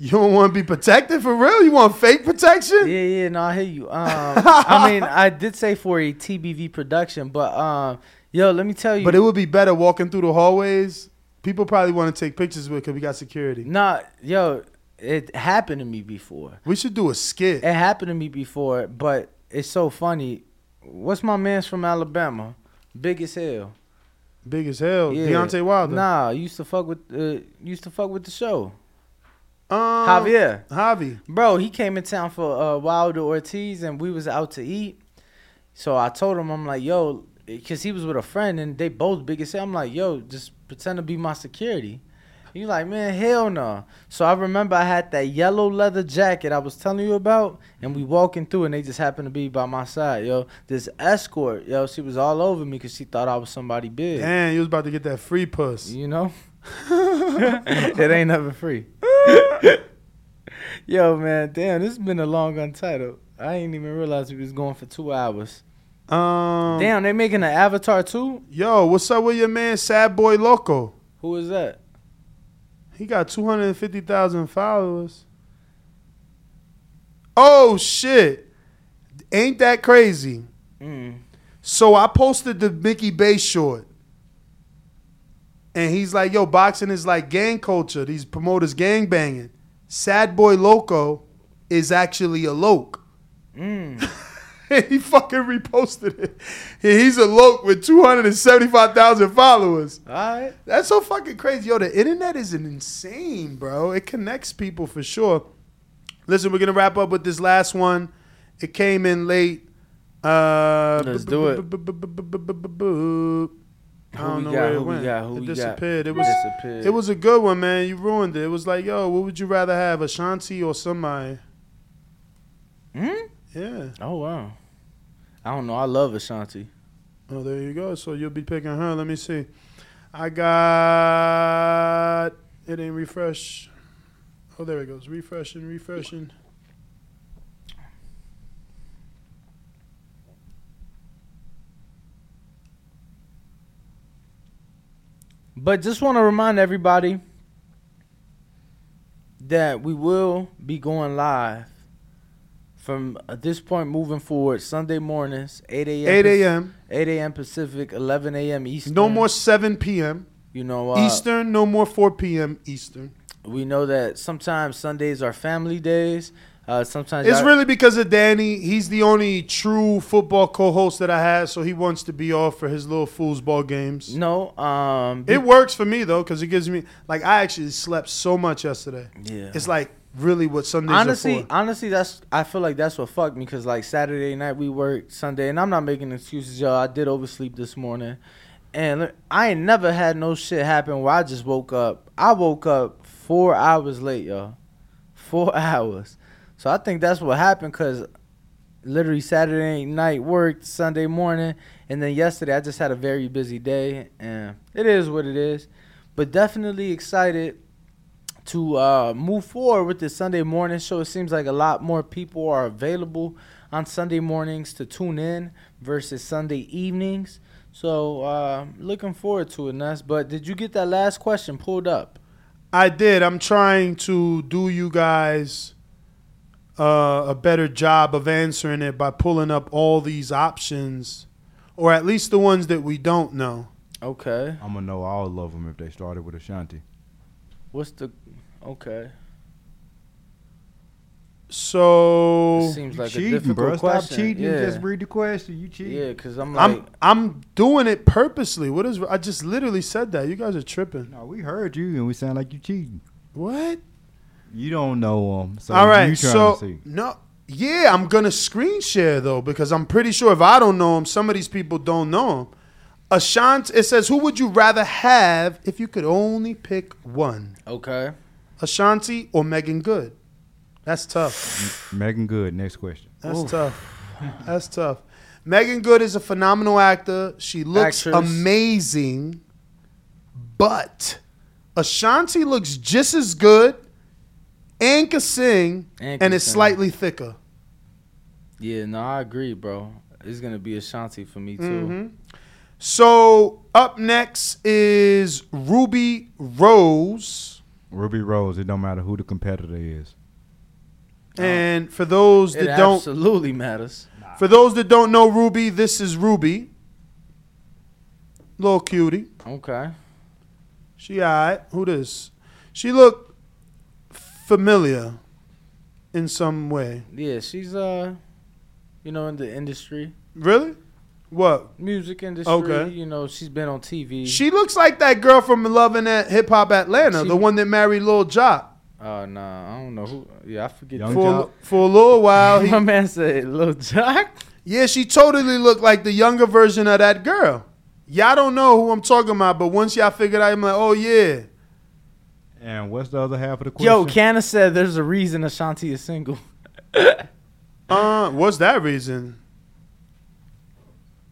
You don't want to be protected for real? You want fake protection? Yeah, yeah. No, I hear you. Um, I mean, I did say for a TBV production, but um, yo, let me tell you. But it would be better walking through the hallways. People probably want to take pictures with because we got security. Nah, yo, it happened to me before. We should do a skit. It happened to me before, but it's so funny. What's my man's from Alabama? Big as hell. Big as hell. Yeah. Deontay Wilder. Nah, used to fuck with uh, used to fuck with the show. Um, Javier. Javi. Bro, he came in town for uh, Wilder Ortiz, and we was out to eat. So I told him, I'm like, yo, because he was with a friend, and they both big as hell. I'm like, yo, just pretend to be my security. He like, man, hell no. So I remember I had that yellow leather jacket I was telling you about, and we walking through, and they just happened to be by my side, yo. This escort, yo, she was all over me because she thought I was somebody big. Damn, you was about to get that free puss. You know? It ain't never free. Yo, man, damn, this has been a long untitled. I ain't even realize we was going for two hours. Um, Damn, they making an Avatar too? Yo, what's up with your man, Sad Boy Loco? Who is that? He got 250,000 followers. Oh, shit. Ain't that crazy? Mm. So I posted the Mickey Bey short. And he's like, yo, boxing is like gang culture. These promoters gang banging. Sad Boy Loco is actually a loke. Mm. He fucking reposted it. He's a loke with 275,000 followers. All right. That's so fucking crazy. Yo, the internet is an insane, bro. It connects people for sure. Listen, we're gonna wrap up with this last one. It came in late. Uh, Let's do it. I don't know got? where it we went. got? Who it we got? disappeared. It was Disappeared. it was a good one, man. You ruined it. It was like, yo, what would you rather have, Ashanti or somebody? Hmm? Yeah. Oh wow. I don't know. I love Ashanti. Oh, there you go. So you'll be picking her. Let me see. I got it ain't refresh. Oh, there it goes. Refreshing, refreshing. But just want to remind everybody that we will be going live from this point moving forward Sunday mornings, 8 a.m. 8 a.m. 8 a.m. Pacific, 11 a.m. Eastern. No more 7 p.m. You know, uh, Eastern. No more 4 p.m. Eastern. We know that sometimes Sundays are family days. Uh, sometimes It's y'all- really because of Danny. He's the only true football co-host that I have, so he wants to be off for his little foosball games. no. Um, It works for me though, because it gives me like I actually slept so much yesterday. Yeah. It's like really what Sundays honestly, honestly, that's I feel like that's what fucked me because like Saturday night we worked Sunday, and I'm not making excuses, y'all. I did oversleep this morning, and I ain't never had no shit happen where I just woke up. I woke up four hours late, y'all. Four hours. So I think that's what happened because literally Saturday night worked, Sunday morning, and then yesterday I just had a very busy day, and it is what it is. But definitely excited to uh, move forward with this Sunday morning show. It seems like a lot more people are available on Sunday mornings to tune in versus Sunday evenings. So uh, looking forward to it, Ness. But did you get that last question pulled up? I did. I'm trying to do you guys uh, a better job of answering it by pulling up all these options, or at least the ones that we don't know. Okay. I'm gonna know all of them if they started with Ashanti. What's the okay? So It seems like a cheating, difficult bro. Stop question. cheating. Yeah. Just read the question. You cheating. Yeah, because I'm like, I'm I'm doing it purposely. What is? I just literally said that. You guys are tripping. No, we heard you and we sound like you cheating. What? You don't know them. So All right. You trying So to see. no. Yeah, I'm gonna screen share though because I'm pretty sure if I don't know him, some of these people don't know him. Ashanti. It says, "Who would you rather have if you could only pick one? okay. Ashanti or Meagan Good?" That's tough. Meagan Good. Next question. That's tough. That's tough. Meagan Good is a phenomenal actor. She looks Actress. amazing, but Ashanti looks just as good and can sing And and, can sing. slightly thicker. Yeah, no, I agree, bro. It's gonna be Ashanti for me too. Mhm. So up next is Ruby Rose. Ruby Rose. It don't matter who the competitor is. And for those It that don't absolutely matters. for those that don't know Ruby, this is Ruby. Little cutie. Okay. She alright. Who this? She look familiar in some way. Yeah, she's uh, you know, in the industry, Really? What? music industry. Okay. You know, she's been on TV. She looks like that girl from Love and Hip Hop Atlanta, She- the one that married Lil Joc. Oh nah, I don't know who. Yeah, I forget. Young For, Joc? for a little while, he, My man said Lil Joc. yeah, she totally looked like the younger version of that girl. Y'all don't know who I'm talking about, but once y'all figured out, I'm like, oh yeah. And what's the other half of the question? Yo, Canna said there's a reason Ashanti is single. Uh, what's that reason?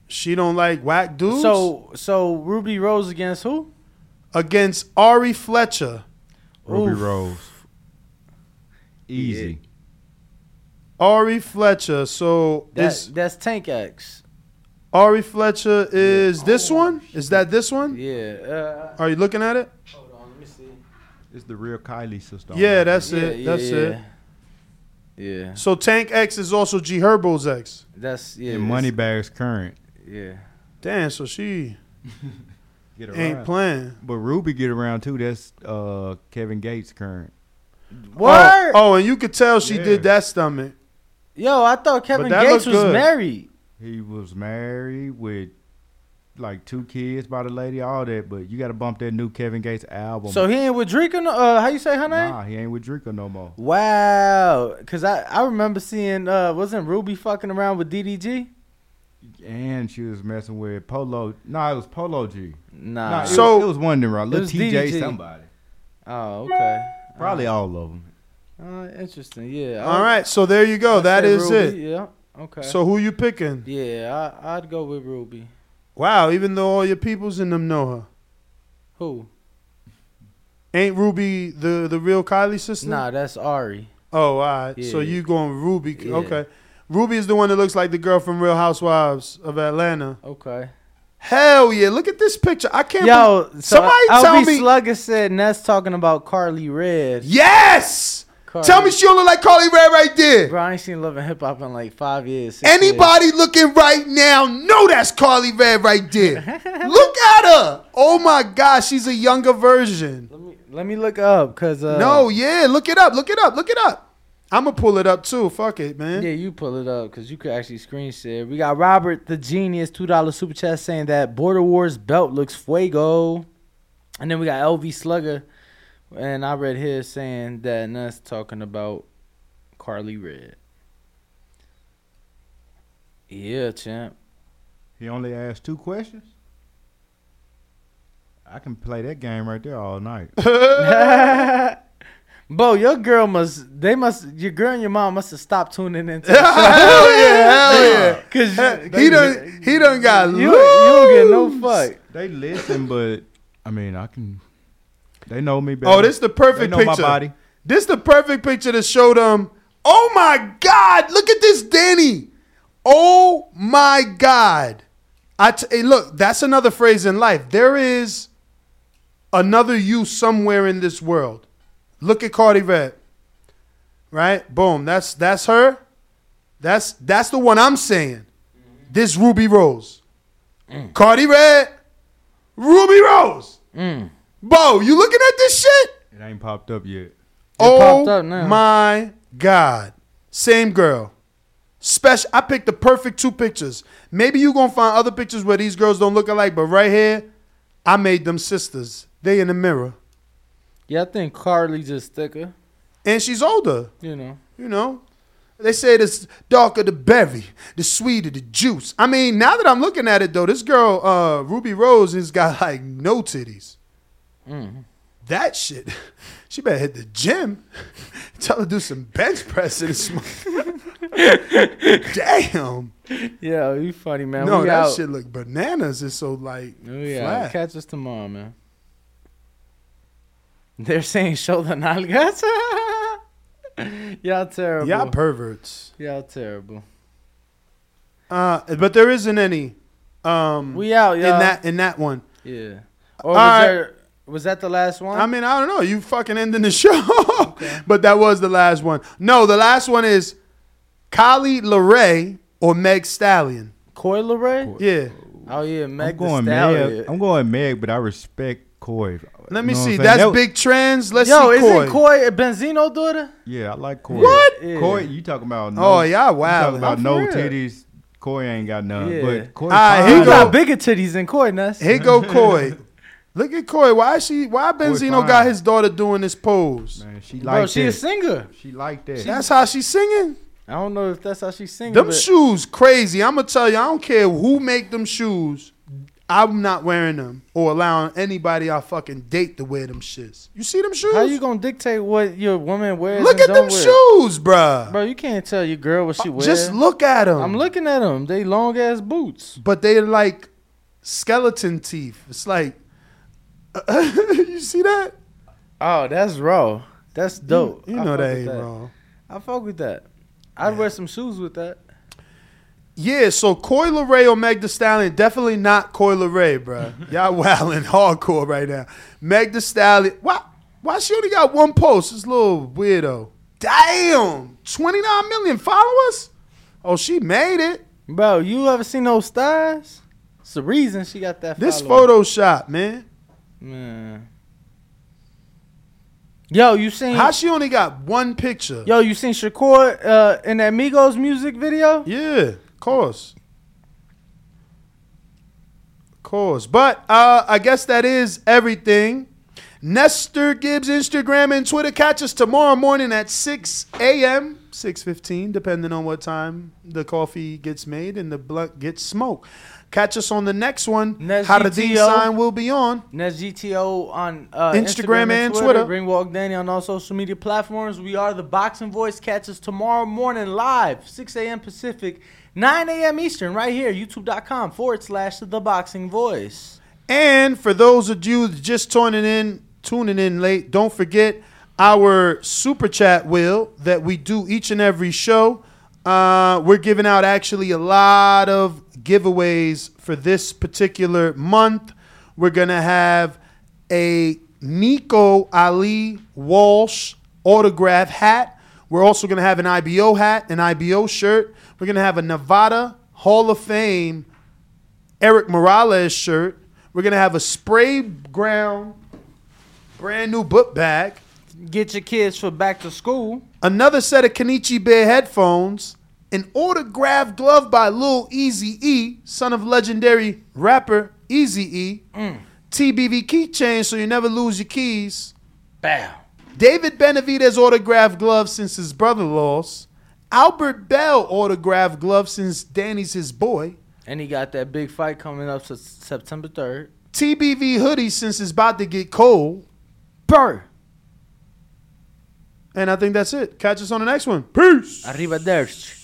She don't like whack dudes. So, so Ruby Rose against who? against Ari Fletcher, Ruby Oof. Rose. Easy. Ari Fletcher. So That, is that's Tank X. Ari Fletcher is this one? Is that this one? Yeah. Uh, Are you looking at it? hold on, let me see. It's the real Kylie sister. Yeah, that's yeah, it. yeah, That's yeah. it. Yeah, So Tank X is also G Herbo's ex. that's yeah. And it's- Moneybagg's current. Yeah. Damn, so she Get ain't around. playing. But Ruby get around too. That's uh, Kevin Gates current. What? Oh, oh, and you could tell she Yeah. did that stomach. Yo, I thought Kevin Gates was good. married. He was married with like two kids by the lady, all that. But you got to bump that new Kevin Gates album. So he ain't with Dreka. No, uh, how you say her name? nah, he ain't with Dreka no more. Wow. Cause I I remember seeing uh wasn't Ruby fucking around with DDG? and she was messing with Polo. No, it was Polo G. Nah. Nah, it, So- was, it was one of them, right? Little TJ DDG. somebody. Oh, okay. Probably all of them. Uh, interesting. Yeah. All right, so there you go. I'd That say is Ruby, it. Yeah. Okay. So who you picking? yeah, I, I'd go with Ruby. Wow, even though all your peoples in them know her. Who? Ain't Ruby the the real Kylie sister? Nah, that's Ari. Oh, all right. So you going Ruby? Yeah. Okay. Ruby is the one that looks like the girl from Real Housewives of Atlanta. Okay. Hell yeah! Look at this picture. I can't. Yo, believe- so somebody LB tell me. Slugger said Ness talking about Karlie Redd. yes. Carly. Tell me she don't look like Carly Rae right there. Bro, I ain't seen Love and Hip Hop in like five years. Anybody looking right now know that's Carly Rae right there. look at her. Oh my gosh, she's a younger version. Let me let me look up because uh, no, yeah, look it up. Look it up. Look it up. I'm gonna pull it up too. Fuck it, man. Yeah, you pull it up because you could actually screen share. We got Robert the Genius, two dollar super chat saying that Border Wars belt looks fuego, and then we got LV Slugger, and I read his saying that Ness talking about Karlie Redd. Yeah, champ. He only asked two questions. I can play that game right there all night. Bo, your girl must. They must. Your girl and your mom must have stopped tuning into. The hell yeah, hell yeah. Cause he done he done got you, you don't get no loose. fuck. they listen, but I mean, I can. They know me better. Oh, this is the perfect they know picture. my body. This the perfect picture to show them. Oh my God! Look at this, Danny. Oh my God! I t- hey, look. That's another phrase in life. There is another you somewhere in this world. Look at Karlie Redd. Right? Boom. That's that's her. That's that's the one I'm saying. This Ruby Rose. Karlie Redd. Ruby Rose. Mm. Bo, you looking at this shit? It ain't popped up yet. oh popped up now. my God. Same girl. Special. I picked the perfect two pictures. Maybe you gonna find other pictures where these girls don't look alike, but right here, I made them sisters. They in the mirror. Yeah, I think Karlie just thicker. And she's older. You know. You know. They say the darker the berry, the sweeter the juice. I mean, now that I'm looking at it though, this girl, uh, Ruby Rose, has got like no titties. Mm. That shit. She better hit the gym. Tell her to do some bench press in this. Damn. Yeah, you funny man. no, we that out. shit look bananas. It's so like Oh, yeah. flat. Catch us tomorrow, man. They're saying shoulder nalgas. Y'all terrible. Y'all perverts. Y'all terrible. Uh, but there isn't any. Um, We out, in y'all. that in that one. Yeah. All Or was right. there? Was that the last one? I mean, I don't know. You fucking ending the show, but that was the last one. No, the last one is Coi Leray or Meg Stallion. Coi Ray. Yeah. Oh yeah, I'm Meg the going Stallion. Meg. I'm going Meg, but I respect Coi. Let me You know see. what I'm saying? That's That- big trends. Let's Yo, see. Yo, isn't Coi. Coi a Benzino daughter? Yeah, I like Coi. What? Yeah. Coi, you talking about? No, Oh, yeah, wow. Talking about I'm no for real. titties? Coi ain't got none. Yeah. But Coi, Alright, He you got bigger titties than Coi Ness. Here go Coi. Look at Coi. Why is she? Why Benzino got his daughter doing this pose? Man, she Bro, like she that. a singer. She like that. That's how she's singing. I don't know if that's how she's singing. Them but shoes crazy. I'm gonna tell you. I don't care who make them shoes. I'm not wearing them or allowing anybody I fucking date to wear them shits. You see them shoes? How you gonna dictate what your woman wears? Look at them wear? shoes, bruh. bro. You can't tell your girl what she wears. Just look at them. I'm looking at them. They long ass boots. but they're like skeleton teeth. It's like you see that? Oh, that's raw. That's dope. You I know that ain't wrong. I fuck with that. I'd wear some shoes with that. Yeah, so Coi Leray or Meg The Stallion, definitely not Coi Leray, bro. Y'all wilding hardcore right now. Meg The Stallion, why, why she only got one post? This little weirdo. Damn, 29 million followers? Oh, she made it. Bro, you ever seen those stars? It's the reason she got that. This. Photoshop, man. Man. Yo, you seen? How she only got one picture? Yo, you seen Shakur uh, in that Migos music video? Yeah, of course. Of course. But uh, I guess that is everything. Nestor Gibbs Instagram and Twitter. Catch us tomorrow morning at 6 a.m. six fifteen, depending on what time the coffee gets made and the blunt gets smoked. Catch us on the next one. How the D sign will be on. Next GTO on uh, Instagram Instagram, and and Twitter. Twitter. Ringwalk Danny on all social media platforms. We are the Boxing Voice. Catch us tomorrow morning live, 6 a.m. Pacific, 9 a.m. Eastern, right here, youtube.com forward slash the Boxing Voice. And for those of you just tuning in, tuning in late, don't forget our super chat wheel that we do each and every show. Uh, we're giving out actually a lot of giveaways for this particular month. We're gonna have a Nico Ali Walsh autograph hat. We're also gonna have an IBO hat, an IBO shirt. We're gonna have a Nevada Hall of Fame Erik Morales shirt. We're gonna have a Sprayground brand new book bag. Get your kids for back to school. Another set of Kenichi Bear headphones. An autographed glove by Lil Easy E, son of legendary rapper Easy E. Mm. TBV keychain so you never lose your keys. Bow. David Benavidez autographed glove since his brother lost. Albert Bell autographed glove since Danny's his boy. And he got that big fight coming up September 3rd. TBV hoodie since it's about to get cold. Burr. And I think that's it. Catch us on the next one. Peace. Arrivederci.